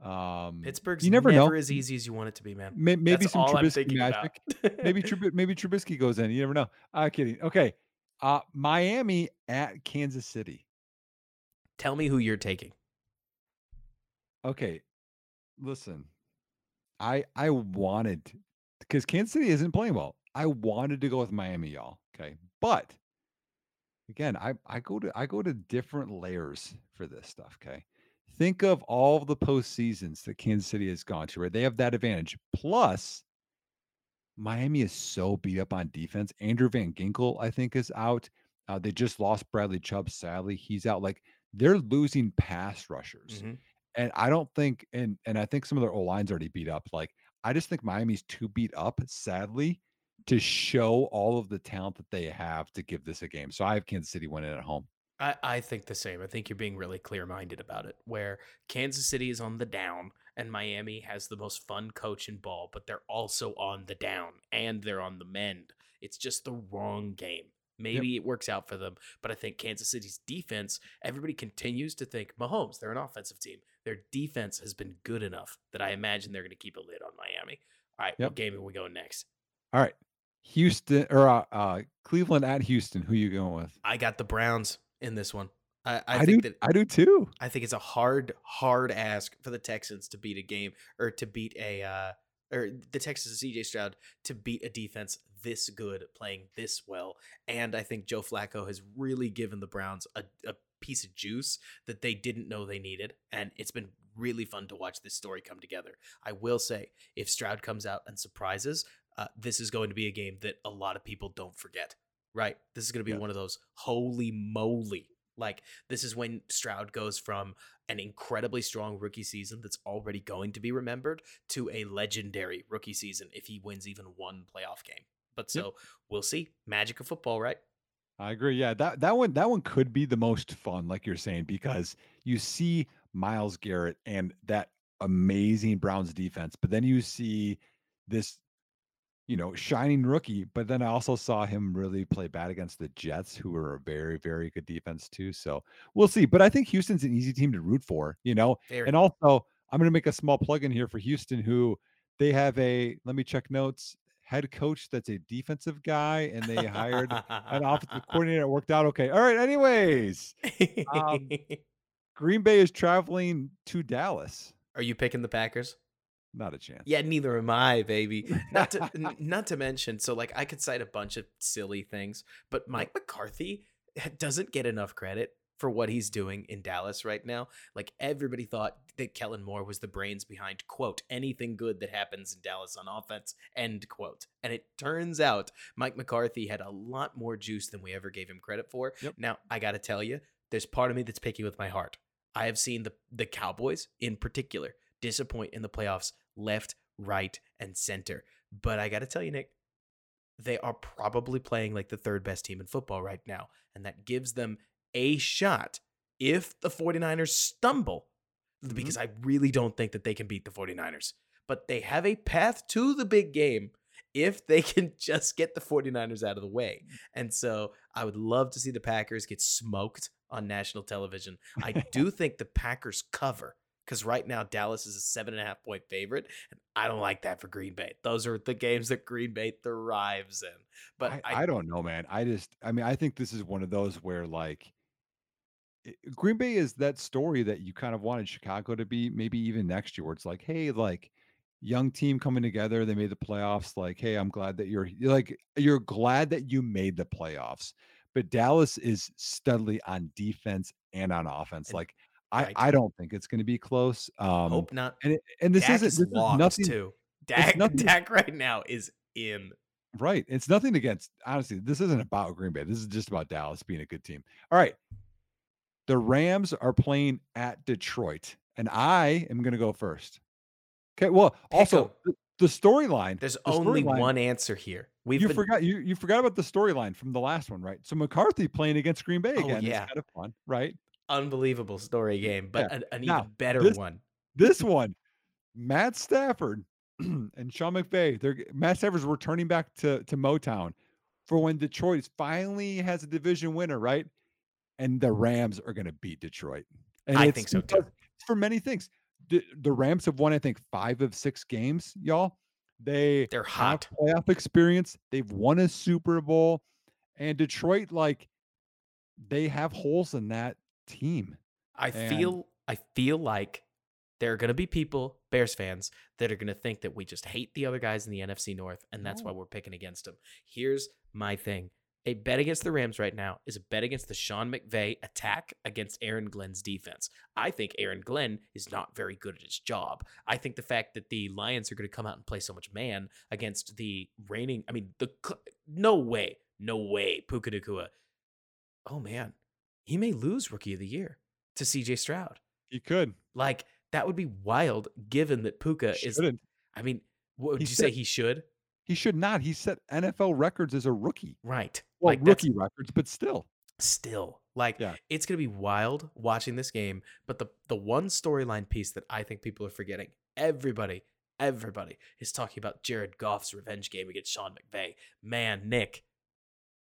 Um, Pittsburgh's you never never know. as easy as you want it to be, man. May, maybe That's some Trubisky magic. maybe Trub- maybe Trubisky goes in. You never know. I'm kidding. Okay. Uh Miami at Kansas City. Tell me who you're taking. Okay. Listen. I I wanted because Kansas City isn't playing well. I wanted to go with Miami, y'all. Okay. But again, I I go to I go to different layers for this stuff. Okay, think of all the postseasons that Kansas City has gone to. Right, they have that advantage. Plus, Miami is so beat up on defense. Andrew Van Ginkel, I think, is out. Uh, they just lost Bradley Chubb. Sadly, he's out. Like they're losing pass rushers, Mhm. and I don't think, and and I think some of their O lines already beat up. Like I just think Miami's too beat up. Sadly, to show all of the talent that they have to give this a game. So I have Kansas City winning at home. I, I think the same. I think you're being really clear minded about it, where Kansas City is on the down and Miami has the most fun coach in ball, but they're also on the down and they're on the mend. It's just the wrong game. Maybe it works out for them, but I think Kansas City's defense, everybody continues to think Mahomes, they're an offensive team. Their defense has been good enough that I imagine they're going to keep a lid on Miami. All right, Yep. what game are we going next? All right, Houston or uh, uh Cleveland at Houston. Who are you going with? I got the Browns in this one. I, I, I, think do. that I do too. I think it's a hard, hard ask for the Texans to beat a game or to beat a uh, or the Texans CJ Stroud to beat a defense this good, playing this well. And I think Joe Flacco has really given the Browns a, a piece of juice that they didn't know they needed. And it's been really fun to watch this story come together. I will say, if Stroud comes out and surprises, uh, this is going to be a game that a lot of people don't forget. Right? This is going to be Yeah. one of those holy moly. Like, this is when Stroud goes from an incredibly strong rookie season that's already going to be remembered to a legendary rookie season if he wins even one playoff game. But Yep. so we'll see. Magic of football, right? I agree. Yeah, that that one that one could be the most fun, like you're saying, because you see Myles Garrett and that amazing Browns defense, but then you see this, you know, shining rookie. But then I also saw him really play bad against the Jets, who were a very, very good defense too. So we'll see. But I think Houston's an easy team to root for, you know. Very. And also, I'm going to make a small plug in here for Houston, who they have a let me check notes head coach that's a defensive guy, and they hired an offensive coordinator. It worked out okay. All right. Anyways, um, Green Bay is traveling to Dallas. Are you picking the Packers? Not a chance. Yeah, neither am I, baby. Not to n- not to mention, so like I could cite a bunch of silly things, but Mike McCarthy doesn't get enough credit for what he's doing in Dallas right now. Like everybody thought that Kellen Moore was the brains behind quote anything good that happens in Dallas on offense end quote. And it turns out Mike McCarthy had a lot more juice than we ever gave him credit for. Yep. Now, I got to tell you, there's part of me that's picky with my heart. I have seen the the Cowboys in particular disappoint in the playoffs left, right, and center. But I got to tell you, Nick, they are probably playing like the third best team in football right now. And that gives them a shot if the 49ers stumble, Mhm. because I really don't think that they can beat the 49ers. But they have a path to the big game if they can just get the 49ers out of the way. And so I would love to see the Packers get smoked on national television. I do think the Packers cover because right now Dallas is a seven and a half point favorite, and I don't like that for Green Bay. Those are the games that Green Bay thrives in. But I, I, I don't know, man. I just, I mean, I think this is one of those where like it- Green Bay is that story that you kind of wanted Chicago to be, maybe even next year, where it's like, hey, like young team coming together, they made the playoffs. Like, hey, I'm glad that you're like you're glad that you made the playoffs. But Dallas is steadily on defense and on offense. Like, right. I don't think it's going to be close. Um, hope not. and it, and this Dak isn't is this is nothing too. Dak, nothing- Dak right now is in. Right. It's nothing against, honestly, this isn't about Green Bay. This is just about Dallas being a good team. All right. The Rams are playing at Detroit, and I am going to go first. Okay. Well, Pick also, 'em. the, storyline. There's the only one answer here. We've You been, forgot you you forgot about the storyline from the last one, right? So McCarthy playing against Green Bay Oh, again. yeah. It's kind of fun, right? Unbelievable story game, but Yeah. an, an Now, even better this- one. This one, Matt Stafford and Sean McVay, they're Matt Stafford's returning back to, to Motown for when Detroit finally has a division winner, right? And the Rams are going to beat Detroit. And I think so, too. for many things. The, the Rams have won, I think, five of six games, y'all. They They're hot. playoff experience. They've won a Super Bowl, and Detroit, like, they have holes in that team. I And- feel I feel like there are going to be people, Bears fans, that are going to think that we just hate the other guys in the NFC North, and that's why we're picking against them. Here's my thing: A bet against the Rams right now is a bet against the Sean McVay attack against Aaron Glenn's defense. I think Aaron Glenn is not very good at his job. I think the fact that the Lions are going to come out and play so much man against the reigning, I mean, the no way, no way, Puka Nacua. Oh man, he may lose Rookie of the Year to CJ Stroud. He could. Like that would be wild, given that Puka is. I mean, what would he you said, say he should? He should not. He set NFL records as a rookie. Right. Well, like rookie records, but still. Still. Like yeah. it's gonna be wild watching this game. But the the one storyline piece that I think people are forgetting, everybody, everybody is talking about Jared Goff's revenge game against Sean McVay. Man, Nick,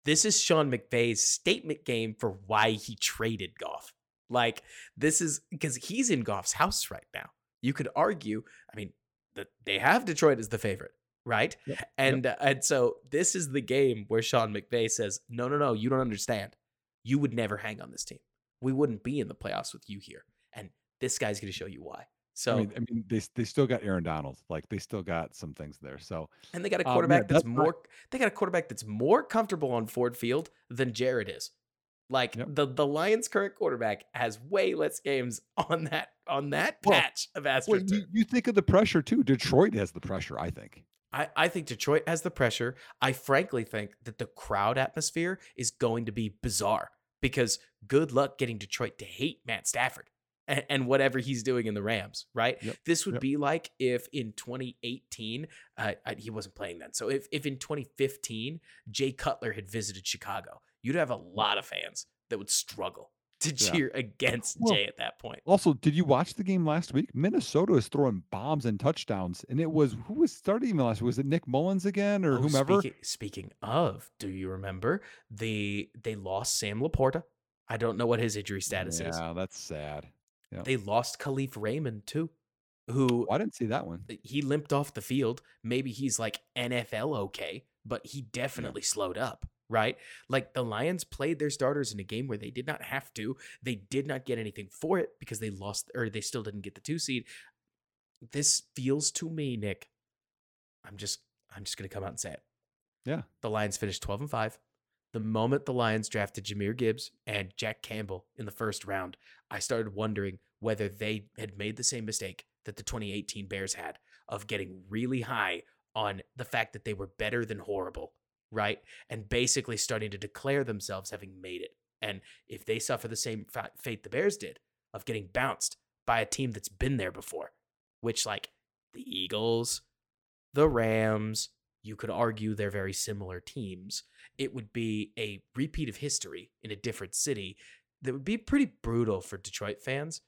this is Sean McVay's statement game for why he traded Goff. Like this is because he's in Goff's house right now. You could argue, I mean, that they have Detroit as the favorite right? Yep. And yep. Uh, and so this is the game where Sean McVay says, "No, no, no, you don't understand. You would never hang on this team. We wouldn't be in the playoffs with you here." And this guy's going to show you why. So I mean, I mean, they they still got Aaron Donald. Like they still got some things there. So and they got a quarterback um, yeah, that's, that's, more. Not... They got a quarterback that's more comfortable on Ford Field than Jared is. Like yep. the the Lions' current quarterback has way less games on that on that well, patch of AstroTurf. Well, you, you, think of the pressure too. Detroit has the pressure. I think. I, I think Detroit has the pressure. I frankly think that the crowd atmosphere is going to be bizarre because good luck getting Detroit to hate Matt Stafford and, and whatever he's doing in the Rams, right? Yep. This would yep. be like if in 2018, uh, he wasn't playing then. So if, if in 2015, Jay Cutler had visited Chicago, you'd have a lot of fans that would struggle to cheer yeah. against well, Jay at that point. Also, did you watch the game last week? Minnesota is throwing bombs and touchdowns, and it was who was starting last week? Was it Nick Mullens again or oh, whomever? Speaking, speaking, of, do you remember the they lost Sam LaPorta? I don't know what his injury status yeah, is. Yeah, that's sad. Yep. They lost Kalif Raymond too. Who oh, I didn't see that one. He limped off the field. Maybe he's like NFL okay, but he definitely yeah. slowed up right? Like the Lions played their starters in a game where they did not have to. They did not get anything for it because they lost or they still didn't get the two seed. This feels to me, Nick. I'm just I'm just gonna come out and say it. Yeah. The Lions finished 12 and 5. The moment the Lions drafted Jahmyr Gibbs and Jack Campbell in the first round, I started wondering whether they had made the same mistake that the 2018 Bears had of getting really high on the fact that they were better than horrible right? And basically starting to declare themselves having made it. And if they suffer the same fate the Bears did of getting bounced by a team that's been there before, which like the Eagles, the Rams, you could argue they're very similar teams. It would be a repeat of history in a different city that would be pretty brutal for Detroit fans.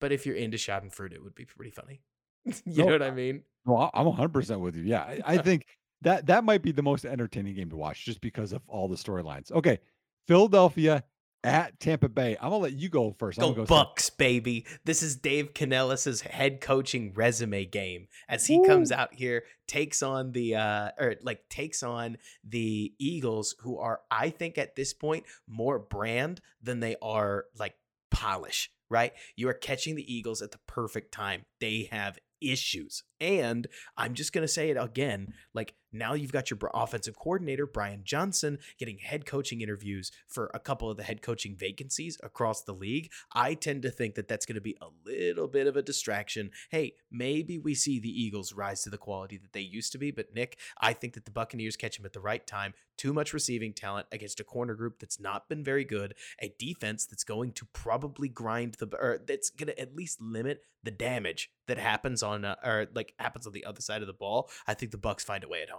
But if you're into Schadenfreude, it would be pretty funny. you no, know what I mean? Well, I'm 100% with you. Yeah. I, I think that that might be the most entertaining game to watch just because of all the storylines. Okay, Philadelphia at Tampa Bay. I'm gonna let you go 1st go, go Bucs, second. baby. This is Dave Canales's head coaching resume game as he Woo. comes out here, takes on the uh or like takes on the Eagles, who are, I think, at this point, more brand than they are like polish. Right, you are catching the Eagles at the perfect time. They have issues. And I'm just to say it again like now you've got your offensive coordinator, Brian Johnson, getting head coaching interviews for a couple of the head coaching vacancies across the league. I tend to think that that's going to be a little bit of a distraction. Hey, maybe we see the Eagles rise to the quality that they used to be, but Nick, I think that the Buccaneers catch him at the right time. Too much receiving talent against a corner group that's not been very good, a defense that's going to probably grind the or that's going to at least limit the damage that happens on uh, or like happens on the other side of the ball. I think the Bucs find a way at home.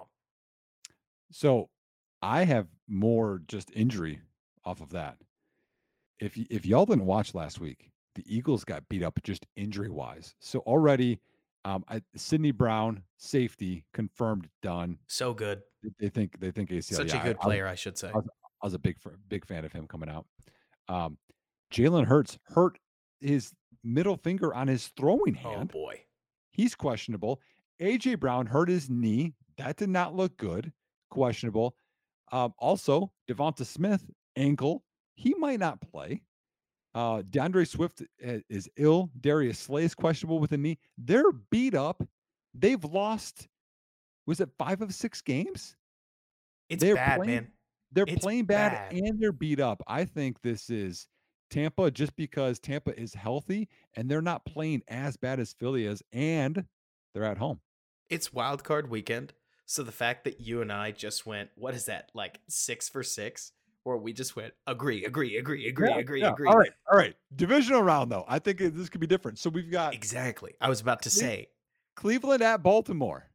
So I have more just injury off of that. If if y'all didn't watch last week, the Eagles got beat up just injury wise. So already, um, I, Sydney Brown safety confirmed done. So good. They think they think ACL. Such yeah, a good I, player, I, I should say. I was, was, a big big fan of him coming out. Um, Jalen Hurts hurt his middle finger on his throwing oh, hand. Oh boy, he's questionable. AJ Brown hurt his knee. That did not look good questionable. Um, also, DeVonta Smith, ankle, he might not play. Uh, D'Andre Swift eh, is ill. Darius Slay is questionable with a knee. They're beat up. They've lost, was it five of six games? It's They're bad, playing, man. they're It's playing bad, bad. and they're beat up. I think this is Tampa just because Tampa is healthy and they're not playing as bad as Philly is, and they're at home. It's wild card weekend. So the fact that you and I just went, what is that, like six for six? Or we just went, agree, agree, agree, agree, Yeah, agree, yeah. agree. All right, all right. Divisional round though. I think this could be different. So we've got Exactly. I was about to say, Cleveland at Baltimore.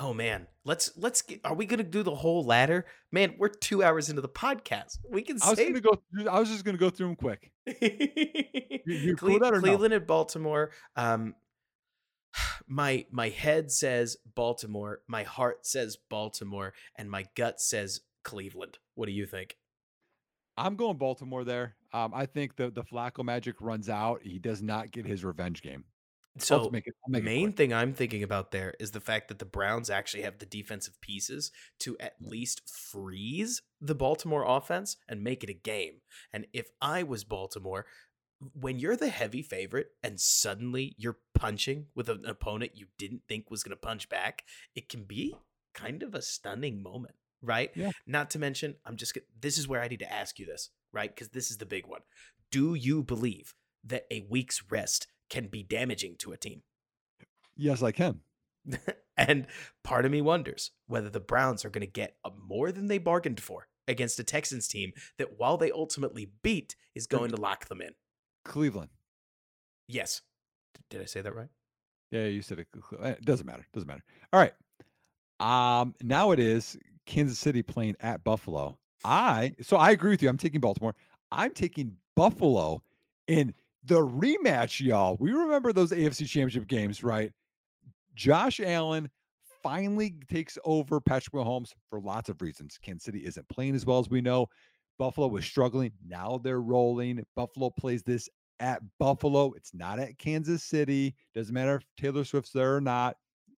oh man, let's let's get are we gonna do the whole ladder? Man, we're two hours into the podcast. We can I was save gonna go. Through, I was just gonna go through them quick. you cool Cle- or no? Cleveland and Baltimore. Um, my my head says Baltimore, my heart says Baltimore, and my gut says Cleveland. What do you think? I'm going Baltimore there. Um, I think the the Flacco magic runs out. He does not get his revenge game. So just make it. Make main thing I'm thinking about there is the fact that the Browns actually have the defensive pieces to at least freeze the Baltimore offense and make it a game. And if I was Baltimore, when you're the heavy favorite and suddenly you're punching with an opponent you didn't think was going to punch back, it can be kind of a stunning moment, right? Yeah. Not to mention, I'm just this is where I need to ask you this, right? Because this is the big one. Do you believe that a week's rest can be damaging to a team? Yes, I can. and part of me wonders whether the Browns are going to get a more than they bargained for against a Texans team that, while they ultimately beat, is going to lock them in. Cleveland. Yes. Did I say that right? Yeah, you said it. Eh, It doesn't matter. Doesn't matter. All right. Um, now it is Kansas City playing at Buffalo. I so I agree with you. I'm taking Baltimore. I'm taking Buffalo in the rematch, y'all. We remember those AFC championship games, right? Josh Allen finally takes over Patrick Mahomes for lots of reasons. Kansas City isn't playing as well as we know. Buffalo was struggling. Now they're rolling. Buffalo plays this at Buffalo. It's not at Kansas City. Doesn't matter if Taylor Swift's there or not.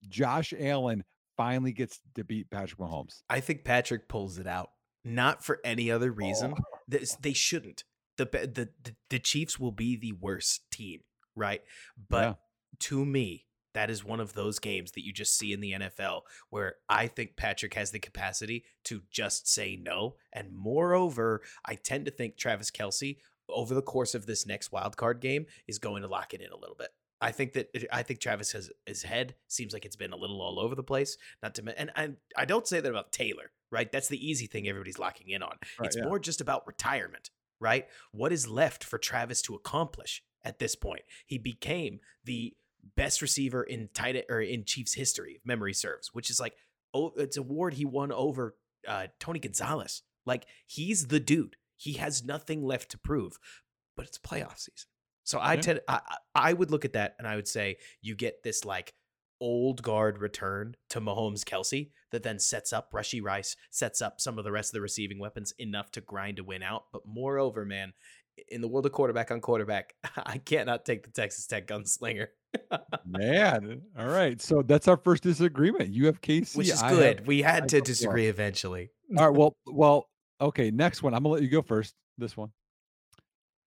Josh Allen finally gets to beat Patrick Mahomes. I think Patrick pulls it out, not for any other reason. Oh. This- They shouldn't. The, the the the Chiefs will be the worst team, right? But Yeah. to me, that is one of those games that you just see in the NFL where I think Patrick has the capacity to just say no. And moreover, I tend to think Travis Kelce, over the course of this next wild card game, is going to lock it in a little bit. I think that uh, I think Travis has his head seems like it's been a little all over the place. Not to and and I don't say that about Taylor, right? That's the easy thing everybody's locking in on. Right, it's yeah. more just about retirement, right? What is left for Travis to accomplish at this point? He became the best receiver in tight or in Chiefs history, if memory serves, which is like oh, it's award he won over uh, Tony Gonzalez. Like he's the dude. He has nothing left to prove, but it's playoff season. So I Yeah. tend I, I I would look at that and I would say you get this like old guard return to Mahomes Kelce that then sets up Rashee Rice, sets up some of the rest of the receiving weapons enough to grind a win out. But moreover, man, in the world of quarterback on quarterback, I cannot take the Texas Tech gunslinger, Man. All right. So that's our first disagreement. You have KC. which is I have- good. we I had to go for- disagree eventually. All right. Well, well, okay. Next one. I'm gonna let you go first. This one.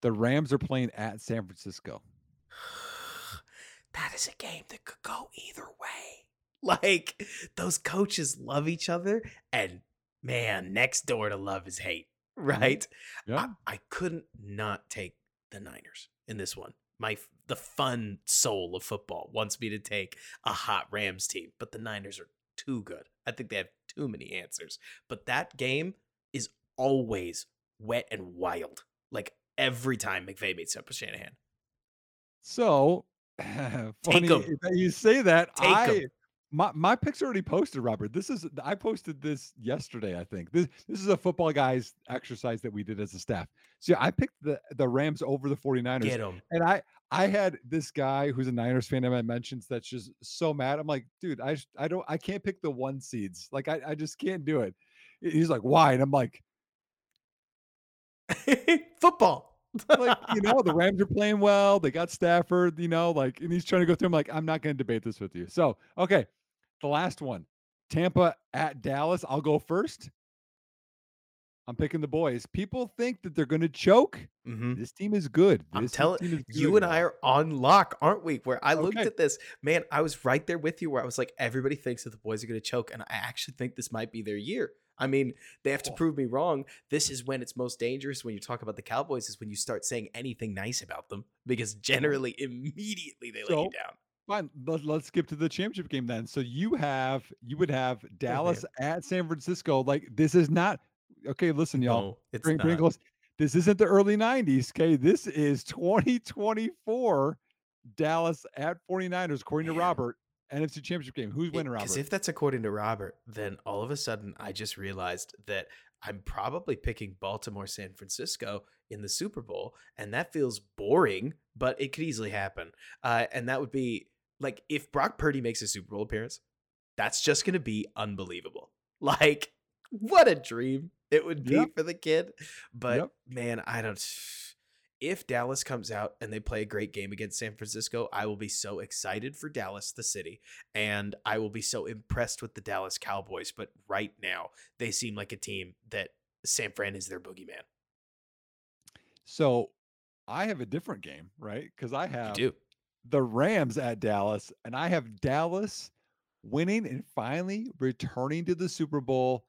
The Rams are playing at San Francisco. that is a game that could go either way. Like those coaches love each other, and man, next door to love is hate, mm-hmm, right? Yeah. I, I couldn't not take the Niners in this one. My the fun soul of football wants me to take a hot Rams team, but the Niners are too good. I think they have too many answers. But that game is always wet and wild. Like every time McVay meets up with Shanahan. So funny you say that. Take. I my my picks already posted, Robert. This is I posted this yesterday, I think. This this is a football guys exercise that we did as a staff. So yeah, I picked the the Rams over the 49ers. Get them. And I I had this guy who's a Niners fan in I mentions that's just so mad. I'm like, dude, I I don't I can't pick the one seeds. Like I, I just can't do it. He's like, why? And I'm like, football. like, you know, the Rams are playing well. They got Stafford, you know, like, and he's trying to go through. I'm like, I'm not going to debate this with you. So, okay, the last one, Tampa at Dallas. I'll go first. I'm picking the boys. People think that they're going to choke. Mhm. This team is good. I'm telling you and I are on lock, aren't we? Where I looked at this, man, I was right there with you where I was like, everybody thinks that the boys are going to choke. And I actually think this might be their year. I mean, they have to Oh. prove me wrong. This is when it's most dangerous when you talk about the Cowboys, is when you start saying anything nice about them because generally, immediately they let you down. Fine. Let, let's skip to the championship game then. So you have you would have Dallas at San Francisco. Like this is not okay. Listen, y'all. No, it's Bring, not. close. This isn't the early 90s. Okay. This is 2024 Dallas at 49ers, according to Man. Robert. NFC championship game. Who's winning, Because Robert? if that's according to Robert, then all of a sudden I just realized that I'm probably picking Baltimore San Francisco in the Super Bowl. And that feels boring, but it could easily happen. Uh, and that would be like if Brock Purdy makes a Super Bowl appearance, that's just going to be unbelievable. Like, what a dream it would be Yep. for the kid. But Yep. man, I don't. If Dallas comes out and they play a great game against San Francisco, I will be so excited for Dallas, the city, and I will be so impressed with the Dallas Cowboys. But right now, they seem like a team that San Fran is their boogeyman. so I have a different game, right? Because I have You do. The Rams at Dallas, and I have Dallas winning and finally returning to the Super Bowl.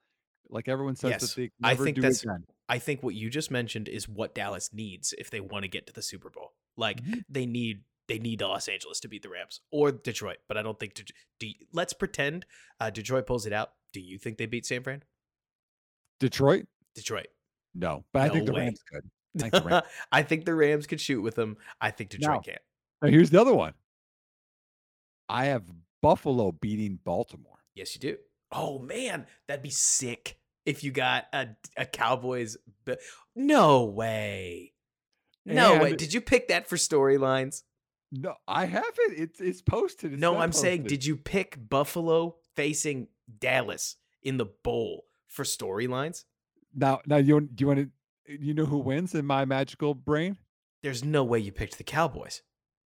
Like everyone says Yes, I think that's- again. I think what you just mentioned is what Dallas needs if they want to get to the Super Bowl. Like Mhm. they need they need Los Angeles to beat the Rams or Detroit, but I don't think. Do you- let's pretend uh, Detroit pulls it out. Do you think they beat San Fran? Detroit? Detroit. No, but I think No the way. Rams could. I think the Rams. I think the Rams could shoot with them. I think Detroit can't. Now here's the other one. I have Buffalo beating Baltimore. Yes, you do. Oh man, that'd be sick if you got a a Cowboys. No way. No way. Did you pick that for storylines? No, I have it. It's it's posted. It's No, I'm saying, did you pick Buffalo facing Dallas in the bowl for storylines? now now you do you want to you know who wins in my magical brain? There's no way you picked the Cowboys.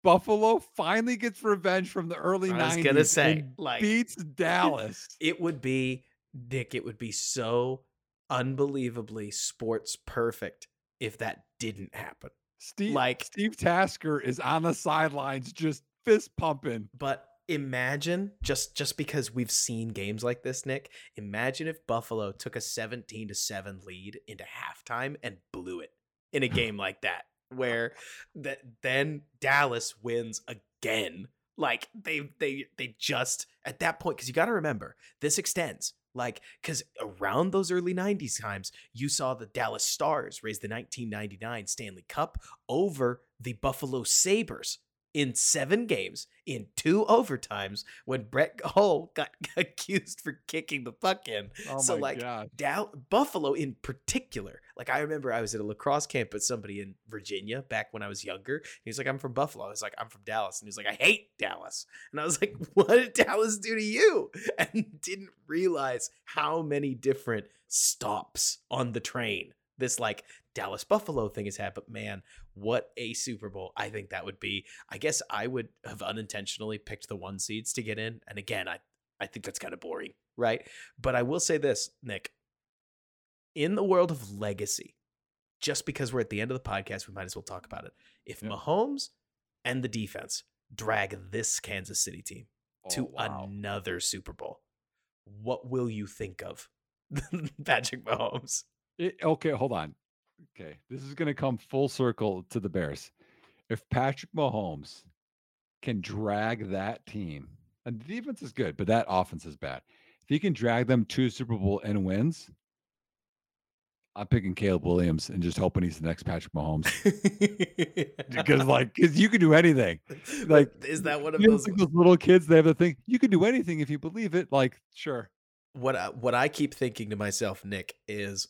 Buffalo finally gets revenge from the early I 90s. was gonna say, like- beats Dallas. It would be, Nick, it would be so unbelievably sports perfect if that didn't happen. Steve Like- Steve Tasker is on the sidelines just fist pumping. But imagine just just because we've seen games like this, Nick. Imagine if Buffalo took a 17 to 7 lead into halftime and blew it in a game like that where that then Dallas wins again. Like they they they just at that point cuz you got to remember, this extends like cuz around those early 90s times, you saw the Dallas Stars raise the 1999 Stanley Cup over the Buffalo Sabres in seven games in two overtimes when Brett Hull got accused for kicking the puck in. Oh so like god. Dal- Buffalo in particular, like I remember I was at a lacrosse camp with somebody in Virginia back when I was younger. He was like, "I'm from Buffalo." I was like, "I'm from Dallas," and he's like, "I hate Dallas," and I was like, "What did Dallas do to you?" And didn't realize how many different stops on the train this like Dallas Buffalo thing has had. But man, what a Super Bowl! I think that would be. I guess I would have unintentionally picked the one seeds to get in, and again, I I think that's kind of boring, right? But I will say this, Nick. In the world of legacy, just because we're at the end of the podcast, we might as well talk about it. If Yeah. Mahomes and the defense drag this Kansas City team to Oh, wow. another Super Bowl, what will you think of Patrick Mahomes? It- okay, hold on. Okay, this is going to come full circle to the Bears. If Patrick Mahomes can drag that team, and the defense is good, but that offense is bad. If he can drag them to Super Bowl and wins, I'm picking Caleb Williams and just hoping he's the next Patrick Mahomes. Because like, because you can do anything. like, is that one of those? like those little kids, they have the thing. You can do anything if you believe it. Like, sure. what I, what I keep thinking to myself, Nick, is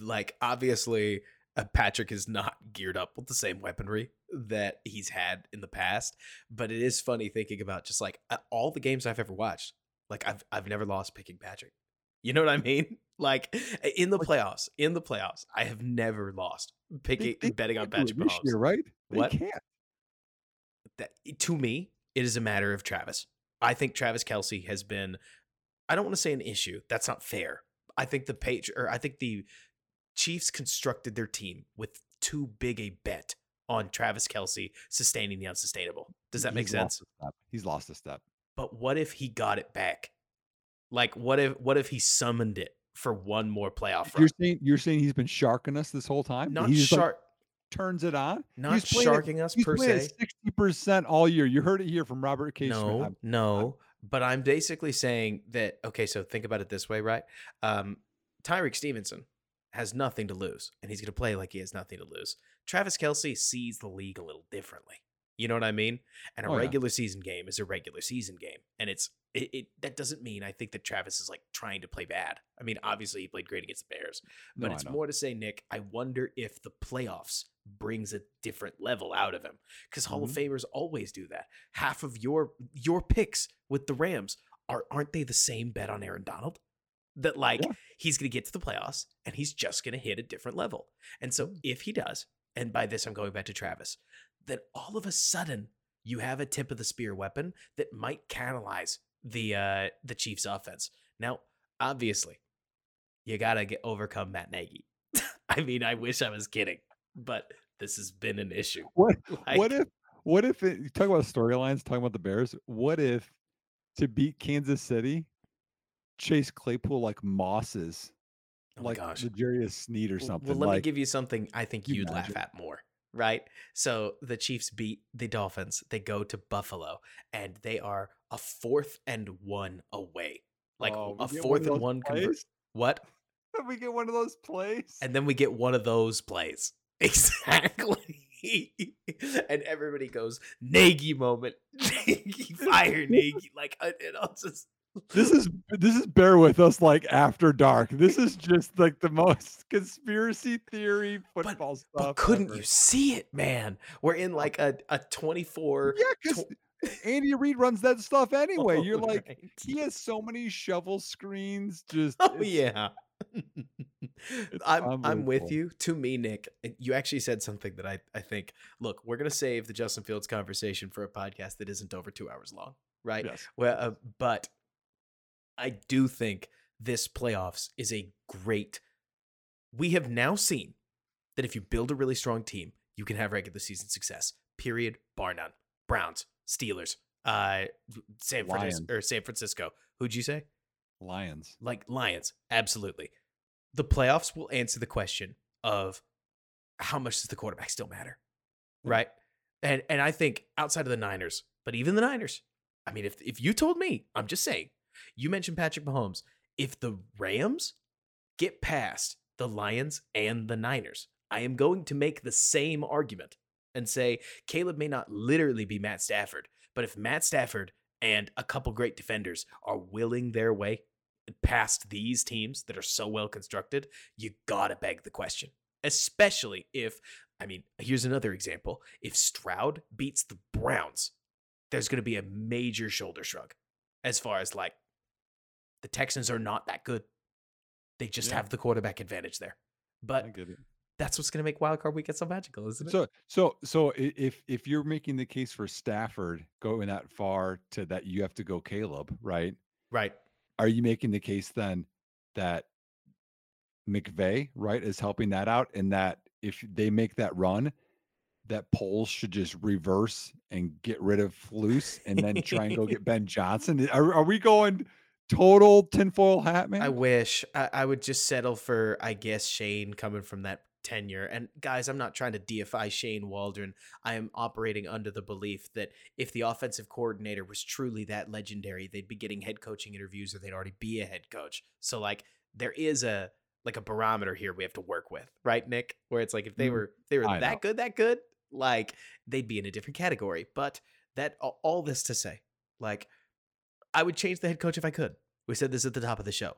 like obviously uh, Patrick is not geared up with the same weaponry that he's had in the past, but it is funny thinking about just like uh, all the games I've ever watched. Like I've I've never lost picking Patrick. You know what I mean? Like in the playoffs, in the playoffs, I have never lost picking They- they betting on Patrick Mahomes. year, right? They What? can't. that to me, it is a matter of Travis. I think Travis Kelce has been, I don't want to say an issue. That's not fair. I think the page or I think the Chiefs constructed their team with too big a bet on Travis Kelce sustaining the unsustainable. Does that make He's sense? step. He's lost a step. But what if he got it back? Like what if what if he summoned it for one more playoff You're saying you're saying he's been sharking us this whole time? Not just, like, shark, turns it on? not He's at- sharking us He's per se. sixty percent all year. You heard it here from Robert K. No, I'm- no. But I'm basically saying that okay, so think about it this way, right? Um, Tyrique Stevenson has nothing to lose, and he's gonna play like he has nothing to lose. Travis Kelce sees the league a little differently. You know what I mean? And a Oh, yeah. regular season game is a regular season game. And it's it, it that doesn't mean I think that Travis is like trying to play bad. I mean, obviously he played great against the Bears, but No, it's more to say, Nick, I wonder if the playoffs brings a different level out of him. Because Hall of Mm-hmm. Famers always do that. Half of your your picks with the Rams are aren't they the same bet on Aaron Donald? That like Yeah. he's gonna get to the playoffs and he's just gonna hit a different level. And so Mm. if he does, and by this I'm going back to Travis, then all of a sudden you have a tip of the spear weapon that might catalyze the uh the Chiefs offense. Now, obviously, you gotta get overcome Matt Nagy. I mean, I wish I was kidding, but this has been an issue. What Like, what if what if it, you talk about storylines, talking about the Bears? What if to beat Kansas City, Chase Claypool like mosses oh like gosh. Sneed or something? Well, let me give you something I think you you'd laugh at more, right? So the Chiefs beat the Dolphins. They go to Buffalo, and they are a fourth and one away. Like oh, a fourth of and one convert. plays? What? we get one of those plays. And then we get one of those plays. Exactly. and everybody goes, Nagy moment. Nagy, fire Nagy. Like, and I'll just. This is this is bear with us like after dark. This is just like the most conspiracy theory football stuff. But couldn't ever. you see it, man? We're in like a, a 24. Yeah, because Andy Reid runs that stuff anyway. You're Oh, like, right. he has so many shovel screens. Just Oh yeah. I'm I'm with you. To me, Nick, you actually said something that I, I think, look, we're gonna save the Justin Fields conversation for a podcast that isn't over two hours long, right? Yes. Well, uh, but I do think this playoffs is a great. We have now seen that if you build a really strong team, you can have regular season success. Period. Bar none. Browns, Steelers, uh, San Francisco or San Francisco. Who'd you say? Lions. like Lions, absolutely. The playoffs will answer the question of how much does the quarterback still matter, Yeah. right? And and I think outside of the Niners, but even the Niners, I mean, if if you told me, I'm just saying, you mentioned Patrick Mahomes, if the Rams get past the Lions and the Niners, I am going to make the same argument and say Caleb may not literally be Matt Stafford, but if Matt Stafford and a couple great defenders are willing their way past these teams that are so well constructed, you gotta beg the question. Especially if, I mean, here's another example. If Stroud beats the Browns, there's gonna be a major shoulder shrug as far as like the Texans are not that good. They just Yeah. have the quarterback advantage there. But that's what's gonna make wildcard weekend so magical, isn't it? So so so if if you're making the case for Stafford going that far to that you have to go Caleb, right? right. Are you making the case then that McVay, right, is helping that out and that if they make that run, that Poles should just reverse and get rid of Flus and then try and go get Ben Johnson? Are, are we going total tinfoil hat, man? I wish I, I would just settle for, I guess, Shane coming from that tenure. And guys, I'm not trying to deify Shane Waldron. I am operating under the belief that if the offensive coordinator was truly that legendary, they'd be getting head coaching interviews or they'd already be a head coach. So like there is a like a barometer here we have to work with, right, Nick? Where it's like if they Mm, were if they were I that know. good, that good, like they'd be in a different category. But that all- all this to say, like I would change the head coach if I could. We said this at the top of the show.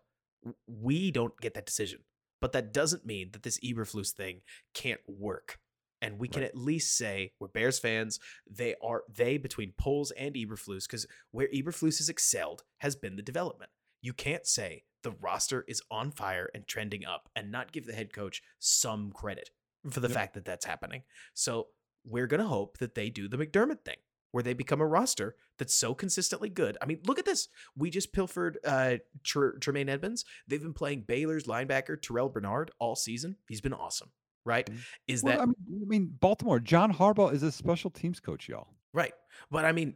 We don't get that decision, but that doesn't mean that this Eberflus thing can't work. And we can Right. at least say we're Bears fans. They are they between Poles and Eberflus because where Eberflus has excelled has been the development. You can't say the roster is on fire and trending up and not give the head coach some credit for the Yep. fact that that's happening. So we're gonna hope that they do the McDermott thing where they become a roster that's so consistently good. I mean, look at this. We just pilfered uh, Tr- Tremaine Edmunds. They've been playing Baylor's linebacker Terrel Bernard all season. He's been awesome, right? Mhm. Is Well, that I mean, I mean, Baltimore, John Harbaugh is a special teams coach, y'all. right? But I mean,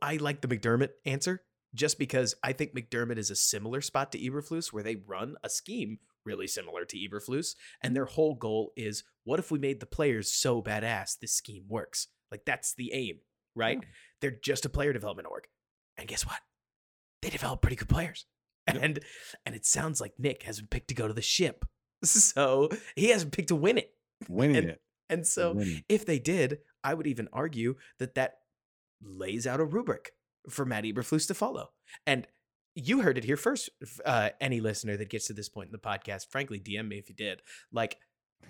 I like the McDermott answer just because I think McDermott is a similar spot to Eberflus where they run a scheme really similar to Eberflus. And their whole goal is what if we made the players so badass this scheme works? Like that's the aim, right? Yeah. They're just a player development org. And guess what? They develop pretty good players. Yep. And and it sounds like Nick has been picked to go to the ship. So he hasn't picked to win it. Winning and, it. And so Winning. if they did, I would even argue that that lays out a rubric for Matt Eberflus to follow. And you heard it here first. Uh, any listener that gets to this point in the podcast, frankly, DM me if you did. Like,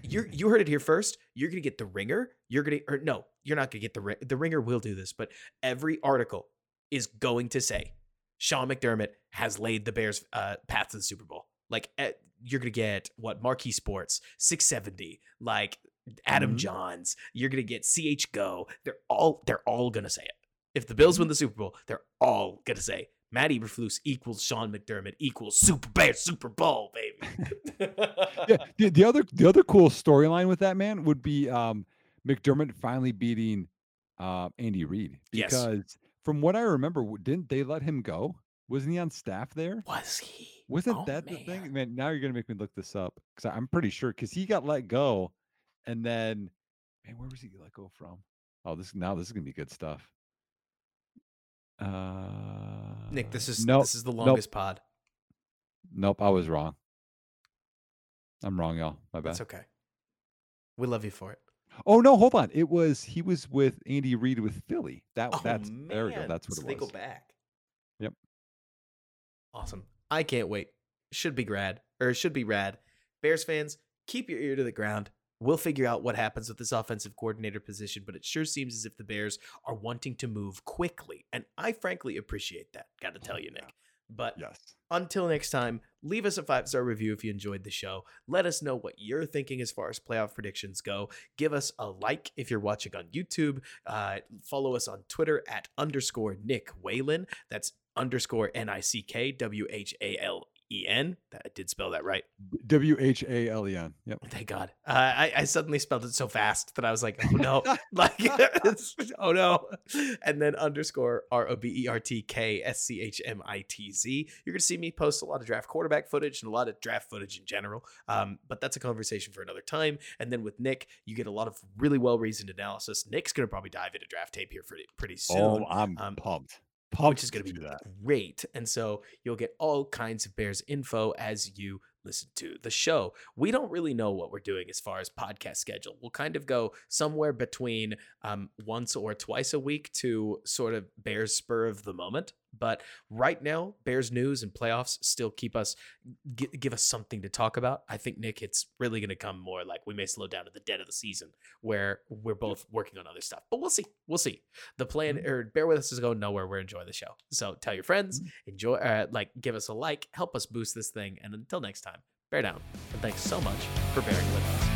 you you heard it here first. You're gonna get the ringer. You're gonna or no, you're not gonna get the the ringer. Will do this, but every article is going to say Sean McDermott has laid the Bears' uh, path to the Super Bowl. Like eh, you're gonna get what Marquee Sports 670, like Adam mm-hmm. Jahns. You're gonna get CHGO. They're all they're all gonna say it. If the Bills win the Super Bowl, they're all gonna say Matt Eberflus equals Sean McDermott equals Super Bear Super Bowl, baby. yeah, the, the, other the other cool storyline with that man would be um, McDermott finally beating uh, Andy Reid because yes. from what I remember, didn't they let him go? Wasn't he on staff there? Was he? Wasn't oh, that man. the thing? Man, now you're gonna make me look this up because I'm pretty sure because he got let go, and then man, where was he let go from? Oh, this now this is gonna be good stuff. Uh, Nick, this is nope, this is the longest nope. pod. Nope, I was wrong. I'm wrong, y'all. My bad. It's okay. We love you for it. Oh no, hold on. It was he was with Andy Reid with Philly. That oh, that's man. there we go. That's what so it was. They go back. Yep. Awesome. I can't wait. Should be grad or should be rad. Bears fans, keep your ear to the ground. We'll figure out what happens with this offensive coordinator position, but it sure seems as if the Bears are wanting to move quickly. And I frankly appreciate that. Got to tell you, Nick. But yes. until next time, leave us a five star review if you enjoyed the show. Let us know what you're thinking as far as playoff predictions go. Give us a like if you're watching on YouTube. Uh, follow us on Twitter at underscore Nick Whalen. That's underscore N I C K W H A L E N. I did spell that right. W H A L E N. Yep. Thank God. Uh, I, I suddenly spelled it so fast that I was like, oh no, like, oh no. And then underscore R O B E R T K S C H M I T Z. You're going to see me post a lot of draft quarterback footage and a lot of draft footage in general. Um, but that's a conversation for another time. And then with Nick, you get a lot of really well reasoned analysis. Nick's going to probably dive into draft tape here pretty, pretty soon. Oh, I'm um, pumped which is going to be that. great. And so you'll get all kinds of Bears info as you listen to the show. We don't really know what we're doing as far as podcast schedule. We'll kind of go somewhere between um, once or twice a week to sort of Bears spur of the moment. But right now, Bears news and playoffs still keep us g- give us something to talk about. I think Nick, it's really going to come more like we may slow down at the dead of the season where we're both working on other stuff. But we'll see. We'll see. The plan mm-hmm. or bear with us is going nowhere. We're enjoying the show. So tell your friends, mm-hmm. enjoy, uh, like give us a like, help us boost this thing. And until next time, bear down. And thanks so much for bearing with us.